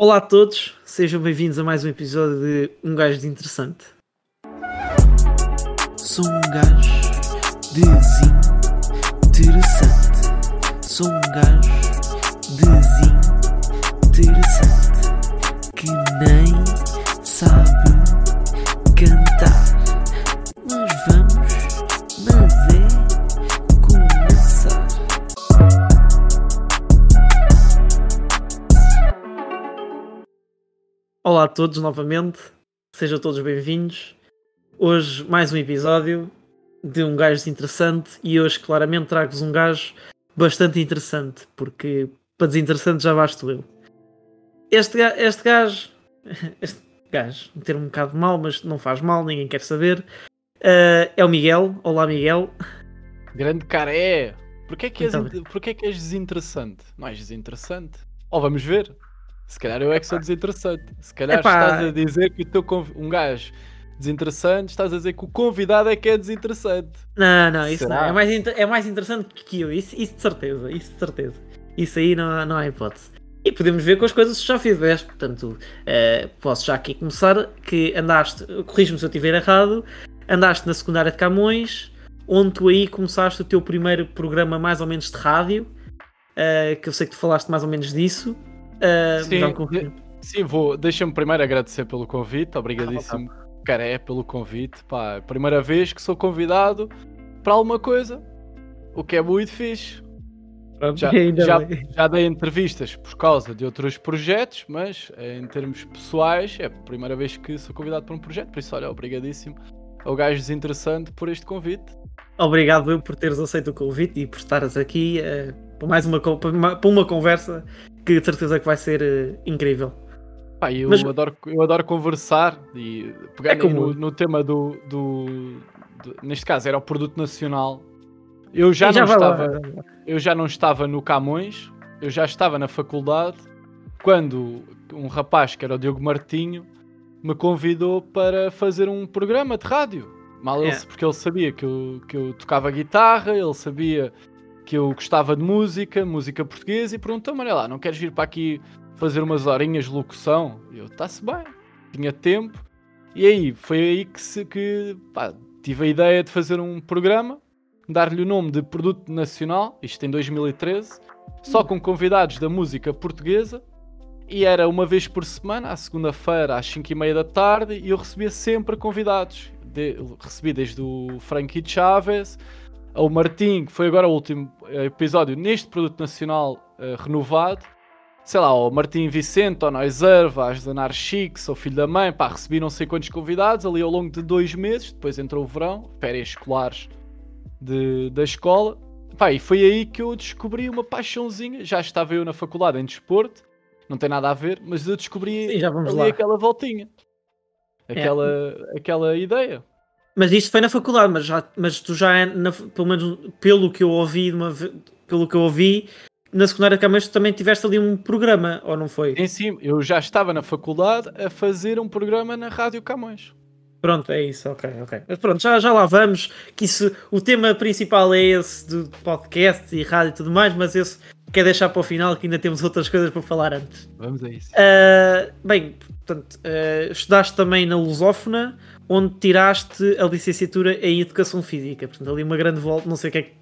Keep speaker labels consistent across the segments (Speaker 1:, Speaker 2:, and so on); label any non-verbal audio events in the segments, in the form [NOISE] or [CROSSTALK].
Speaker 1: Olá a todos, sejam bem-vindos a mais um episódio de Um Gajo de Interessante.
Speaker 2: Sou um gajo desinteressante. Sou um gajo desinteressante que nem
Speaker 1: Olá a todos novamente, sejam todos bem-vindos. Hoje mais um episódio de Um Gajo Interessante e hoje claramente trago-vos um gajo bastante interessante, porque para desinteressante já basto eu. Este, este gajo, [LAUGHS] este gajo, um termo um bocado mau, mas não faz mal, ninguém quer saber, eh, é o Miguel. Olá Miguel.
Speaker 3: Grande cara, é. Porquê é que és,
Speaker 1: Então.
Speaker 3: porquê é que és desinteressante? Não és desinteressante? Ou vamos ver. Se calhar eu é que sou desinteressante. Se calhar
Speaker 1: Epá.
Speaker 3: estás a dizer que o teu conv- um gajo desinteressante, estás a dizer que o convidado é que é desinteressante.
Speaker 1: Não, não, isso
Speaker 3: Será?
Speaker 1: não. É mais, inter- é mais interessante que eu, isso, isso de certeza, isso de certeza. Isso aí não, há- não há hipótese. E podemos ver com as coisas que já fizeste, portanto, eh, posso já aqui começar que andaste, corrijo-me se eu estiver errado, andaste na secundária de Camões, onde tu aí começaste o teu primeiro programa mais ou menos de rádio, eh, que eu sei que tu falaste mais ou menos disso.
Speaker 3: Sim. Sim, vou. Deixa-me primeiro agradecer pelo convite. Obrigadíssimo, cara, é pelo convite. Pá, primeira vez que sou convidado para alguma coisa. O que é muito fixe.
Speaker 1: Pronto,
Speaker 3: Já, já, já dei entrevistas por causa de outros projetos, mas eh, em termos pessoais é a primeira vez que sou convidado para um projeto, por isso, olha, obrigadíssimo ao gajo desinteressante por este convite.
Speaker 1: Obrigado eu por teres aceito o convite e por estares aqui eh, para mais uma, para uma, para uma conversa que de certeza que vai ser eh, incrível.
Speaker 3: Pá, eu,
Speaker 1: Mas-
Speaker 3: adoro, eu adoro conversar e pegar
Speaker 1: É como
Speaker 3: no, no tema do, do, do- Neste caso era o produto nacional. Eu já,
Speaker 1: E
Speaker 3: não
Speaker 1: vai lá.
Speaker 3: estava. eu já não estava no Camões, eu já estava na faculdade, quando um rapaz que era o Diogo Martinho me convidou para fazer um programa de rádio. Mal ele,
Speaker 1: É.
Speaker 3: porque ele sabia que eu, que eu tocava guitarra, ele sabia que eu gostava de música, música portuguesa, e perguntou-me: olha lá, não queres vir para aqui fazer umas horinhas de locução? E eu, está-se bem, tinha tempo. E aí, foi aí que, se, que pá, tive a ideia de fazer um programa dar-lhe o nome de Produto Nacional, isto em 2013, só com convidados da música portuguesa, e era uma vez por semana, à segunda-feira, às 5 e meia da tarde, e eu recebia sempre convidados. De- recebi desde o Frankie Chaves, ao Martim, que foi agora o último eh, episódio neste Produto Nacional eh, renovado, sei lá, ao Martim Vicente, ao Noiserva, às Danar Chiques, ao Filho da Mãe, pá, recebi não sei quantos convidados ali ao longo de dois meses, depois entrou o verão, férias escolares de- da escola. Pá, e foi aí que eu descobri uma paixãozinha. Já estava eu na faculdade em desporto, não tem nada a ver, mas eu descobri
Speaker 1: Sim, já vamos
Speaker 3: ali
Speaker 1: lá. É.
Speaker 3: aquela voltinha, aquela, aquela ideia.
Speaker 1: Mas isto foi na faculdade, mas, já, mas tu já, é na- pelo menos pelo que eu ouvi, de uma pelo que eu ouvi, na secundária de Camões tu também tiveste ali um programa, ou não foi?
Speaker 3: Em cima, eu já estava na faculdade a fazer um programa na Rádio Camões.
Speaker 1: Pronto, é isso, ok, ok. Mas pronto, já, já lá vamos, que isso, o tema principal é esse do podcast e rádio e tudo mais, mas esse quer deixar para o final que ainda temos outras coisas para falar antes.
Speaker 3: Vamos a isso.
Speaker 1: Ah, bem, portanto, ah, estudaste também na Lusófona, onde tiraste a licenciatura em Educação Física. Portanto, ali uma grande volta, não sei o que é que.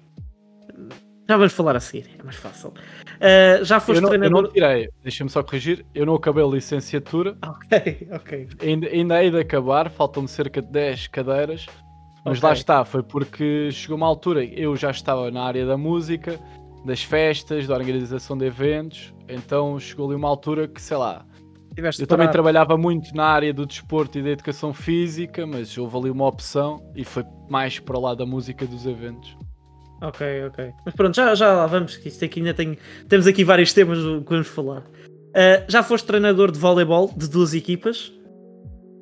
Speaker 1: Já vamos falar a seguir, é mais fácil. Ah, já
Speaker 3: Eu
Speaker 1: foste
Speaker 3: não, eu
Speaker 1: treinador.
Speaker 3: não tirei, deixa-me só corrigir, eu não acabei a licenciatura, [LAUGHS]
Speaker 1: Ok, ok.
Speaker 3: ainda, ainda hei de acabar, faltam-me cerca de 10 cadeiras, mas
Speaker 1: Ok.
Speaker 3: lá está, foi porque chegou uma altura, eu já estava na área da música, das festas, da organização de eventos, então chegou ali uma altura que, sei lá,
Speaker 1: Tiveste
Speaker 3: eu também trabalhava muito na área do desporto e da educação física, mas houve ali uma opção e foi mais para lá da música dos eventos.
Speaker 1: Ok, ok. Mas pronto, já, já lá vamos, que isto aqui ainda tem. Temos aqui vários temas que vamos falar. Ah, já foste treinador de voleibol de duas equipas?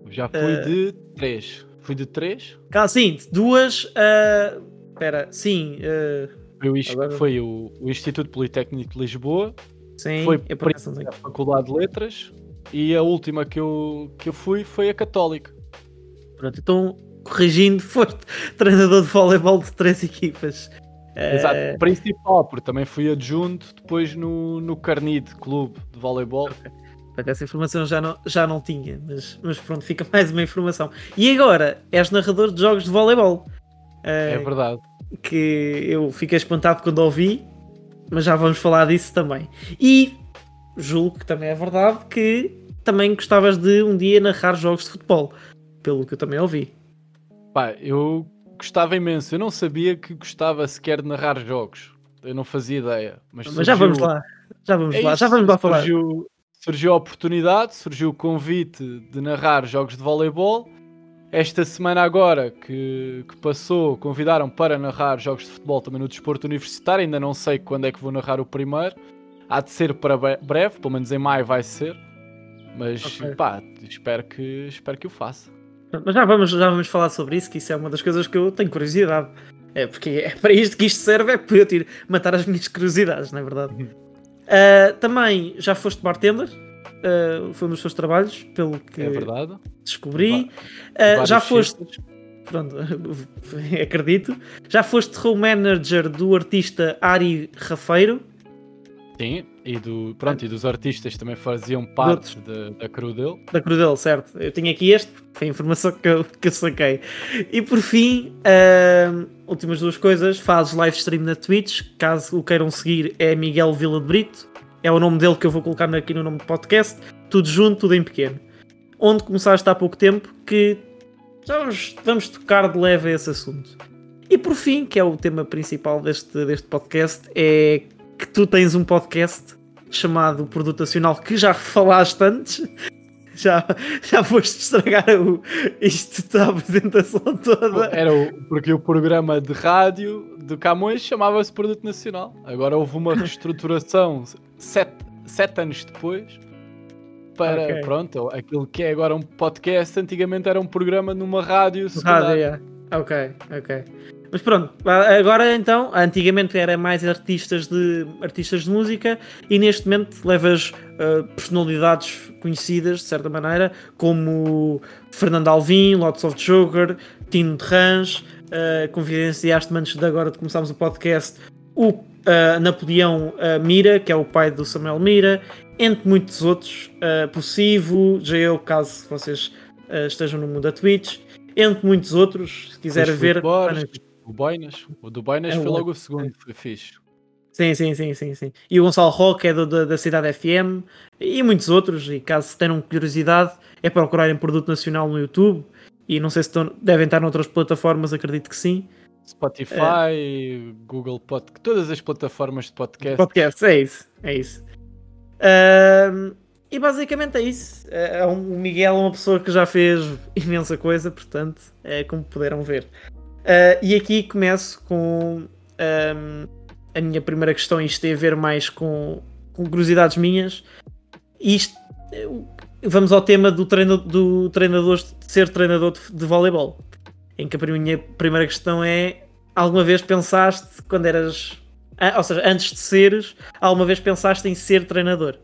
Speaker 3: Já fui
Speaker 1: Eh,
Speaker 3: de 3. Fui de 3.
Speaker 1: Cá, sim, de duas. ah, Espera, sim. ah,
Speaker 3: Foi, o,
Speaker 1: Agora-
Speaker 3: foi o, o Instituto Politécnico de Lisboa,
Speaker 1: sim,
Speaker 3: foi a. Faculdade de Letras e a última que eu, que eu fui foi a Católica.
Speaker 1: Pronto, então, corrigindo, [LAUGHS] foste treinador de voleibol de três equipas.
Speaker 3: Exato, principal, porque também fui adjunto depois no, no Carnide Clube de Voleibol.
Speaker 1: Portanto, essa informação já não, já não tinha, mas, mas pronto, fica [LAUGHS] mais uma informação. E agora, és narrador de jogos de voleibol.
Speaker 3: É
Speaker 1: Uh,
Speaker 3: verdade.
Speaker 1: Que eu fiquei espantado quando ouvi, mas já vamos falar disso também. E julgo que também é verdade que também gostavas de um dia narrar jogos de futebol, pelo que eu também ouvi.
Speaker 3: Pá, eu gostava imenso. Eu não sabia que gostava sequer de narrar jogos. Eu não fazia ideia. Mas,
Speaker 1: Mas já
Speaker 3: surgiu-
Speaker 1: vamos lá, já vamos
Speaker 3: É
Speaker 1: lá,
Speaker 3: isso,
Speaker 1: já vamos lá falar.
Speaker 3: Surgiu, surgiu a oportunidade, surgiu o convite de narrar jogos de voleibol. Esta semana agora que, que passou, convidaram para narrar jogos de futebol também no desporto universitário. Ainda não sei quando é que vou narrar o primeiro. Há de ser para bre- breve, pelo menos em maio vai ser. Mas
Speaker 1: Ok.
Speaker 3: pá, espero que, espero que o faça.
Speaker 1: Mas já vamos, já vamos falar sobre isso, que isso é uma das coisas que eu tenho curiosidade. É porque é para isto que isto serve, é para eu ter, matar as minhas curiosidades, não é verdade? Ah, também já foste bartender, ah, foi um dos teus trabalhos, pelo que
Speaker 3: É
Speaker 1: descobri.
Speaker 3: Vários
Speaker 1: já foste,
Speaker 3: sítios.
Speaker 1: pronto, [LAUGHS] acredito, já foste home manager do artista Ari Rafeiro.
Speaker 3: Sim, e, do, pronto, e dos artistas também faziam parte da, da crew dele.
Speaker 1: da Crudel, certo? Eu tinha aqui este, foi a informação que eu, que eu saquei. E por fim, ahm, últimas duas coisas: fazes live stream na Twitch, caso o queiram seguir, é Miguel Vila de Brito, é o nome dele que eu vou colocar aqui no nome do podcast, tudo junto, tudo em pequeno. Onde começaste há pouco tempo, que já vamos, vamos tocar de leve a esse assunto. E por fim, que é o tema principal deste, deste podcast, é que tu tens um podcast chamado Produto Nacional que já falaste antes. Já, já foste estragar o, isto da apresentação toda.
Speaker 3: Era o, porque o programa de rádio de Camões chamava-se Produto Nacional. Agora houve uma reestruturação sete, sete anos depois para,
Speaker 1: Ok.
Speaker 3: pronto, aquilo que é agora um podcast, antigamente era um programa numa rádio secundária.
Speaker 1: Rádio, yeah. Ok, ok. Mas pronto, agora então, antigamente era mais artistas de, artistas de música e neste momento levas uh, personalidades conhecidas, de certa maneira, como Fernando Alvim, Lots of Joker, Tino de Rãs, uh, confidenciaste-me antes de agora de começarmos o podcast, o uh, Napoleão uh, Mira, que é o pai do Samuel Mira, entre muitos outros, uh, Possível, já eu, caso vocês uh, estejam no mundo da Twitch, entre muitos outros, se quiser ver.
Speaker 3: Borges, o Boinas. O do Boinas
Speaker 1: É
Speaker 3: foi
Speaker 1: o-
Speaker 3: logo o segundo, foi fixe.
Speaker 1: Sim, sim, sim, sim, sim. E o Gonçalo Roque é do- da, da Cidade FM e muitos outros. E caso tenham curiosidade, é procurarem Produto Nacional no YouTube. E não sei se estão, devem estar noutras plataformas, acredito que sim.
Speaker 3: Spotify, Google Podcast, todas as plataformas de podcast.
Speaker 1: Podcast, é isso, é isso. E basicamente é isso. É, é um- o Miguel é uma pessoa que já fez imensa coisa, portanto, é como puderam ver. Ah, e aqui começo com ahm, a minha primeira questão, isto tem a ver mais com, com curiosidades minhas. Isto, vamos ao tema do, treino, do treinador de ser treinador de, de voleibol. Em que a minha primeira questão é: alguma vez pensaste quando eras ou seja, antes de seres, alguma vez pensaste em ser treinador?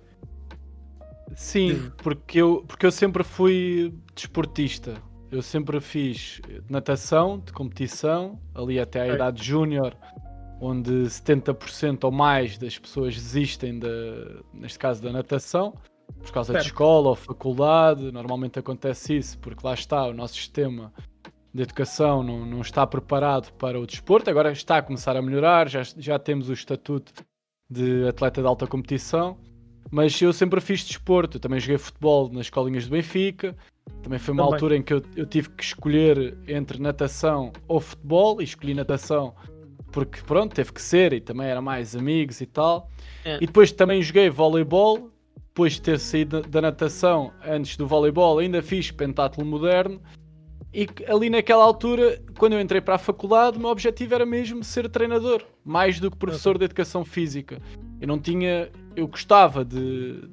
Speaker 3: Sim, porque eu, porque eu sempre fui desportista. Eu sempre fiz natação de competição, ali até à idade júnior, onde 70% ou mais das pessoas desistem, da, neste caso, da natação, por causa
Speaker 1: Certo.
Speaker 3: de escola ou faculdade. Normalmente acontece isso, porque lá está, o nosso sistema de educação não, não está preparado para o desporto. Agora está a começar a melhorar, já, já temos o estatuto de atleta de alta competição. Mas eu sempre fiz desporto, eu também joguei futebol nas escolinhas de Benfica. Também foi uma
Speaker 1: Também.
Speaker 3: altura em que eu, eu tive que escolher entre natação ou futebol e escolhi natação porque pronto, teve que ser e também era mais amigos e tal.
Speaker 1: É.
Speaker 3: E depois também joguei voleibol, depois de ter saído da- da natação antes do voleibol, ainda fiz pentátulo moderno. E ali naquela altura, quando eu entrei para a faculdade, o meu objetivo era mesmo ser treinador, mais do que professor de educação física. Eu não tinha, eu gostava de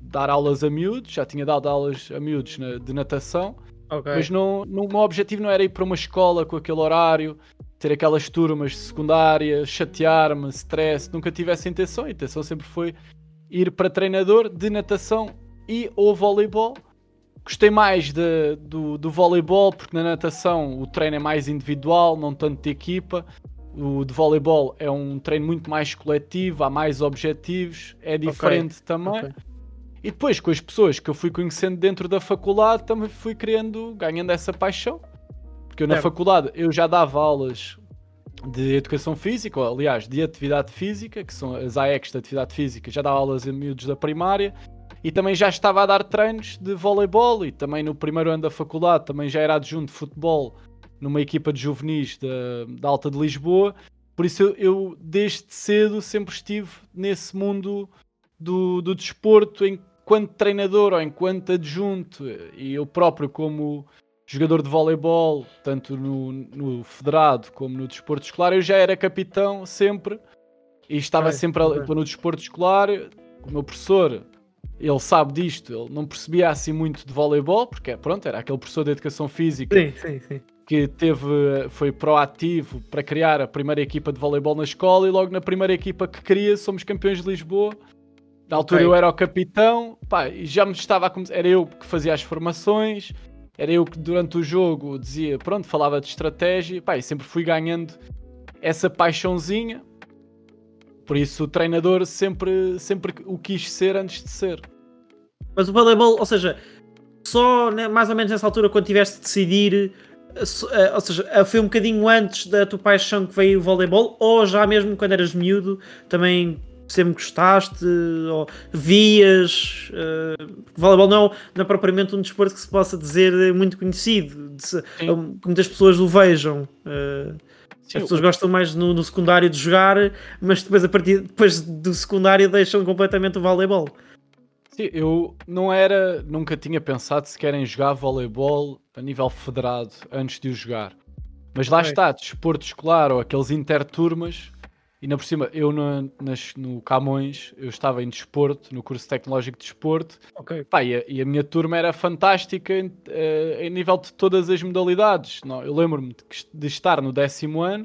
Speaker 3: dar aulas a miúdos, já tinha dado aulas a miúdos na- de natação,
Speaker 1: Ok.
Speaker 3: mas não, não- o meu objetivo não era ir para uma escola com aquele horário, ter aquelas turmas de secundária, chatear-me, stress. Nunca tive essa intenção. A intenção sempre foi ir para treinador de natação e ou voleibol. Gostei mais de- do, do voleibol porque na natação o treino é mais individual, não tanto de equipa. O de voleibol é um treino muito mais coletivo, há mais objetivos, é diferente também.
Speaker 1: ok.
Speaker 3: E depois, com as pessoas que eu fui conhecendo dentro da faculdade, também fui criando, ganhando essa paixão. Porque eu na
Speaker 1: Certo.
Speaker 3: faculdade eu já dava aulas de educação física, ou, aliás, de atividade física, que são as AECs de atividade física, já dava aulas a miúdos da primária. E também já estava a dar treinos de voleibol e também no primeiro ano da faculdade também já era adjunto de futebol numa equipa de juvenis da, da Alta de Lisboa. Por isso eu, eu, desde cedo sempre estive nesse mundo do, do desporto enquanto treinador ou enquanto adjunto e eu próprio como jogador de voleibol, tanto no, no federado como no desporto escolar, eu já era capitão sempre e estava
Speaker 1: Ok,
Speaker 3: sempre a- no desporto escolar. O meu professor, ele sabe disto, ele não percebia assim muito de voleibol, porque pronto, era aquele professor de educação física
Speaker 1: Sim, sim, sim.
Speaker 3: que teve, foi proativo para criar a primeira equipa de voleibol na escola e logo na primeira equipa que cria somos campeões de Lisboa. Na altura
Speaker 1: Ok.
Speaker 3: eu era o capitão, pá, e já me estava a começar, era eu que fazia as formações, era eu que durante o jogo dizia, pronto, falava de estratégia, pá, e sempre fui ganhando essa paixãozinha. Por isso o treinador sempre, sempre o quis ser antes de ser.
Speaker 1: Mas o voleibol, ou seja, só né, mais ou menos nessa altura, quando tiveste de decidir, eh, ou seja, eh, foi um bocadinho antes da tua paixão que veio o voleibol, ou já mesmo quando eras miúdo, também sempre gostaste, ou vias. porque voleibol não, não é propriamente um desporto que se possa dizer muito conhecido, de muitas pessoas o vejam. eh,
Speaker 3: Sim,
Speaker 1: as pessoas gostam mais no, no secundário de jogar, mas depois, a partir, depois do secundário deixam completamente o voleibol.
Speaker 3: Sim, eu não era, nunca tinha pensado sequer em jogar voleibol a nível federado antes de o jogar. Mas lá está, desporto escolar ou aqueles interturmas, e ainda por cima, eu na- nas- no Camões, eu estava em desporto, no curso tecnológico de desporto,
Speaker 1: Ok.
Speaker 3: pá, e, a, e a minha turma era fantástica em, eh, em nível de todas as modalidades. Não, eu lembro-me de, de estar no décimo ano,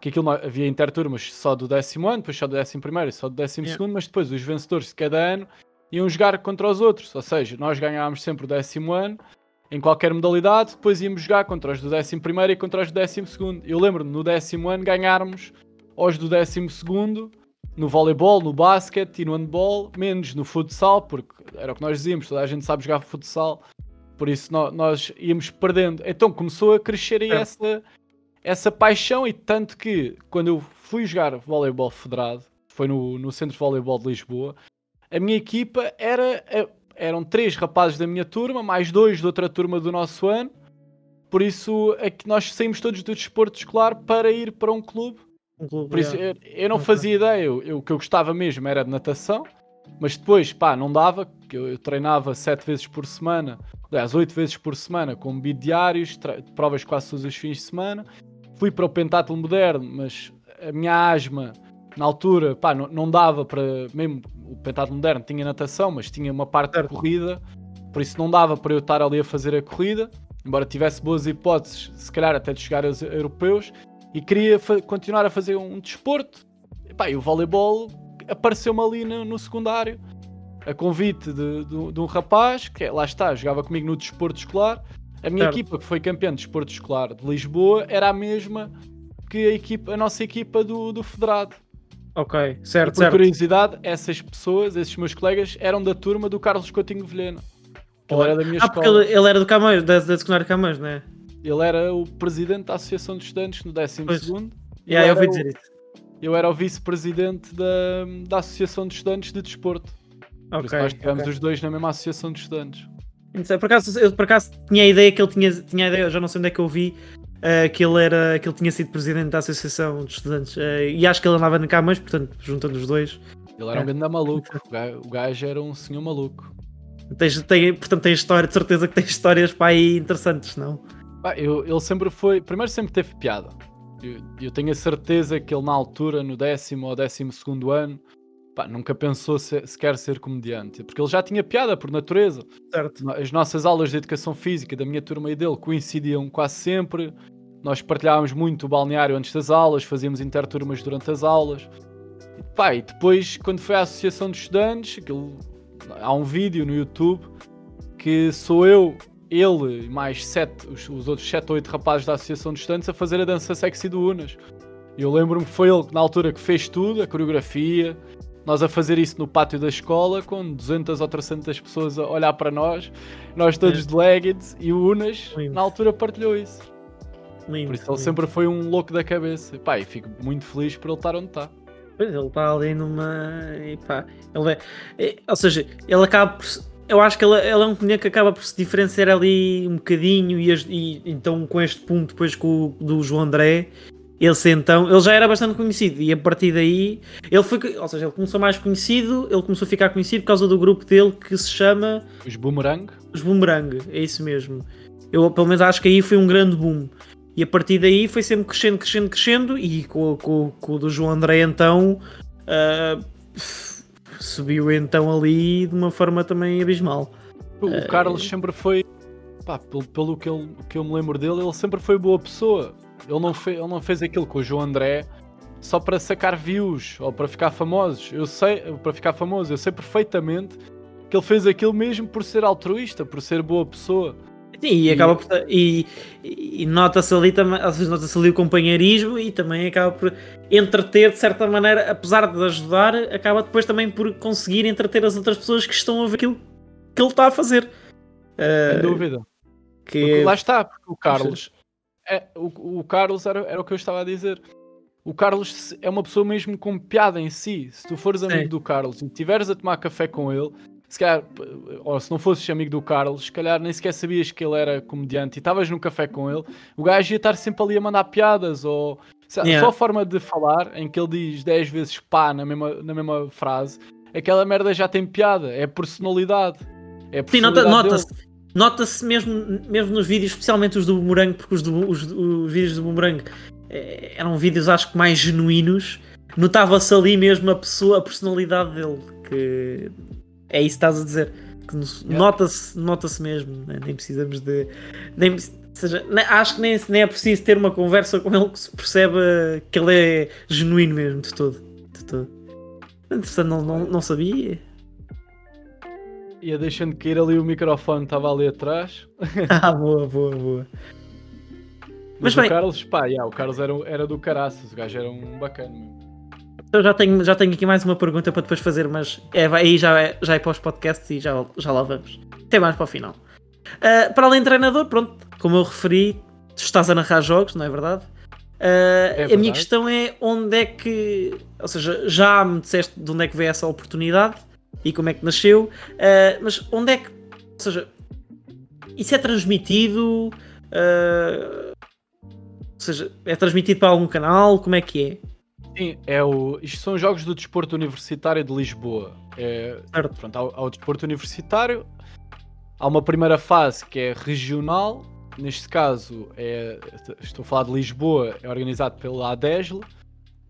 Speaker 3: que aquilo não- havia interturmas só do décimo ano, depois só do décimo primeiro e só do décimo
Speaker 1: Yeah.
Speaker 3: segundo, mas depois os vencedores de cada ano iam jogar contra os outros. Ou seja, nós ganhávamos sempre o décimo ano em qualquer modalidade, depois íamos jogar contra os do décimo primeiro e contra os do décimo segundo. Eu lembro-me no décimo ano ganharmos aos do décimo segundo no voleibol, no basquete e no handball, menos no futsal, porque era o que nós dizíamos, toda a gente sabe jogar futsal, por isso nó- nós íamos perdendo. Então começou a crescer aí
Speaker 1: É.
Speaker 3: essa, essa paixão e tanto que quando eu fui jogar voleibol federado, foi no, no Centro de Voleibol de Lisboa, a minha equipa era, eh, eram três rapazes da minha turma, mais dois de outra turma do nosso ano, por isso é que nós saímos todos do desporto escolar para ir para um clube
Speaker 1: Um clube,
Speaker 3: por isso, eu, eu não fazia ideia. Eu, eu- o que eu gostava mesmo era de natação, mas depois, pá, não dava. que Eu, eu treinava sete vezes por semana, aliás, oito vezes por semana, com bidiários, provas quase todos os fins de semana. Fui para o pentatlo moderno, mas a minha asma, na altura, pá, não, não dava para. Mesmo o pentatlo moderno tinha natação, mas tinha uma parte
Speaker 1: Certo.
Speaker 3: de corrida, por isso não dava para eu estar ali a fazer a corrida. Embora tivesse boas hipóteses, se calhar até de chegar aos europeus, e queria continuar a fazer um desporto. E, pá, e o voleibol apareceu-me ali no, no secundário, a convite de, de- de um rapaz que lá está, jogava comigo no desporto escolar. A minha
Speaker 1: Certo.
Speaker 3: equipa, que foi campeã de desporto escolar de Lisboa, era a mesma que a, equipa, a nossa equipa do, do Federado.
Speaker 1: Ok,
Speaker 3: E
Speaker 1: certo,
Speaker 3: por
Speaker 1: certo.
Speaker 3: curiosidade, essas pessoas, esses meus colegas, eram da turma do Carlos Coutinho Vilhena. Ele era da minha
Speaker 1: Ah, porque
Speaker 3: escola.
Speaker 1: ele, ele era do Camões, da, da secundária Camões, não é?
Speaker 3: Ele era o presidente da Associação de Estudantes no 12
Speaker 1: Pois.
Speaker 3: segundo.
Speaker 1: Yeah, eu ouvi dizer isso.
Speaker 3: Eu era o vice-presidente da, da Associação de Estudantes de Desporto. Por isso nós tivemos
Speaker 1: ok.
Speaker 3: os dois na mesma Associação de Estudantes.
Speaker 1: Sei, Por acaso, eu por acaso tinha a ideia que ele tinha, tinha a ideia, já não sei onde é que eu vi, eh, que, ele era, que ele tinha sido presidente da Associação de Estudantes. eh, e acho que ele andava na Camões, portanto, juntando os dois.
Speaker 3: Ele era um
Speaker 1: É.
Speaker 3: grande maluco. O gajo, o gajo era um senhor maluco.
Speaker 1: Tens, tem, portanto, tem história, de certeza que tem histórias para aí interessantes, não?
Speaker 3: Pá, eu- ele sempre foi. Primeiro, sempre teve piada. Eu, eu tenho a certeza que ele, na altura, no décimo ou décimo segundo ano, pá, nunca pensou se, sequer ser comediante. Porque ele já tinha piada por natureza.
Speaker 1: Certo.
Speaker 3: As nossas aulas de educação física da minha turma e dele coincidiam quase sempre. Nós partilhávamos muito o balneário antes das aulas, fazíamos interturmas durante as aulas. E, pá, e depois, quando foi à Associação de Estudantes, aquilo- há um vídeo no YouTube que sou eu, ele e mais sete, os, os outros sete ou oito rapazes da Associação de Estudantes a fazer a dança sexy do Unas. Eu lembro-me que foi ele, na altura, que fez tudo, a coreografia. Nós a fazer isso no pátio da escola, com 200 ou 300 pessoas a olhar para nós, nós todos
Speaker 1: É.
Speaker 3: de leggings, e o Unas,
Speaker 1: Lindo.
Speaker 3: na altura, partilhou isso.
Speaker 1: Lindo,
Speaker 3: Por isso ele
Speaker 1: lindo.
Speaker 3: sempre foi um louco da cabeça. E, pá, e fico muito feliz por ele estar onde está.
Speaker 1: Pois ele está ali numa. E pá, ele é, é- Ou seja, ele acaba por. Eu acho que ele, ele é um boneco que acaba por se diferenciar ali um bocadinho e, e então com este ponto depois com o do João André, ele então, ele já era bastante conhecido e a partir daí ele foi, ou seja, ele começou mais conhecido, ele começou a ficar conhecido por causa do grupo dele que se chama
Speaker 3: Os Boomerang,
Speaker 1: os Boomerang, é isso mesmo. Eu pelo menos acho que aí foi um grande boom. E a partir daí foi sempre crescendo, crescendo, crescendo. E com, com- com o do João André então ah, subiu então ali de uma forma também abismal.
Speaker 3: o
Speaker 1: Eh,
Speaker 3: Carlos sempre foi, pá, pelo, pelo que, ele- que eu me lembro dele, ele sempre foi boa pessoa. Ele não, fe, ele não fez aquilo com o João André só para sacar views ou para ficar famosos. Eu sei, para ficar famoso, eu sei perfeitamente que ele fez aquilo mesmo por ser altruísta, por ser boa pessoa.
Speaker 1: Sim, e, acaba por, e, e nota-se ali também, ou seja, nota-se ali o companheirismo e também acaba por entreter de certa maneira, apesar de ajudar, acaba depois também por conseguir entreter as outras pessoas que estão a ver aquilo que ele está a fazer.
Speaker 3: Sem
Speaker 1: Ah,
Speaker 3: dúvida.
Speaker 1: que
Speaker 3: Porque lá está, porque o Carlos, é, o, o Carlos era, era o que eu estava a dizer. O Carlos é uma pessoa mesmo com piada em si. Se tu fores amigo do Carlos e estiveres a tomar café com ele, se calhar, ou se não fosses amigo do Carlos, se calhar nem sequer sabias que ele era comediante e estavas num café com ele, o gajo ia estar sempre ali a mandar piadas ou
Speaker 1: Yeah.
Speaker 3: só a forma de falar em que ele diz 10 vezes pá na mesma, na mesma frase, aquela merda já tem piada, é personalidade. É a
Speaker 1: Sim, nota-
Speaker 3: personalidade dele.
Speaker 1: nota-se. Nota-se mesmo, mesmo nos vídeos, especialmente os do Boomerang, porque os, do- os- os vídeos do Boomerang eh, eram vídeos acho que mais genuínos. Notava-se ali mesmo a pessoa, a personalidade dele. Que é isso que estás a dizer. Que nos-
Speaker 3: Yeah.
Speaker 1: Nota-se nota mesmo. né? Nem precisamos de. Nem, seja, acho que nem, nem é preciso ter uma conversa com ele que se perceba que ele é genuíno mesmo, de todo. De todo. Entretanto, não, não, não sabia.
Speaker 3: Ia deixando cair ali o microfone, estava ali atrás. [LAUGHS]
Speaker 1: Ah, boa, boa, boa.
Speaker 3: Mas,
Speaker 1: Mas bem-
Speaker 3: o Carlos, pá, yeah, o Carlos era, era do caraças, o gajo era um bacana. meu.
Speaker 1: Eu já tenho, já tenho aqui mais uma pergunta para depois fazer, mas é, aí já é, já é para os podcasts e já, já lá vamos. Até mais para o final. Ah, para além de treinador, pronto, como eu referi, tu estás a narrar jogos, não é verdade? Ah, a minha
Speaker 3: verdade.
Speaker 1: questão é onde é que. Ou seja, já me disseste de onde é que veio essa oportunidade e como é que nasceu, ah, mas onde é que. Ou seja, isso é transmitido? ou seja, é transmitido para algum canal? Como é que é?
Speaker 3: Sim, é o, isto são jogos do desporto universitário de Lisboa. É,
Speaker 1: Certo.
Speaker 3: pronto, ao, ao desporto universitário há uma primeira fase que é regional. Neste caso, é, estou a falar de Lisboa, é organizado pela ADESL,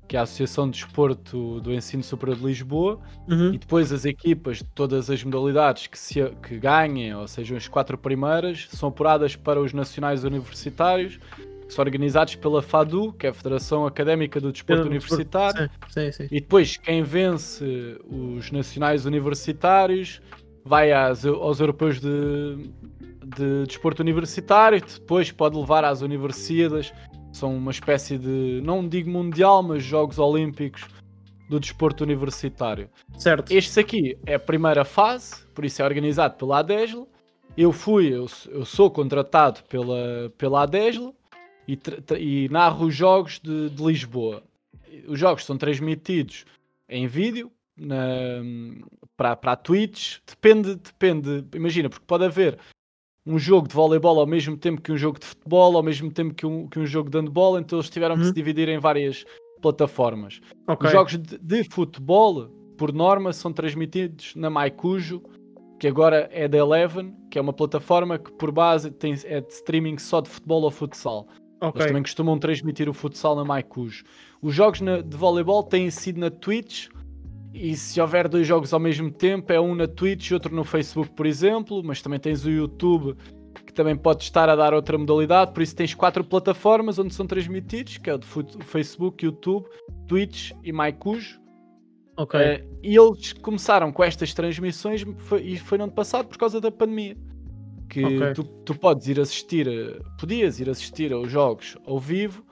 Speaker 3: que é a Associação de Desporto do Ensino Superior de Lisboa.
Speaker 1: Uhum.
Speaker 3: E depois as equipas de todas as modalidades que, se, que ganhem, ou sejam as quatro primeiras, são apuradas para os nacionais universitários, que são organizados pela FADU, que é a Federação Académica do Desporto Universitário.
Speaker 1: Sim, sim, sim.
Speaker 3: E depois quem vence os nacionais universitários vai às- aos europeus de, de desporto universitário, depois pode levar às universidades, são uma espécie de, não digo mundial, mas Jogos Olímpicos do desporto universitário.
Speaker 1: Certo.
Speaker 3: Este aqui é a primeira fase, por isso é organizado pela ADESL. Eu fui, eu, eu sou contratado pela, pela ADESL e, e narro os jogos de, de Lisboa. Os jogos são transmitidos em vídeo na, para, para a Twitch. Depende, depende, imagina, porque pode haver um jogo de voleibol ao mesmo tempo que um jogo de futebol, ao mesmo tempo que um, que um jogo de handball, então eles tiveram que
Speaker 1: Uhum.
Speaker 3: se dividir em várias plataformas.
Speaker 1: Ok.
Speaker 3: Os jogos de, de futebol, por norma, são transmitidos na Maicujo, que agora é da Eleven, que é uma plataforma que por base tem, é de streaming só de futebol ou futsal.
Speaker 1: Ok.
Speaker 3: Eles também costumam transmitir o futsal na Maicujo. Os jogos na- de voleibol têm sido na Twitch, e se houver dois jogos ao mesmo tempo, é um na Twitch e outro no Facebook, por exemplo, mas também tens o YouTube, que também pode estar a dar outra modalidade, por isso tens quatro plataformas onde são transmitidos, que é o de Facebook, YouTube, Twitch e Maicujo.
Speaker 1: Ok.
Speaker 3: Eh, e eles começaram com estas transmissões foi- e foi no ano passado por causa da pandemia. Que
Speaker 1: Ok.
Speaker 3: tu, tu podes ir assistir, a- podias ir assistir aos jogos ao vivo,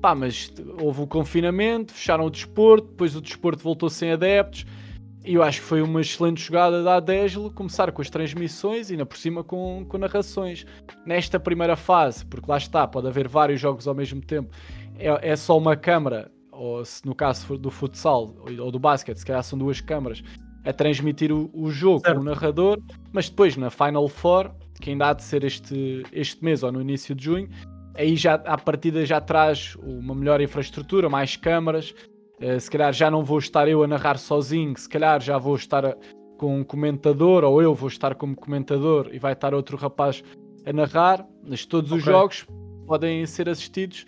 Speaker 3: pá, mas houve o confinamento, fecharam o desporto, depois o desporto voltou sem adeptos, E eu acho que foi uma excelente jogada da Adeslo começar com as transmissões e ainda por cima com, com narrações. Nesta primeira fase, porque lá está, pode haver vários jogos ao mesmo tempo, é, é só uma câmara, ou se no caso do futsal ou do basquete, se calhar são duas câmaras, a transmitir o, o jogo
Speaker 1: Certo.
Speaker 3: com o narrador, mas depois na Final Four, que ainda há de ser este, este mês ou no início de junho, aí já à partida já traz uma melhor infraestrutura, mais câmaras. eh, se calhar já não vou estar eu a narrar sozinho, se calhar já vou estar a- com um comentador, ou eu vou estar como comentador e vai estar outro rapaz a narrar. Mas todos os
Speaker 1: Ok.
Speaker 3: jogos podem ser assistidos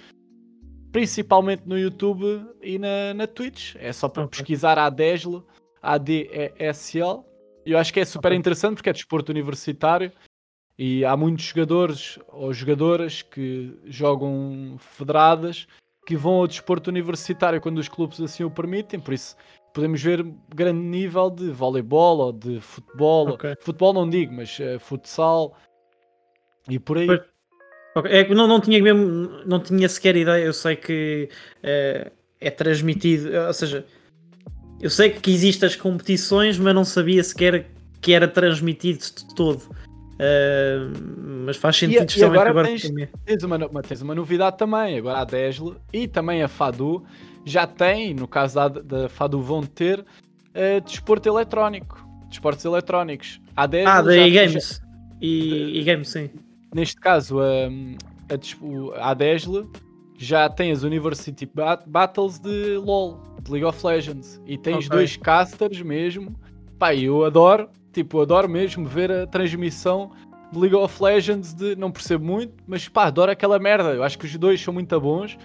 Speaker 3: principalmente no YouTube e na, na Twitch. É só para
Speaker 1: Ok.
Speaker 3: pesquisar a ADESL, ADESL. Eu acho que é super
Speaker 1: Ok.
Speaker 3: interessante porque é desporto universitário e há muitos jogadores ou jogadoras que jogam federadas que vão ao desporto universitário quando os clubes assim o permitem, por isso podemos ver grande nível de voleibol ou de futebol.
Speaker 1: Ok.
Speaker 3: Futebol não digo, mas eh, futsal e por aí.
Speaker 1: Pois. Ok, É não, não tinha mesmo, não tinha sequer ideia. Eu sei que eh, é transmitido, ou seja, eu sei que existem as competições, mas não sabia sequer que era transmitido de todo. Eh, mas faz sentido
Speaker 3: e agora
Speaker 1: agora.
Speaker 3: tens-
Speaker 1: também.
Speaker 3: Tens uma, tens uma novidade também, agora a Desle e também a Fadu já tem, no caso da, da Fadu vão ter, eh, desporto eletrónico, desportos eletrónicos. A Desle
Speaker 1: Ah, da e-games. E, e games, sim.
Speaker 3: neste caso, a, a, a Adesle já tem as University Bat- Battles de LoL, de League of Legends, e tens
Speaker 1: Ok.
Speaker 3: dois casters mesmo. Pá, eu adoro, tipo, adoro mesmo ver a transmissão de League of Legends, de, não percebo muito, mas pá, adoro aquela merda. Eu acho que os dois são muito bons.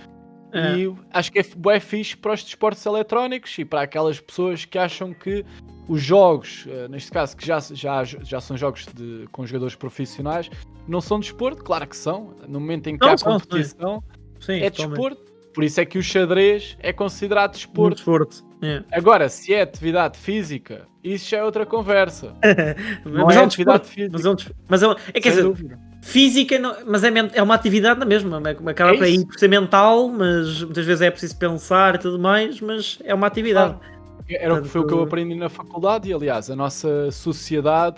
Speaker 1: É.
Speaker 3: E acho que é bué fixe para os desportos eletrónicos e para aquelas pessoas que acham que os jogos, eh, neste caso, que já, já, já são jogos de, com jogadores profissionais, não são desporto, claro que são. No momento em que
Speaker 1: Não,
Speaker 3: há
Speaker 1: são, sim.
Speaker 3: competição,
Speaker 1: Sim,
Speaker 3: é desporto. Por isso é que o xadrez é considerado
Speaker 1: Um
Speaker 3: desporto.
Speaker 1: É.
Speaker 3: Agora, se é atividade física, isso já é outra conversa. [LAUGHS] Não
Speaker 1: mas
Speaker 3: é
Speaker 1: é um
Speaker 3: atividade
Speaker 1: desporto.
Speaker 3: física.
Speaker 1: Mas é, um desporto. Mas é, um- é quer dizer,
Speaker 3: dúvida.
Speaker 1: física, não- mas é, men- é uma atividade na mesma. é- Acaba
Speaker 3: É
Speaker 1: por aí por ser mental, mas muitas vezes é preciso pensar e tudo mais, mas é uma atividade.
Speaker 3: Era o que foi o que eu
Speaker 1: Portanto-
Speaker 3: aprendi na faculdade e, aliás, a nossa sociedade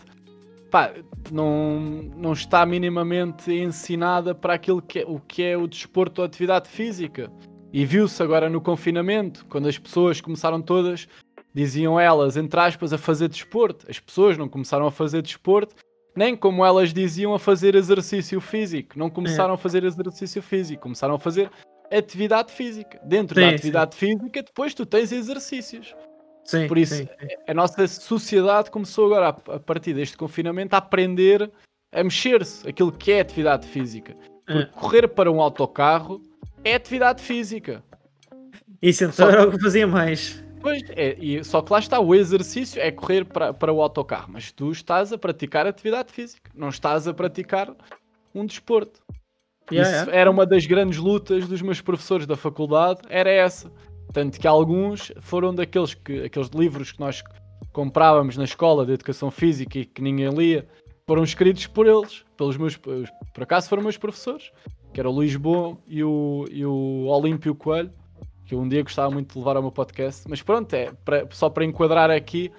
Speaker 3: pá, não, não está minimamente ensinada para aquilo que é, o que é o desporto ou atividade física. E viu-se agora no confinamento, quando as pessoas começaram todas, diziam elas, entre aspas, a fazer desporto. As pessoas não começaram a fazer desporto, nem como elas diziam a fazer exercício físico. Não começaram a fazer exercício físico, começaram a fazer atividade física. Dentro
Speaker 1: Sim,
Speaker 3: da
Speaker 1: sim.
Speaker 3: atividade física, depois tu tens exercícios.
Speaker 1: Sim,
Speaker 3: Por isso,
Speaker 1: sim, sim.
Speaker 3: a nossa sociedade começou agora, a, a partir deste confinamento, a aprender a mexer-se, aquilo que é atividade física. Porque
Speaker 1: É.
Speaker 3: correr para um autocarro é atividade física.
Speaker 1: Isso então
Speaker 3: Só-
Speaker 1: era o que fazia mais.
Speaker 3: Pois, é, e só que lá está, o exercício é correr para, para o autocarro, mas tu estás a praticar atividade física, não estás a praticar um desporto.
Speaker 1: Yeah,
Speaker 3: Isso
Speaker 1: yeah.
Speaker 3: era uma das grandes lutas dos meus professores da faculdade, era essa. Tanto que alguns foram daqueles que, aqueles livros que nós comprávamos na escola de educação física e que ninguém lia, foram escritos por eles, pelos meus, por acaso foram meus professores, que era o Luís Bom e o, e o Olímpio Coelho, que eu um dia gostava muito de levar ao meu podcast, mas pronto, é para- só para enquadrar aqui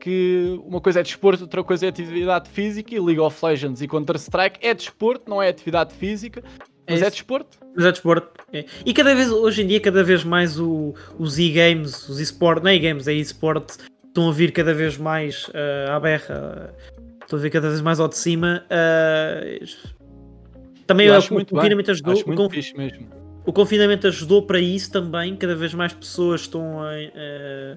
Speaker 3: que uma coisa é desporto, outra coisa é atividade física e League of Legends e Counter-Strike é desporto, não é atividade física, mas é,
Speaker 1: isso.
Speaker 3: desporto.
Speaker 1: Mas é desporto. é. E cada vez, hoje em dia, cada vez mais o- os e-games, os e-sport, não é e-games, é e-sport, estão a vir cada vez mais eh, à berra, estão a vir cada vez mais ao de cima. eh, também
Speaker 3: Eu
Speaker 1: é o,
Speaker 3: acho
Speaker 1: o
Speaker 3: muito bem,
Speaker 1: confinamento ajudou.
Speaker 3: Acho
Speaker 1: o
Speaker 3: muito
Speaker 1: con-
Speaker 3: fixe mesmo.
Speaker 1: o confinamento ajudou para isso também. Cada vez mais pessoas estão a, a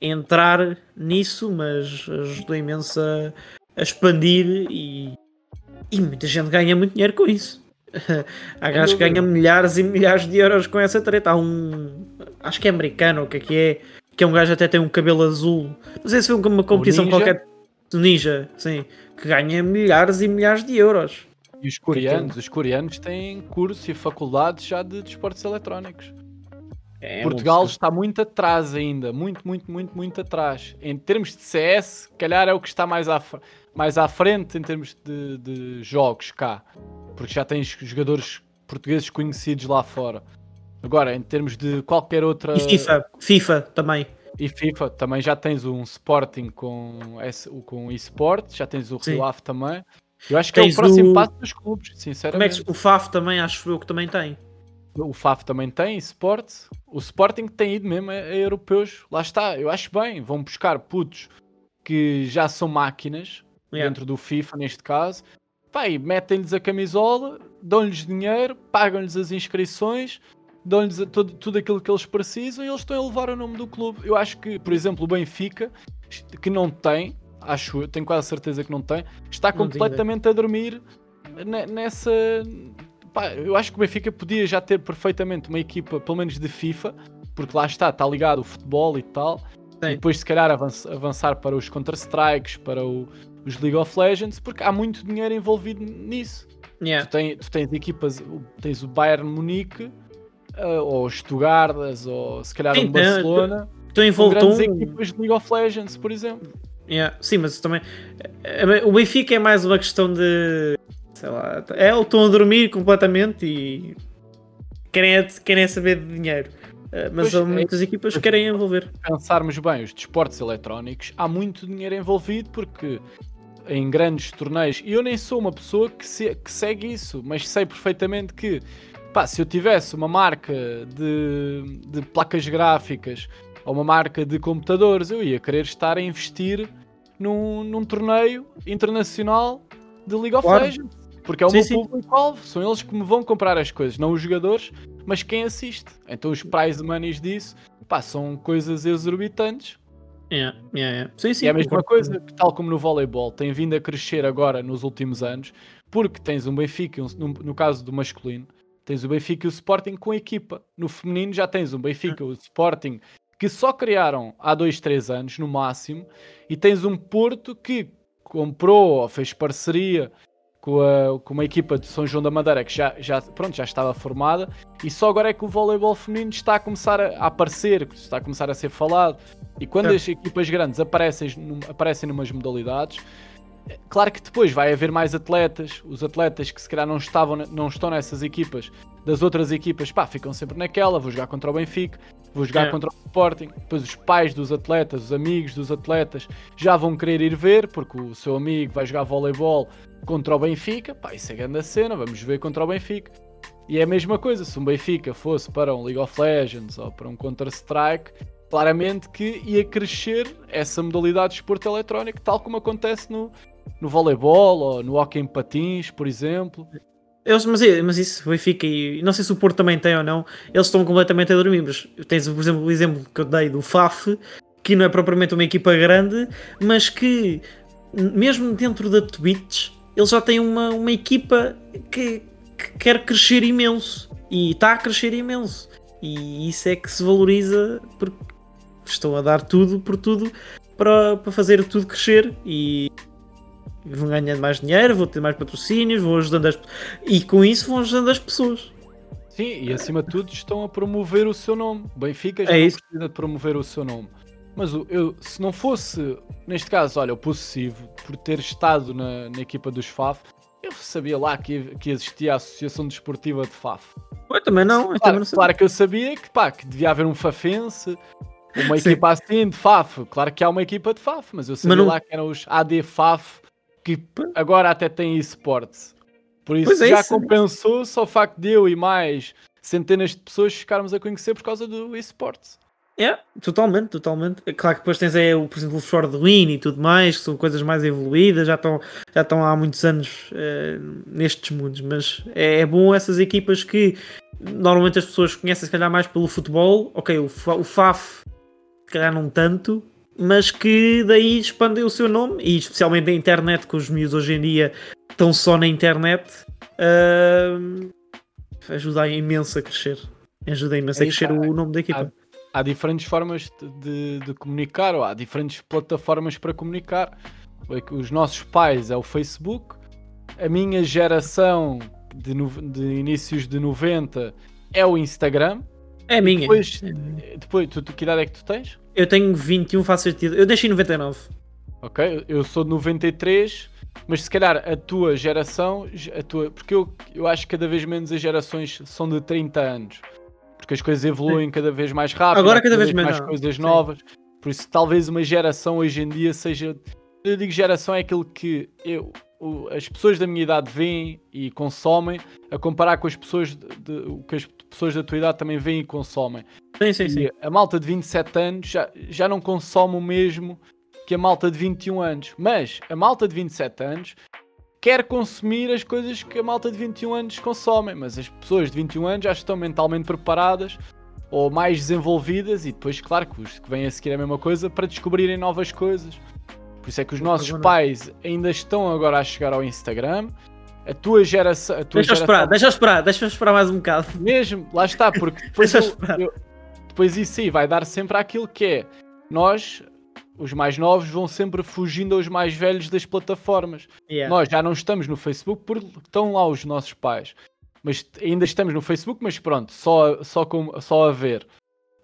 Speaker 1: entrar nisso, mas ajudou imenso a, a expandir e, e muita gente ganha muito dinheiro com isso. [LAUGHS] Há gajos que ganham milhares e milhares de euros com essa treta. Há um. Acho que é americano, o que é que é? Que é um gajo até tem um cabelo azul. Não sei se foi uma competição qualquer do Ninja, sim. Que ganha milhares e milhares de euros.
Speaker 3: E os coreanos, os coreanos têm curso e faculdades já de desportos eletrónicos.
Speaker 1: É
Speaker 3: Portugal
Speaker 1: um
Speaker 3: está muito atrás ainda, muito, muito, muito, muito atrás. Em termos de CS, calhar é o que está mais à, mais à frente em termos de, de jogos cá, porque já tens jogadores portugueses conhecidos lá fora. Agora, em termos de qualquer outra.
Speaker 1: E FIFA, FIFA também.
Speaker 3: E FIFA também já tens um Sporting com, com eSport, já tens o. Rio Ave também. Eu acho que
Speaker 1: Tens
Speaker 3: é o próximo
Speaker 1: o-
Speaker 3: passo dos clubes,
Speaker 1: Como é
Speaker 3: sinceramente.
Speaker 1: que o FAF também acho eu que também tem.
Speaker 3: O FAF também tem eSport. O Sporting tem ido mesmo a, a europeus. Lá está, eu acho bem. Vão buscar putos que já são máquinas
Speaker 1: Yeah.
Speaker 3: dentro do FIFA, neste caso. E metem-lhes a camisola, dão-lhes dinheiro, pagam-lhes as inscrições, dão-lhes a- tudo, tudo aquilo que eles precisam e eles estão a levar o nome do clube. Eu acho que, por exemplo, o Benfica, que não tem, acho eu, tenho quase certeza que não tem, está completamente a dormir ne- nessa. Pá, eu acho que o Benfica podia já ter perfeitamente uma equipa, pelo menos de FIFA, porque lá está, está ligado o futebol e tal.
Speaker 1: Sim.
Speaker 3: E depois, se calhar, avanç- avançar para os Counter-Strikes, para o- os League of Legends, porque há muito dinheiro envolvido nisso.
Speaker 1: Yeah.
Speaker 3: Tu, tens, tu tens equipas, o- tens o Bayern Munique, ah, ou os Stugardas, ou se calhar
Speaker 1: Sim,
Speaker 3: um Barcelona,
Speaker 1: Estão
Speaker 3: grandes
Speaker 1: voltão.
Speaker 3: equipas de League of Legends, por exemplo.
Speaker 1: Yeah, Sim, mas também. é- O Benfica é mais uma questão de. Sei lá. É, estão a dormir completamente e. Querem, é- querem é saber de dinheiro. Eh, Mas
Speaker 3: Pois,
Speaker 1: há
Speaker 3: é-
Speaker 1: muitas equipas que querem envolver.
Speaker 3: pensarmos bem, os desportos eletrónicos, há muito dinheiro envolvido porque em grandes torneios, e eu nem sou uma pessoa que, se- que segue isso, mas sei perfeitamente que pá, se eu tivesse uma marca de, de placas gráficas ou uma marca de computadores, eu ia querer estar a investir num, num torneio internacional de League of
Speaker 1: Claro.
Speaker 3: Legends. Porque é o
Speaker 1: Sim,
Speaker 3: meu público-alvo, são eles que me vão comprar as coisas, não os jogadores, mas quem assiste. Então os prize monies disso pá, são coisas exorbitantes.
Speaker 1: Yeah, yeah, yeah. Sim, sim.
Speaker 3: é a mesma
Speaker 1: concordo.
Speaker 3: coisa, que, tal como no voleibol, tem vindo a crescer agora nos últimos anos, porque tens um Benfica, um- no, no caso do masculino, tens o Benfica e o Sporting com equipa. No feminino já tens um Benfica e o Sporting que só criaram há dois, três anos, no máximo, e tens um Porto que comprou ou fez parceria com, a- com uma equipa de São João da Madeira que já, já, pronto, já estava formada e só agora é que o voleibol feminino está a começar a, aparecer, está a começar a ser falado. E quando
Speaker 1: É.
Speaker 3: as equipas grandes aparecem, num, aparecem numas modalidades, claro que depois vai haver mais atletas, os atletas que se calhar não, estavam, não estão nessas equipas, das outras equipas, pá, ficam sempre naquela, vou jogar contra o Benfica, vou jogar
Speaker 1: É.
Speaker 3: contra o Sporting, depois os pais dos atletas, os amigos dos atletas já vão querer ir ver, porque o seu amigo vai jogar voleibol contra o Benfica, pá, isso é grande cena, vamos ver contra o Benfica. E é a mesma coisa, se um Benfica fosse para um League of Legends ou para um Counter-Strike, claramente que ia crescer essa modalidade de esporte eletrónico, tal como acontece no, no voleibol ou no hockey em patins, por exemplo.
Speaker 1: Eles, mas, é- mas isso, Benfica e não sei se o Porto também tem ou não, eles estão completamente a dormir. Mas tens, por exemplo, o exemplo que eu dei do FAF, que não é propriamente uma equipa grande, mas que mesmo dentro da Twitch, eles já têm uma, uma equipa que, que quer crescer imenso e está a crescer imenso. E isso é que se valoriza porque estão a dar tudo por tudo para, para fazer tudo crescer e vão ganhando mais dinheiro, vão ter mais patrocínios, vão ajudando as e com isso vão ajudando as pessoas.
Speaker 3: Sim, e acima de tudo estão a promover o seu nome. Benfica já
Speaker 1: É
Speaker 3: não
Speaker 1: isso.
Speaker 3: precisa de promover o seu nome. Mas eu, se não fosse, neste caso, olha, o possessivo, por ter estado na, na equipa dos FAF, eu sabia lá que, que existia a Associação Desportiva de FAF.
Speaker 1: Eu também não, eu também
Speaker 3: Claro,
Speaker 1: não sei.
Speaker 3: claro que eu sabia que, pá, que devia haver um Fafense, uma
Speaker 1: Sim.
Speaker 3: equipa assim de FAF. Claro que há uma equipa de FAF, mas eu sabia
Speaker 1: não-
Speaker 3: lá que eram os AD FAF, que agora até têm esportes. Por isso
Speaker 1: é
Speaker 3: já
Speaker 1: isso.
Speaker 3: compensou só o facto de eu e mais centenas de pessoas ficarmos a conhecer por causa do esportes.
Speaker 1: É, totalmente, totalmente. É claro que depois tens o, por exemplo, o For the Win e tudo mais, que são coisas mais evoluídas, já estão, já estão há muitos anos eh, nestes mundos, mas é, é bom essas equipas que normalmente as pessoas conhecem se calhar mais pelo futebol, ok, o, o FAF calhar não tanto, mas que daí expandem o seu nome, e especialmente a internet, que os miúdos hoje em dia estão só na internet, ah, ajuda imenso a crescer. Ajuda imenso
Speaker 3: É
Speaker 1: a crescer
Speaker 3: há-
Speaker 1: o nome da equipa.
Speaker 3: Há diferentes formas de, de- comunicar, ou há diferentes plataformas para comunicar. É Os nossos pais é o Facebook, a minha geração de, de inícios de 90 é o Instagram.
Speaker 1: É minha.
Speaker 3: Depois, depois tu, tu- que idade é que tu tens?
Speaker 1: Eu tenho 21, faço sentido. Eu deixei 99.
Speaker 3: Ok, eu sou de 93, mas se calhar a tua geração, a tua, porque eu, eu acho que cada vez menos as gerações são de 30 anos, porque as coisas evoluem cada vez mais rápido,
Speaker 1: Agora cada vez menos,
Speaker 3: mais
Speaker 1: não.
Speaker 3: coisas
Speaker 1: Sim.
Speaker 3: novas. Por isso, talvez uma geração hoje em dia seja. Eu digo geração é aquilo que eu, o- as pessoas da minha idade veem e consomem, a comparar com as pessoas de, de- o que as pessoas da tua idade também veem e consomem.
Speaker 1: Sim, sim, sim.
Speaker 3: E a malta de 27 anos já, já não consome o mesmo que a malta de 21 anos. Mas a malta de 27 anos quer consumir as coisas que a malta de 21 anos consomem. Mas as pessoas de 21 anos já estão mentalmente preparadas ou mais desenvolvidas e depois, claro, que os que vêm a seguir a mesma coisa para descobrirem novas coisas. Por isso é que os nossos
Speaker 1: Agora-
Speaker 3: pais ainda estão agora a chegar ao Instagram. A tua geração. A tua
Speaker 1: Deixa eu
Speaker 3: geração
Speaker 1: esperar, deixa eu esperar, deixa eu esperar mais um bocado.
Speaker 3: mesmo, lá está, porque [LAUGHS] depois, eu- eu- depois isso aí vai dar sempre aquilo que é. Nós, os mais novos, vão sempre fugindo aos mais velhos das plataformas.
Speaker 1: Yeah.
Speaker 3: Nós já não estamos no Facebook porque estão lá os nossos pais. Mas ainda estamos no Facebook, mas pronto, só, só, com, só a ver.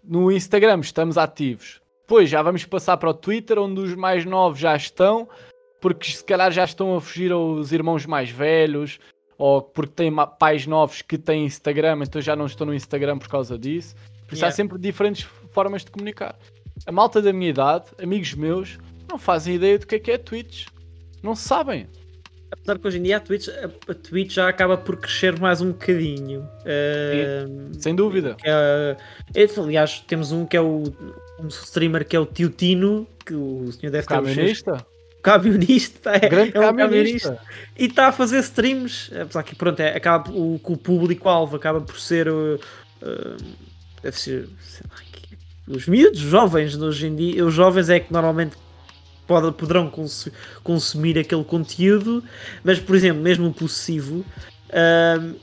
Speaker 3: No Instagram estamos ativos. Depois já vamos passar para o Twitter, onde os mais novos já estão, porque se calhar já estão a fugir aos irmãos mais velhos, ou porque têm pais novos que têm Instagram, então já não estão no Instagram por causa disso. Por isso há
Speaker 1: Yeah.
Speaker 3: sempre diferentes formas de comunicar. A malta da minha idade, amigos meus, não fazem ideia do que é que é Twitch. Não sabem.
Speaker 1: Apesar que hoje em dia a Twitch, a, Twitch já acaba por crescer mais um bocadinho. Ahm,
Speaker 3: Sem dúvida.
Speaker 1: é- é, aliás, temos um que é o um streamer que é o Tio Tino, que o senhor deve ter os seus-
Speaker 3: Camionista?
Speaker 1: camionista, [LAUGHS] é,
Speaker 3: Grande
Speaker 1: é um
Speaker 3: camionista.
Speaker 1: camionista. E está a fazer streams, apesar que pronto, é, acaba, o, o público-alvo acaba por ser. uh, uh, deve ser. lá, os miúdos, os jovens hoje em dia. Os jovens é que normalmente pode- poderão consu- consumir aquele conteúdo, mas por exemplo, mesmo o possessivo, um,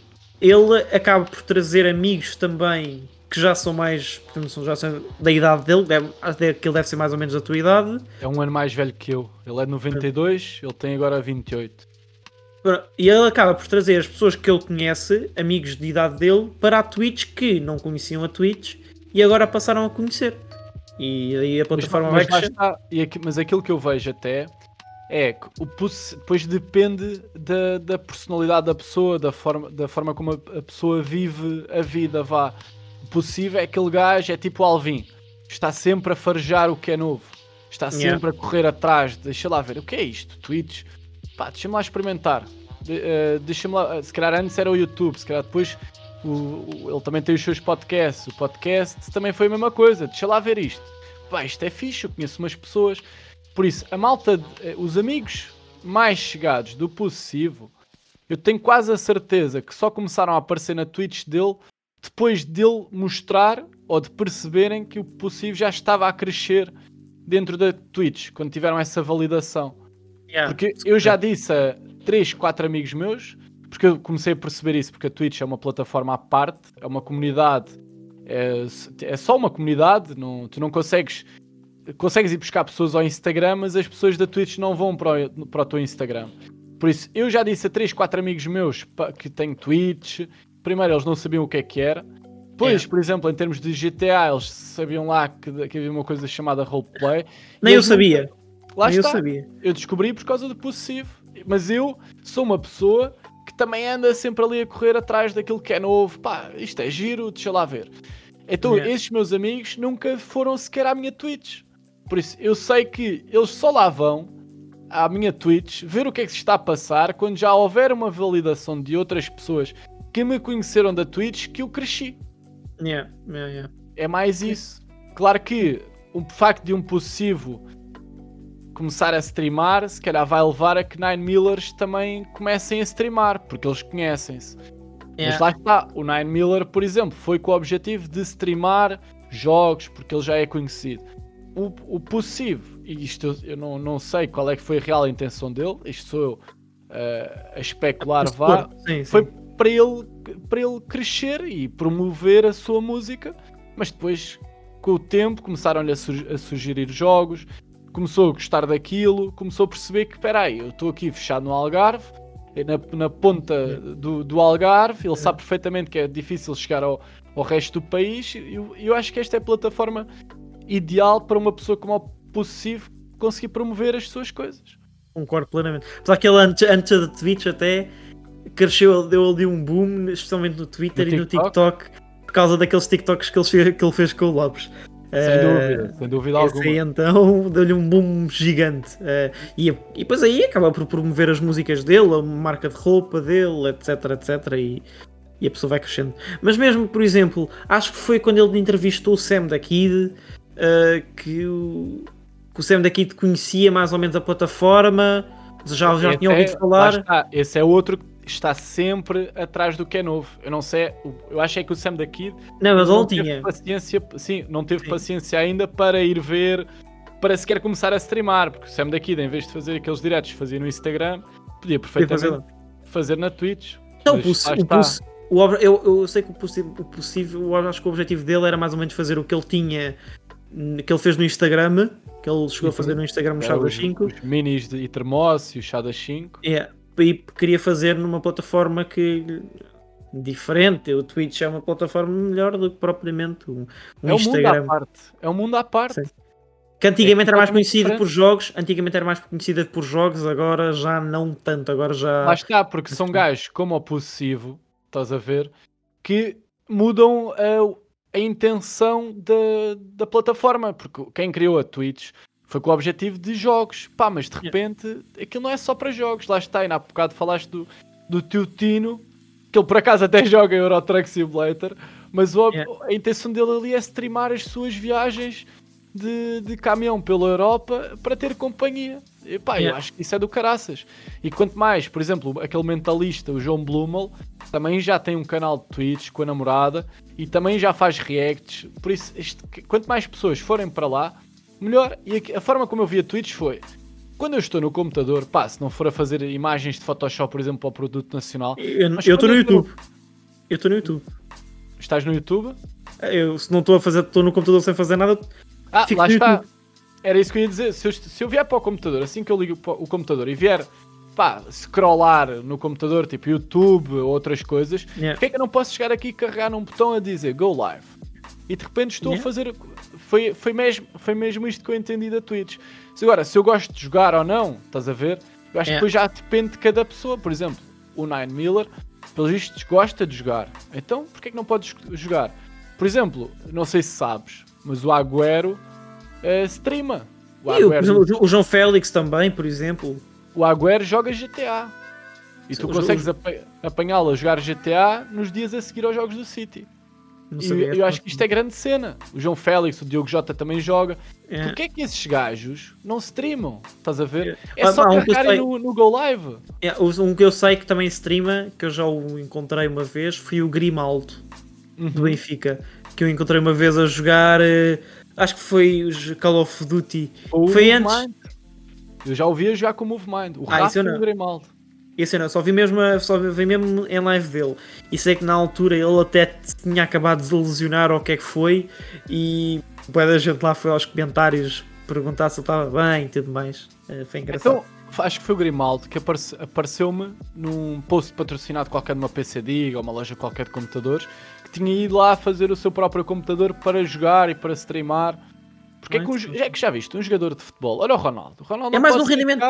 Speaker 1: ele acaba por trazer amigos também que já são mais. portanto, já são da idade dele, deve, acho que ele deve ser mais ou menos da tua idade.
Speaker 3: É um ano mais velho que eu. Ele é de 92, ele tem agora 28.
Speaker 1: E ele acaba por trazer as pessoas que ele conhece, amigos de idade dele, para a Twitch que não conheciam a Twitch e agora passaram a conhecer. E aí a plataforma
Speaker 3: mas,
Speaker 1: vai crescer.
Speaker 3: e aqui- mas aquilo que eu vejo até é que o depois depende da, da personalidade da pessoa, da forma, da forma como a, pessoa vive a vida. Vá. O possível é aquele gajo, é tipo o Alvin, está sempre a farejar o que é novo, está
Speaker 1: Yeah.
Speaker 3: sempre a correr atrás. Deixa lá ver, o que é isto? Twitch? Pá, deixa-me lá experimentar. De- eh, deixa-me lá, se calhar antes era o YouTube, se calhar depois o- ele também tem os seus podcasts. O podcast também foi a mesma coisa. Deixa lá ver isto. Pá, isto é fixe, eu conheço umas pessoas. Por isso, a malta, eh, os amigos mais chegados do possessivo, eu tenho quase a certeza que só começaram a aparecer na Twitch dele depois dele mostrar ou de perceberem que o possível já estava a crescer dentro da Twitch, quando tiveram essa validação.
Speaker 1: Yeah.
Speaker 3: Porque eu já disse a 3, 4 amigos meus, porque eu comecei a perceber isso, porque a Twitch é uma plataforma à parte, é uma comunidade, é, é só uma comunidade, não, tu não consegues, consegues ir buscar pessoas ao Instagram, mas as pessoas da Twitch não vão para o, para o teu Instagram. Por isso, eu já disse a 3, 4 amigos meus que têm Twitch, primeiro eles não sabiam o que é que era, depois,
Speaker 1: É.
Speaker 3: por exemplo, em termos de GTA, eles sabiam lá que, que havia uma coisa chamada roleplay.
Speaker 1: Nem eu sabia.
Speaker 3: Lá
Speaker 1: Nem eu
Speaker 3: está.
Speaker 1: sabia.
Speaker 3: Eu descobri por causa do possessivo. Mas eu sou uma pessoa que também anda sempre ali a correr atrás daquilo que é novo. Pá, isto é giro, deixa lá ver. Então,
Speaker 1: Yeah.
Speaker 3: esses meus amigos nunca foram sequer à minha Twitch. Por isso, eu sei que eles só lá vão à minha Twitch ver o que é que se está a passar quando já houver uma validação de outras pessoas que me conheceram da Twitch que eu cresci.
Speaker 1: Yeah, yeah.
Speaker 3: É mais isso. Claro que o facto de um possessivo começar a streamar, se calhar vai levar a que Nine Millers também comecem a streamar, porque eles conhecem-se. Mas
Speaker 1: Yeah.
Speaker 3: lá está, o Nine Miller, por exemplo, foi com o objetivo de streamar jogos, porque ele já é conhecido. O, o possessivo, e isto eu, não, não sei qual é que foi a real intenção dele, isto sou eu eh, a especular, vá,
Speaker 1: Sim, sim.
Speaker 3: foi para ele, para ele crescer e promover a sua música, mas depois, com o tempo, começaram-lhe a, su- a sugerir jogos, começou a gostar daquilo, começou a perceber que, espera aí, eu estou aqui fechado no Algarve, na, na ponta do, do Algarve, ele sabe perfeitamente que é difícil chegar ao, ao resto do país, e eu, eu acho que esta é a plataforma ideal para uma pessoa como o Possessivo conseguir promover as suas coisas.
Speaker 1: Concordo plenamente. Apesar que ele antes, antes da Twitch até cresceu, deu ali um boom, especialmente no Twitter
Speaker 3: No
Speaker 1: e no
Speaker 3: TikTok?
Speaker 1: Por causa daqueles TikToks que ele que ele fez com o Lopes.
Speaker 3: Sem
Speaker 1: Eh,
Speaker 3: dúvida, sem dúvida
Speaker 1: Esse
Speaker 3: alguma.
Speaker 1: aí então deu-lhe um boom gigante. Eh, e, e depois aí acaba por promover as músicas dele, a marca de roupa dele, etc, etc. E, e a pessoa vai crescendo. Mas mesmo, por exemplo, acho que foi quando ele entrevistou o Sam da Kid eh, que, o, que o Sam da Kid conhecia mais ou menos a plataforma, já, já tinha
Speaker 3: é-
Speaker 1: ouvido
Speaker 3: lá
Speaker 1: falar.
Speaker 3: está, esse é outro que está sempre atrás do que é novo. Eu não sei, o- eu acho é que o Sam da Kid
Speaker 1: Não, mas não tinha.
Speaker 3: paciência, sim, não teve
Speaker 1: Sim.
Speaker 3: paciência ainda para ir ver, para sequer começar a streamar, porque o Sam da Kid, em vez de fazer aqueles diretos que fazia no Instagram, podia perfeitamente fazer na Twitch.
Speaker 1: Não,
Speaker 3: Mas
Speaker 1: o o o eu, eu sei que o, possi- o possível, eu acho que o objetivo dele era mais ou menos fazer o que ele tinha, que ele fez no Instagram, que ele chegou a
Speaker 3: Uhum.
Speaker 1: fazer no Instagram no Shadow
Speaker 3: os,
Speaker 1: 5,
Speaker 3: os minis de, e termos e os Shadow 5.
Speaker 1: é, e queria fazer numa plataforma que diferente. O Twitch é uma plataforma melhor do que propriamente um, um
Speaker 3: É um mundo à
Speaker 1: Instagram.
Speaker 3: parte. É um mundo à parte.
Speaker 1: Sim. Que antigamente
Speaker 3: É
Speaker 1: era mais conhecida
Speaker 3: diferente.
Speaker 1: por jogos, antigamente era mais conhecida por jogos, agora já não tanto, agora já
Speaker 3: Lá está, porque são gajos como o possessivo, estás a ver, que mudam a, a intenção da, da plataforma. Porque quem criou a Twitch foi com o objetivo de jogos. Pá, mas de repente aquilo não é só para jogos. Lá está, e há bocado falaste do, do tio Tino, que ele por acaso até [LAUGHS] joga Euro Truck Simulator, mas o
Speaker 1: Yeah.
Speaker 3: a intenção dele ali é streamar as suas viagens de, de caminhão pela Europa para ter companhia. E pá, eu
Speaker 1: Yeah.
Speaker 3: acho que isso é do caraças. E quanto mais, por exemplo, aquele mentalista, o João Blumel, também já tem um canal de Twitch com a namorada e também já faz reacts. Por isso, isto- quanto mais pessoas forem para lá, melhor. E a forma como eu vi a Twitch foi. Quando eu estou no computador, pá, se não for a fazer imagens de Photoshop, por exemplo, para o produto nacional,
Speaker 1: Eu estou no YouTube. Eu estou no YouTube.
Speaker 3: estás no YouTube,
Speaker 1: Eu, se não estou a fazer, estou no computador sem fazer nada,
Speaker 3: Ah, lá está.
Speaker 1: YouTube.
Speaker 3: Era isso que eu ia dizer. Se eu, se eu vier para o computador, assim que eu ligo o computador e vier, pá, scrollar no computador, tipo YouTube ou outras coisas,
Speaker 1: Yeah.
Speaker 3: porque é que eu não posso chegar aqui e carregar num botão a dizer Go Live? E de repente estou
Speaker 1: Yeah.
Speaker 3: a fazer. Foi, foi, mesmo, foi mesmo isto que eu entendi da Twitch. Se agora, se eu gosto de jogar ou não, estás a ver? Eu acho
Speaker 1: Yeah.
Speaker 3: que depois já depende de cada pessoa. Por exemplo, o Nine Miller, pelos vistos, gosta de jogar. Então, porquê é que não podes jogar? Por exemplo, não sei se sabes, mas o Agüero eh, streama. O
Speaker 1: E o,
Speaker 3: Agüero,
Speaker 1: exemplo, o João Félix também, por exemplo.
Speaker 3: o Agüero joga GTA. E tu consegues apa- apanhá-lo a jogar GTA nos dias a seguir aos jogos do City.
Speaker 1: Não
Speaker 3: E
Speaker 1: sabia.
Speaker 3: eu acho que isto é grande cena. O João Félix, o Diogo Jota também joga.
Speaker 1: É.
Speaker 3: Porquê é que esses gajos não streamam? Estás a ver?
Speaker 1: É.
Speaker 3: É
Speaker 1: Ah,
Speaker 3: só
Speaker 1: eu
Speaker 3: carregarem
Speaker 1: sei-
Speaker 3: no, no Go Live.
Speaker 1: É, um que eu sei que também streama, que eu já o encontrei uma vez, foi o Grimaldo, do
Speaker 3: Uhum.
Speaker 1: Benfica. Que eu encontrei uma vez a jogar, eh, acho que foi os Call of Duty.
Speaker 3: Ou
Speaker 1: Foi antes.
Speaker 3: Mind. Eu já ouvi a jogar com o Move Mind. O
Speaker 1: Ah,
Speaker 3: Rafa e o Grimaldo.
Speaker 1: Esse eu não, só vi mesmo, só vi mesmo em live dele. E sei que na altura ele até tinha acabado de lesionar ou o que é que foi. E boa da gente lá foi aos comentários perguntar se ele estava bem e tudo mais. Eh, Foi engraçado.
Speaker 3: Então, acho que foi o Grimaldo que aparece- apareceu-me num post patrocinado qualquer numa PCD ou uma loja qualquer de computadores que tinha ido lá fazer o seu próprio computador para jogar e para streamar. Porque é que, um, é que já viste, um jogador de futebol, olha o Ronaldo. O Ronaldo
Speaker 1: É mais um
Speaker 3: de
Speaker 1: rendimento.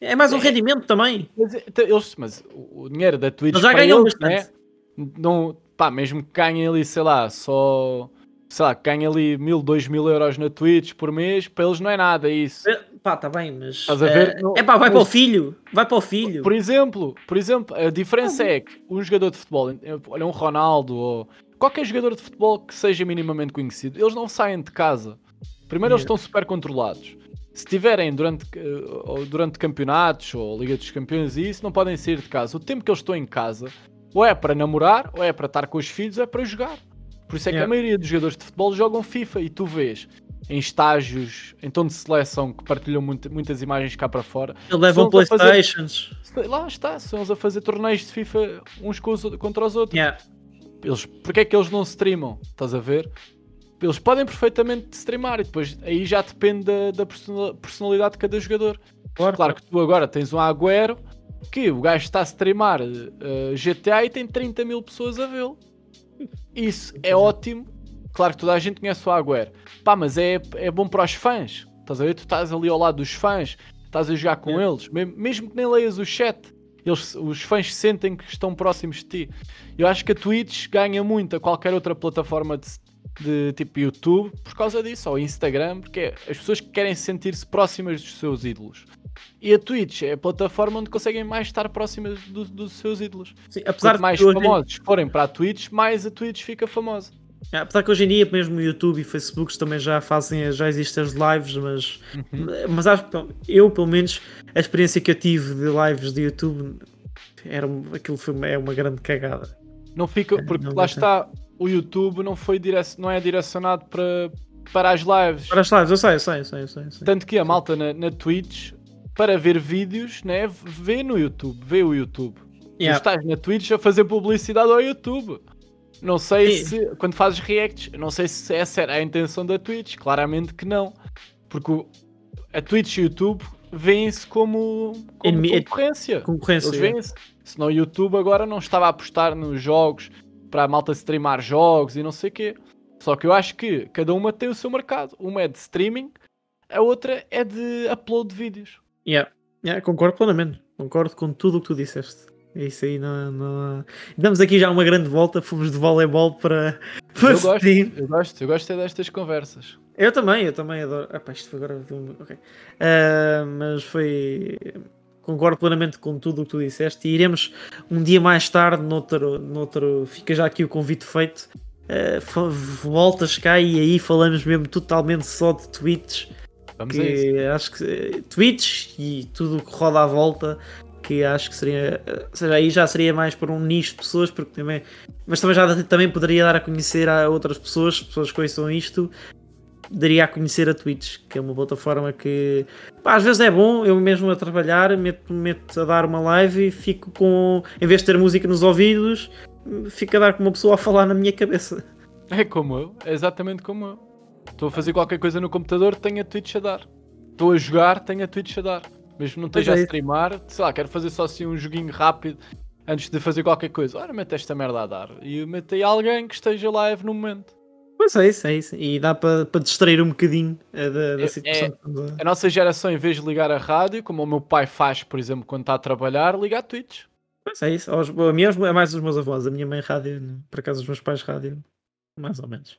Speaker 1: É mais um rendimento também.
Speaker 3: Mas, é- então, eles, mas o dinheiro da Twitch
Speaker 1: Eles já ganham
Speaker 3: eles,
Speaker 1: bastante.
Speaker 3: né, não, pá, mesmo que ganhem ali, sei lá, só sei lá, que ganhem ali mil, dois mil euros na Twitch por mês, para eles não é nada isso.
Speaker 1: Eh, Pá, tá bem, mas.
Speaker 3: Estás a ver?
Speaker 1: eh,
Speaker 3: Não-
Speaker 1: É pá, vai
Speaker 3: mas-
Speaker 1: para o filho. Vai para o filho.
Speaker 3: Por exemplo, por exemplo, a diferença é que um jogador de futebol, olha um Ronaldo ou qualquer jogador de futebol que seja minimamente conhecido, eles não saem de casa. Primeiro eles estão super controlados. Se tiverem durante, eh, durante campeonatos ou Liga dos Campeões e isso, não podem sair de casa. O tempo que eles estão em casa, ou é para namorar, ou é para estar com os filhos, ou é para jogar. Por isso é que
Speaker 1: Yeah.
Speaker 3: a maioria dos jogadores de futebol jogam FIFA e tu vês em estágios, em tom de seleção, que partilham muito- muitas imagens cá para fora,
Speaker 1: Eles levam
Speaker 3: a fazer-
Speaker 1: Playstations.
Speaker 3: Lá está, são eles a fazer torneios de FIFA uns os contra os outros.
Speaker 1: Yeah.
Speaker 3: Eles, porque é que eles não streamam? Estás a ver? Eles podem perfeitamente streamar e depois aí já depende da, da persona- personalidade de cada jogador.
Speaker 1: Claro,
Speaker 3: Claro que tu agora tens um Agüero que o gajo está a streamar eh, GTA e tem 30 mil pessoas a vê-lo. Isso é ótimo. Claro que toda a gente conhece o Agüero. Pá, mas é, é bom para os fãs. Estás a ver? Tu estás ali ao lado dos fãs, estás a jogar com
Speaker 1: Yeah.
Speaker 3: eles, mesmo, mesmo que nem leias o chat. Eles, os fãs sentem que estão próximos de ti. Eu acho que a Twitch ganha muito a qualquer outra plataforma de, de tipo YouTube por causa disso, ou Instagram, porque é as pessoas que querem sentir-se próximas dos seus ídolos. E a Twitch é a plataforma onde conseguem mais estar próximas do- dos seus ídolos.
Speaker 1: Sim, apesar
Speaker 3: Quanto mais
Speaker 1: de
Speaker 3: famosos forem para a Twitch, mais a Twitch fica famosa.
Speaker 1: é, apesar que hoje em dia mesmo o YouTube e Facebook também já fazem, já existem as lives, mas,
Speaker 3: Uhum.
Speaker 1: mas acho que eu pelo menos a experiência que eu tive de lives de YouTube era aquilo foi é uma grande cagada.
Speaker 3: Não fica,
Speaker 1: É,
Speaker 3: porque
Speaker 1: não
Speaker 3: lá está, o YouTube não, foi direc- não é direcionado para, para as lives.
Speaker 1: Para as lives, eu sei, eu sei, eu sei, eu sei. eu sei.
Speaker 3: Tanto que a malta na, na Twitch, para ver vídeos, né, vê no YouTube, vê o YouTube.
Speaker 1: Yeah.
Speaker 3: Tu estás na Twitch a fazer publicidade ao YouTube. Não sei
Speaker 1: Sim.
Speaker 3: se, quando fazes reacts, não sei se essa era a intenção da Twitch, claramente que não. Porque o- a Twitch e o YouTube veem-se como, como
Speaker 1: é
Speaker 3: concorrência.
Speaker 1: Concorrência.
Speaker 3: Eles veem-se. Senão o YouTube agora não estava a apostar nos jogos para a malta streamar jogos e não sei o quê. Só que eu acho que cada uma tem o seu mercado. Uma é de streaming, a outra é de upload de vídeos.
Speaker 1: Yeah. Yeah, concordo plenamente. Concordo com tudo o que tu disseste. É Isso aí não, não... Damos aqui já uma grande volta, fomos de voleibol para, [LAUGHS] para
Speaker 3: Eu gosto, eu gosto, eu gosto é destas conversas.
Speaker 1: Eu também, eu também adoro. Epá, isto foi agora. ok. Ah, mas foi. Concordo plenamente com tudo o que tu disseste. E iremos um dia mais tarde, noutro. noutro fica já aqui o convite feito. fa- voltas cá e aí falamos mesmo totalmente só de tweets.
Speaker 3: Vamos.
Speaker 1: Que acho que eh, tweets e tudo o que roda à volta. Que acho que seria. eh, Ou seja, aí já seria mais para um nicho de pessoas, porque também. Mas também já também poderia dar a conhecer a outras pessoas, pessoas que ouçam isto, daria a conhecer a Twitch, que é uma plataforma que pá, às vezes é bom, eu mesmo a trabalhar, meto, meto a dar uma live e fico com, em vez de ter música nos ouvidos, fico a dar com uma pessoa a falar na minha cabeça.
Speaker 3: É como eu, é exatamente como eu. Estou a fazer qualquer coisa no computador, tenho a Twitch a dar. Estou a jogar, tenho a Twitch a dar. Mesmo não esteja
Speaker 1: é
Speaker 3: a streamar, sei lá, quero fazer só assim um joguinho rápido antes de fazer qualquer coisa. Ora, mete esta merda a dar. E mete aí alguém que esteja live no momento.
Speaker 1: Pois é isso, é isso. E dá para para distrair um bocadinho eh, da, da
Speaker 3: É-
Speaker 1: situação
Speaker 3: é-
Speaker 1: a...
Speaker 3: Nossa geração, em vez de ligar a rádio, como o meu pai faz, por exemplo, quando está a trabalhar, liga a Twitch.
Speaker 1: Pois é isso. Aos- a minha é mais os meus avós, a minha mãe rádio, por acaso os meus pais rádio, mais ou menos.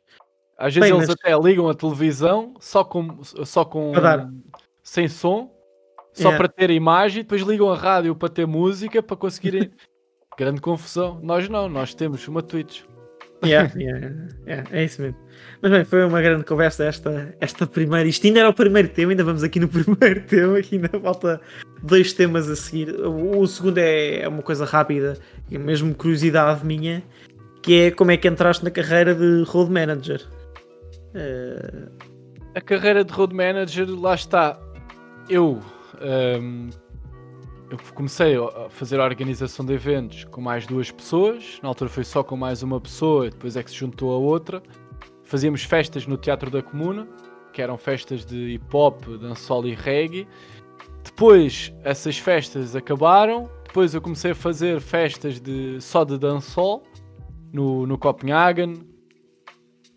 Speaker 3: Às vezes
Speaker 1: Bem,
Speaker 3: eles até ligam a televisão só com, só com sem som, só
Speaker 1: Yeah.
Speaker 3: para ter imagem, depois ligam a rádio para ter música para conseguirem. [LAUGHS] Grande confusão. Nós não, nós temos uma Twitch.
Speaker 1: Yeah, yeah, yeah, é isso mesmo. Mas bem, foi uma grande conversa esta, esta primeira. Isto ainda era o primeiro tema, ainda vamos aqui no [LAUGHS] primeiro tema, que ainda falta dois temas a seguir. O, o segundo é, é uma coisa rápida, e mesmo curiosidade minha, que é como é que entraste na carreira de road manager. Eh,
Speaker 3: A carreira de road manager, lá está. Eu, ahm, eu comecei a fazer a organização de eventos com mais duas pessoas. Na altura foi só com mais uma pessoa, depois é que se juntou a outra. Fazíamos festas no Teatro da Comuna, que eram festas de hip hop, dancehall e reggae. Depois essas festas acabaram. Depois eu comecei a fazer festas de, só de dancehall no, no Copenhagen.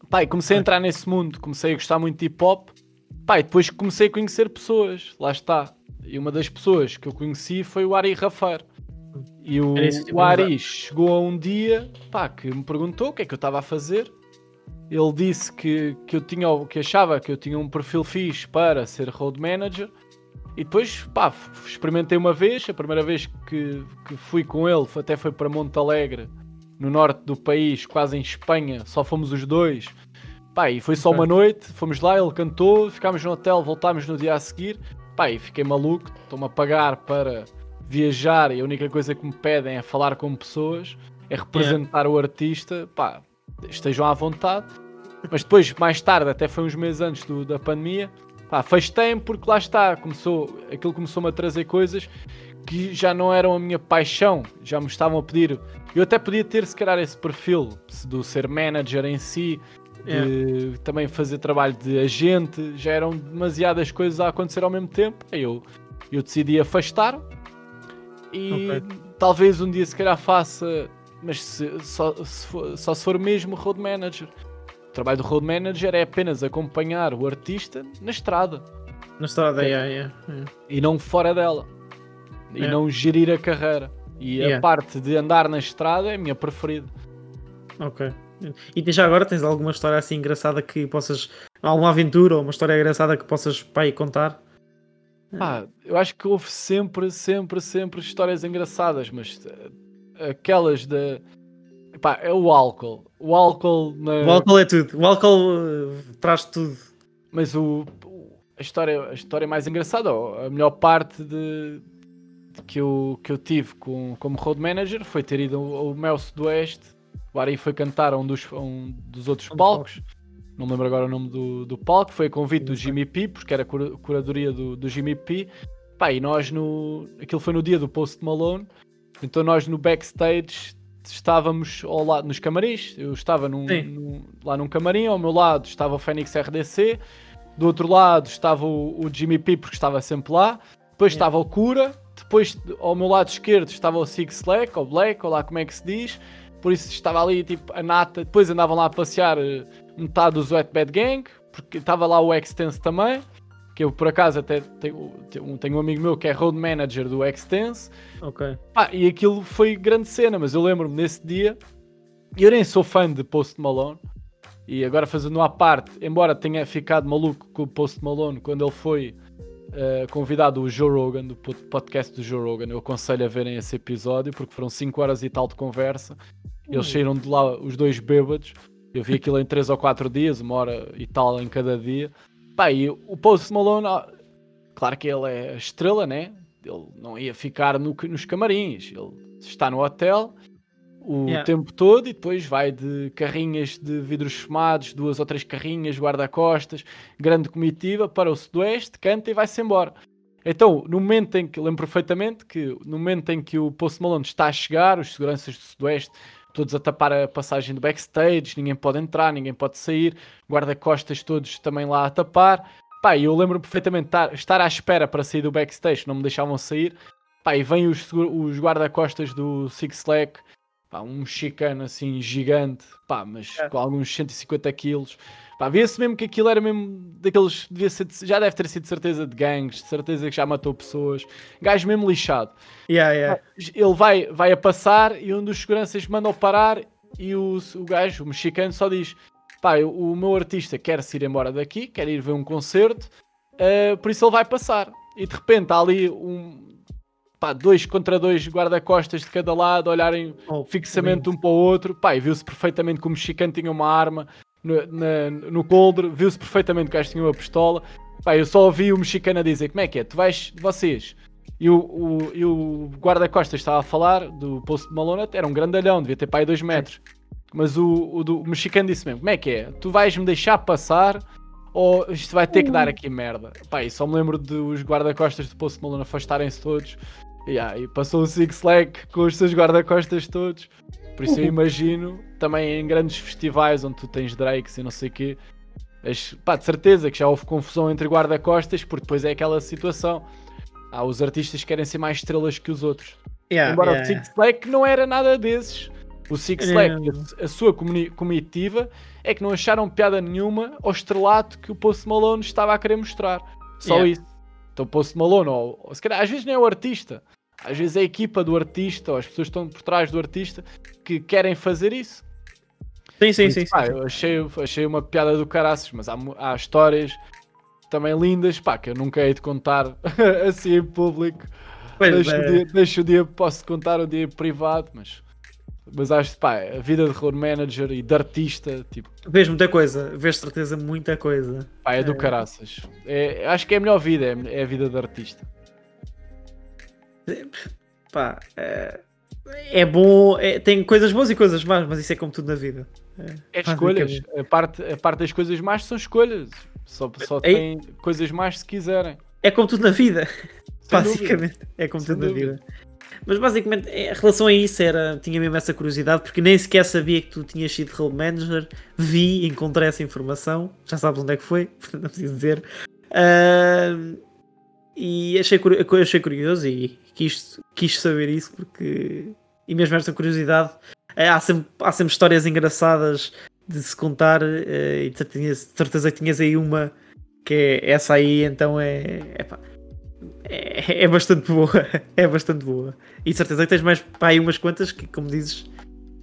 Speaker 3: Pai, comecei a entrar nesse mundo, comecei a gostar muito de hip hop. Pai, depois comecei a conhecer pessoas, lá está. E uma das pessoas que eu conheci foi o Ari Rafeiro. E o, o Ari chegou a um dia pá, que me perguntou o que é que eu estava a fazer. Ele disse que, que eu tinha que achava que eu tinha um perfil fixe para ser road manager. E depois, pá, experimentei uma vez, a primeira vez que, que fui com ele até foi para Monte Alegre, no norte do país, quase em Espanha, só fomos os dois. Pá, e foi só uma noite, fomos lá, ele cantou, ficámos no hotel, voltámos no dia a seguir. E fiquei maluco, estou-me a pagar para viajar e a única coisa que me pedem é falar com pessoas, é representar o artista. Pá, estejam à vontade. Mas depois, mais tarde, até foi uns meses antes do- da pandemia, pá, afastei-me porque lá está, começou, aquilo começou-me a trazer coisas que já não eram a minha paixão, já me estavam a pedir. Eu até podia ter, se calhar, esse perfil do ser manager em si, de também fazer trabalho de agente, já eram demasiadas coisas a acontecer ao mesmo tempo. Aí eu, eu decidi afastar e
Speaker 1: Ok.
Speaker 3: talvez um dia, se calhar, faça, mas se- só, se for, só se for mesmo road manager. O trabalho do road manager é apenas acompanhar o artista na estrada
Speaker 1: na estrada, yeah, yeah, yeah.
Speaker 3: e não fora dela. E
Speaker 1: É.
Speaker 3: não gerir a carreira. E a parte de andar na estrada é a minha preferida.
Speaker 1: Ok. E já agora tens alguma história assim engraçada que possas. Alguma aventura ou uma história engraçada que possas pá, aí contar?
Speaker 3: Pá, eu acho que houve sempre, sempre, sempre histórias engraçadas, mas eh, aquelas da. Pá, é o álcool. O álcool. Na...
Speaker 1: O álcool é tudo. O álcool uh, traz tudo.
Speaker 3: Mas o, a, história, a história mais engraçada, a melhor parte de, de que, eu, que eu tive com, como road manager foi ter ido ao, ao Mel Sudoeste. O Ari foi cantar a um dos, a um dos outros
Speaker 1: Um dos
Speaker 3: palcos. Não me lembro agora o nome do, do palco. Foi a convite do Jimmy P, porque era a cura- curadoria do, do Jimmy P. Pá, e nós no. Aquilo foi no dia do Post Malone. Então nós no backstage estávamos ao lado, nos camarins. Eu estava num, num- lá num camarim, ao meu lado estava o Fênix RDC, do outro lado estava o, o Jimmy P, porque estava sempre lá, depois estava o Cura, depois ao meu lado esquerdo estava o Six Slack, ou Black, ou lá como é que se diz. Por isso estava ali tipo a nata, depois andavam lá a passear eh, metade dos Wet Bad Gang, porque estava lá o Extense também, que eu por acaso até tenho, tenho- tenho um amigo meu que é road manager do Extense.
Speaker 1: Ok.
Speaker 3: Pá, e aquilo foi grande cena, mas eu lembro-me nesse dia, eu nem sou fã de Post Malone, e agora fazendo à parte, embora tenha ficado maluco com o Post Malone quando ele foi eh, convidado do Joe Rogan, do pod- podcast do Joe Rogan, eu aconselho a verem esse episódio, porque foram 5 horas e tal de conversa, eles saíram de lá os dois bêbados, eu vi aquilo em 3 ou 4 dias, uma hora e tal em cada dia. Pá, e o Post Malone, ah, claro que ele é a estrela, né? Ele não ia ficar no- nos camarins, ele está no hotel o
Speaker 1: Yeah.
Speaker 3: tempo todo e depois vai de carrinhas de vidros fumados, duas ou três carrinhas, guarda-costas, grande comitiva para o sudoeste, canta e vai-se embora. Então, no momento em que, lembro perfeitamente que no momento em que o Post Malone está a chegar, os seguranças do sudoeste todos a tapar a passagem do backstage, ninguém pode entrar, ninguém pode sair, guarda-costas todos também lá a tapar. Pá, eu lembro perfeitamente estar, estar à espera para sair do backstage, não me deixavam sair. Pá, e vêm os, os guarda-costas do Six Slack, pá, um mexicano assim gigante, pá, mas
Speaker 1: É.
Speaker 3: com alguns 150 quilos. Pá, via-se mesmo que aquilo era mesmo daqueles, devia ser de- já deve ter sido de certeza de gangues, de certeza que já matou pessoas. Gajo mesmo lixado
Speaker 1: Yeah, yeah.
Speaker 3: ele vai, vai a passar e um dos seguranças manda-o parar e o, o gajo, o mexicano, só diz: pá, eu- o meu artista quer se ir embora daqui, quer ir ver um concerto, eh, por isso ele vai passar. E de repente há ali um. Pá, dois contra dois guarda-costas de cada lado, olharem
Speaker 1: Oh,
Speaker 3: fixamente um para o outro. Pá, e viu-se perfeitamente que o mexicano tinha uma arma no, na- no coldre, viu-se perfeitamente que o gajo tinha uma pistola. Pá, eu só ouvi o mexicano a dizer: Como é que é? Tu vais, vocês. E o, o, e o guarda-costas estava a falar do Post Malone, era um grandalhão, devia ter pai 2 metros. Mas o, o, do- o mexicano disse mesmo: Como é que é? Tu vais me deixar passar ou isto vai ter que dar aqui merda? Pá, e só me lembro dos guarda-costas do Post Malone afastarem-se todos. E, ah, e passou o Six Leg com os seus guarda-costas todos. Por isso eu imagino também em grandes festivais onde tu tens Drakes e não sei o quê. Mas, pá, de certeza que já houve confusão entre guarda-costas, porque depois é aquela situação. Há os artistas que querem ser mais estrelas que os outros.
Speaker 1: Yeah,
Speaker 3: Embora
Speaker 1: yeah,
Speaker 3: o Six Flag não era nada desses. O Six Flag, a, a sua comitiva, é que não acharam piada nenhuma ao estrelato que o Post Malone estava a querer mostrar. Só
Speaker 1: Yeah.
Speaker 3: isso. Então o Post Malone, ou, ou se calhar, às vezes nem é o artista, às vezes é a equipa do artista, ou as pessoas que estão por trás do artista que querem fazer isso.
Speaker 1: Sim, sim, sim.
Speaker 3: pá,
Speaker 1: sim.
Speaker 3: eu achei, achei uma piada do caraças, mas há, há histórias também lindas, pá, que eu nunca hei de contar [LAUGHS] assim em público.
Speaker 1: Pois,
Speaker 3: Deixo,
Speaker 1: é,
Speaker 3: o dia, deixo o dia, posso contar o dia privado, mas, mas acho que pá, a vida de road manager e de artista, tipo,
Speaker 1: Vês muita coisa, vês certeza muita coisa.
Speaker 3: pá, é do
Speaker 1: É.
Speaker 3: caraças. É, acho que é a melhor vida, é, é a vida de artista.
Speaker 1: Pá, é, é bom, é- tem coisas boas e coisas más, mas isso é como tudo na vida.
Speaker 3: É escolhas. A parte, a parte das coisas más são escolhas. Só, só tem coisas más se quiserem.
Speaker 1: É como tudo na vida,
Speaker 3: Sem [LAUGHS]
Speaker 1: basicamente. É como
Speaker 3: Sem
Speaker 1: tudo na
Speaker 3: dúvida.
Speaker 1: vida. Mas basicamente, em relação a isso, era, tinha mesmo essa curiosidade, porque nem sequer sabia que tu tinhas sido road manager. Vi, encontrei essa informação, já sabes onde é que foi, [LAUGHS] não preciso dizer. Ahm, e achei, achei curioso e quis, quis saber isso, porque. E mesmo esta curiosidade, eh, há sempre, há sempre histórias engraçadas de se contar, eh, e de certeza, de certeza que tinhas aí uma que é essa aí, então é. epá, é, é bastante boa. É bastante boa. E de certeza que tens mais pá, aí umas quantas que, como dizes,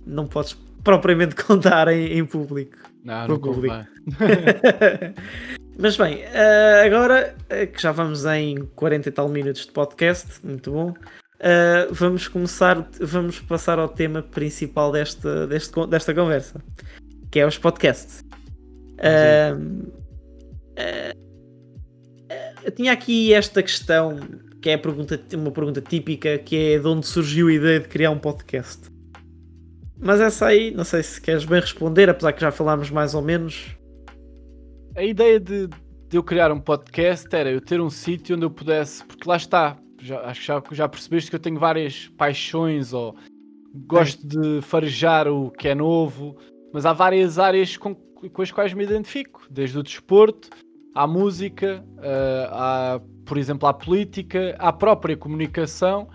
Speaker 1: não podes propriamente [LAUGHS] contar em, em público.
Speaker 3: Não,
Speaker 1: Para
Speaker 3: não
Speaker 1: público. [LAUGHS] Mas bem, eh, agora eh, que já vamos em 40 e tal minutos de podcast, muito bom. eh, vamos começar, vamos passar ao tema principal desta, deste con- desta conversa, que é os podcasts. Eh, eu tinha aqui esta questão, que é a pergunta, uma pergunta típica, que é de onde surgiu a ideia de criar um podcast. Mas essa aí, não sei se queres bem responder, apesar que já falámos mais ou menos.
Speaker 3: A ideia de, de eu criar um podcast era eu ter um sítio onde eu pudesse, porque lá está, já, acho que já, já percebeste que eu tenho várias paixões ou gosto de farejar o que é novo, mas há várias áreas com, com as quais me identifico, desde o desporto à música, eh, à, por exemplo, à política, à própria comunicação.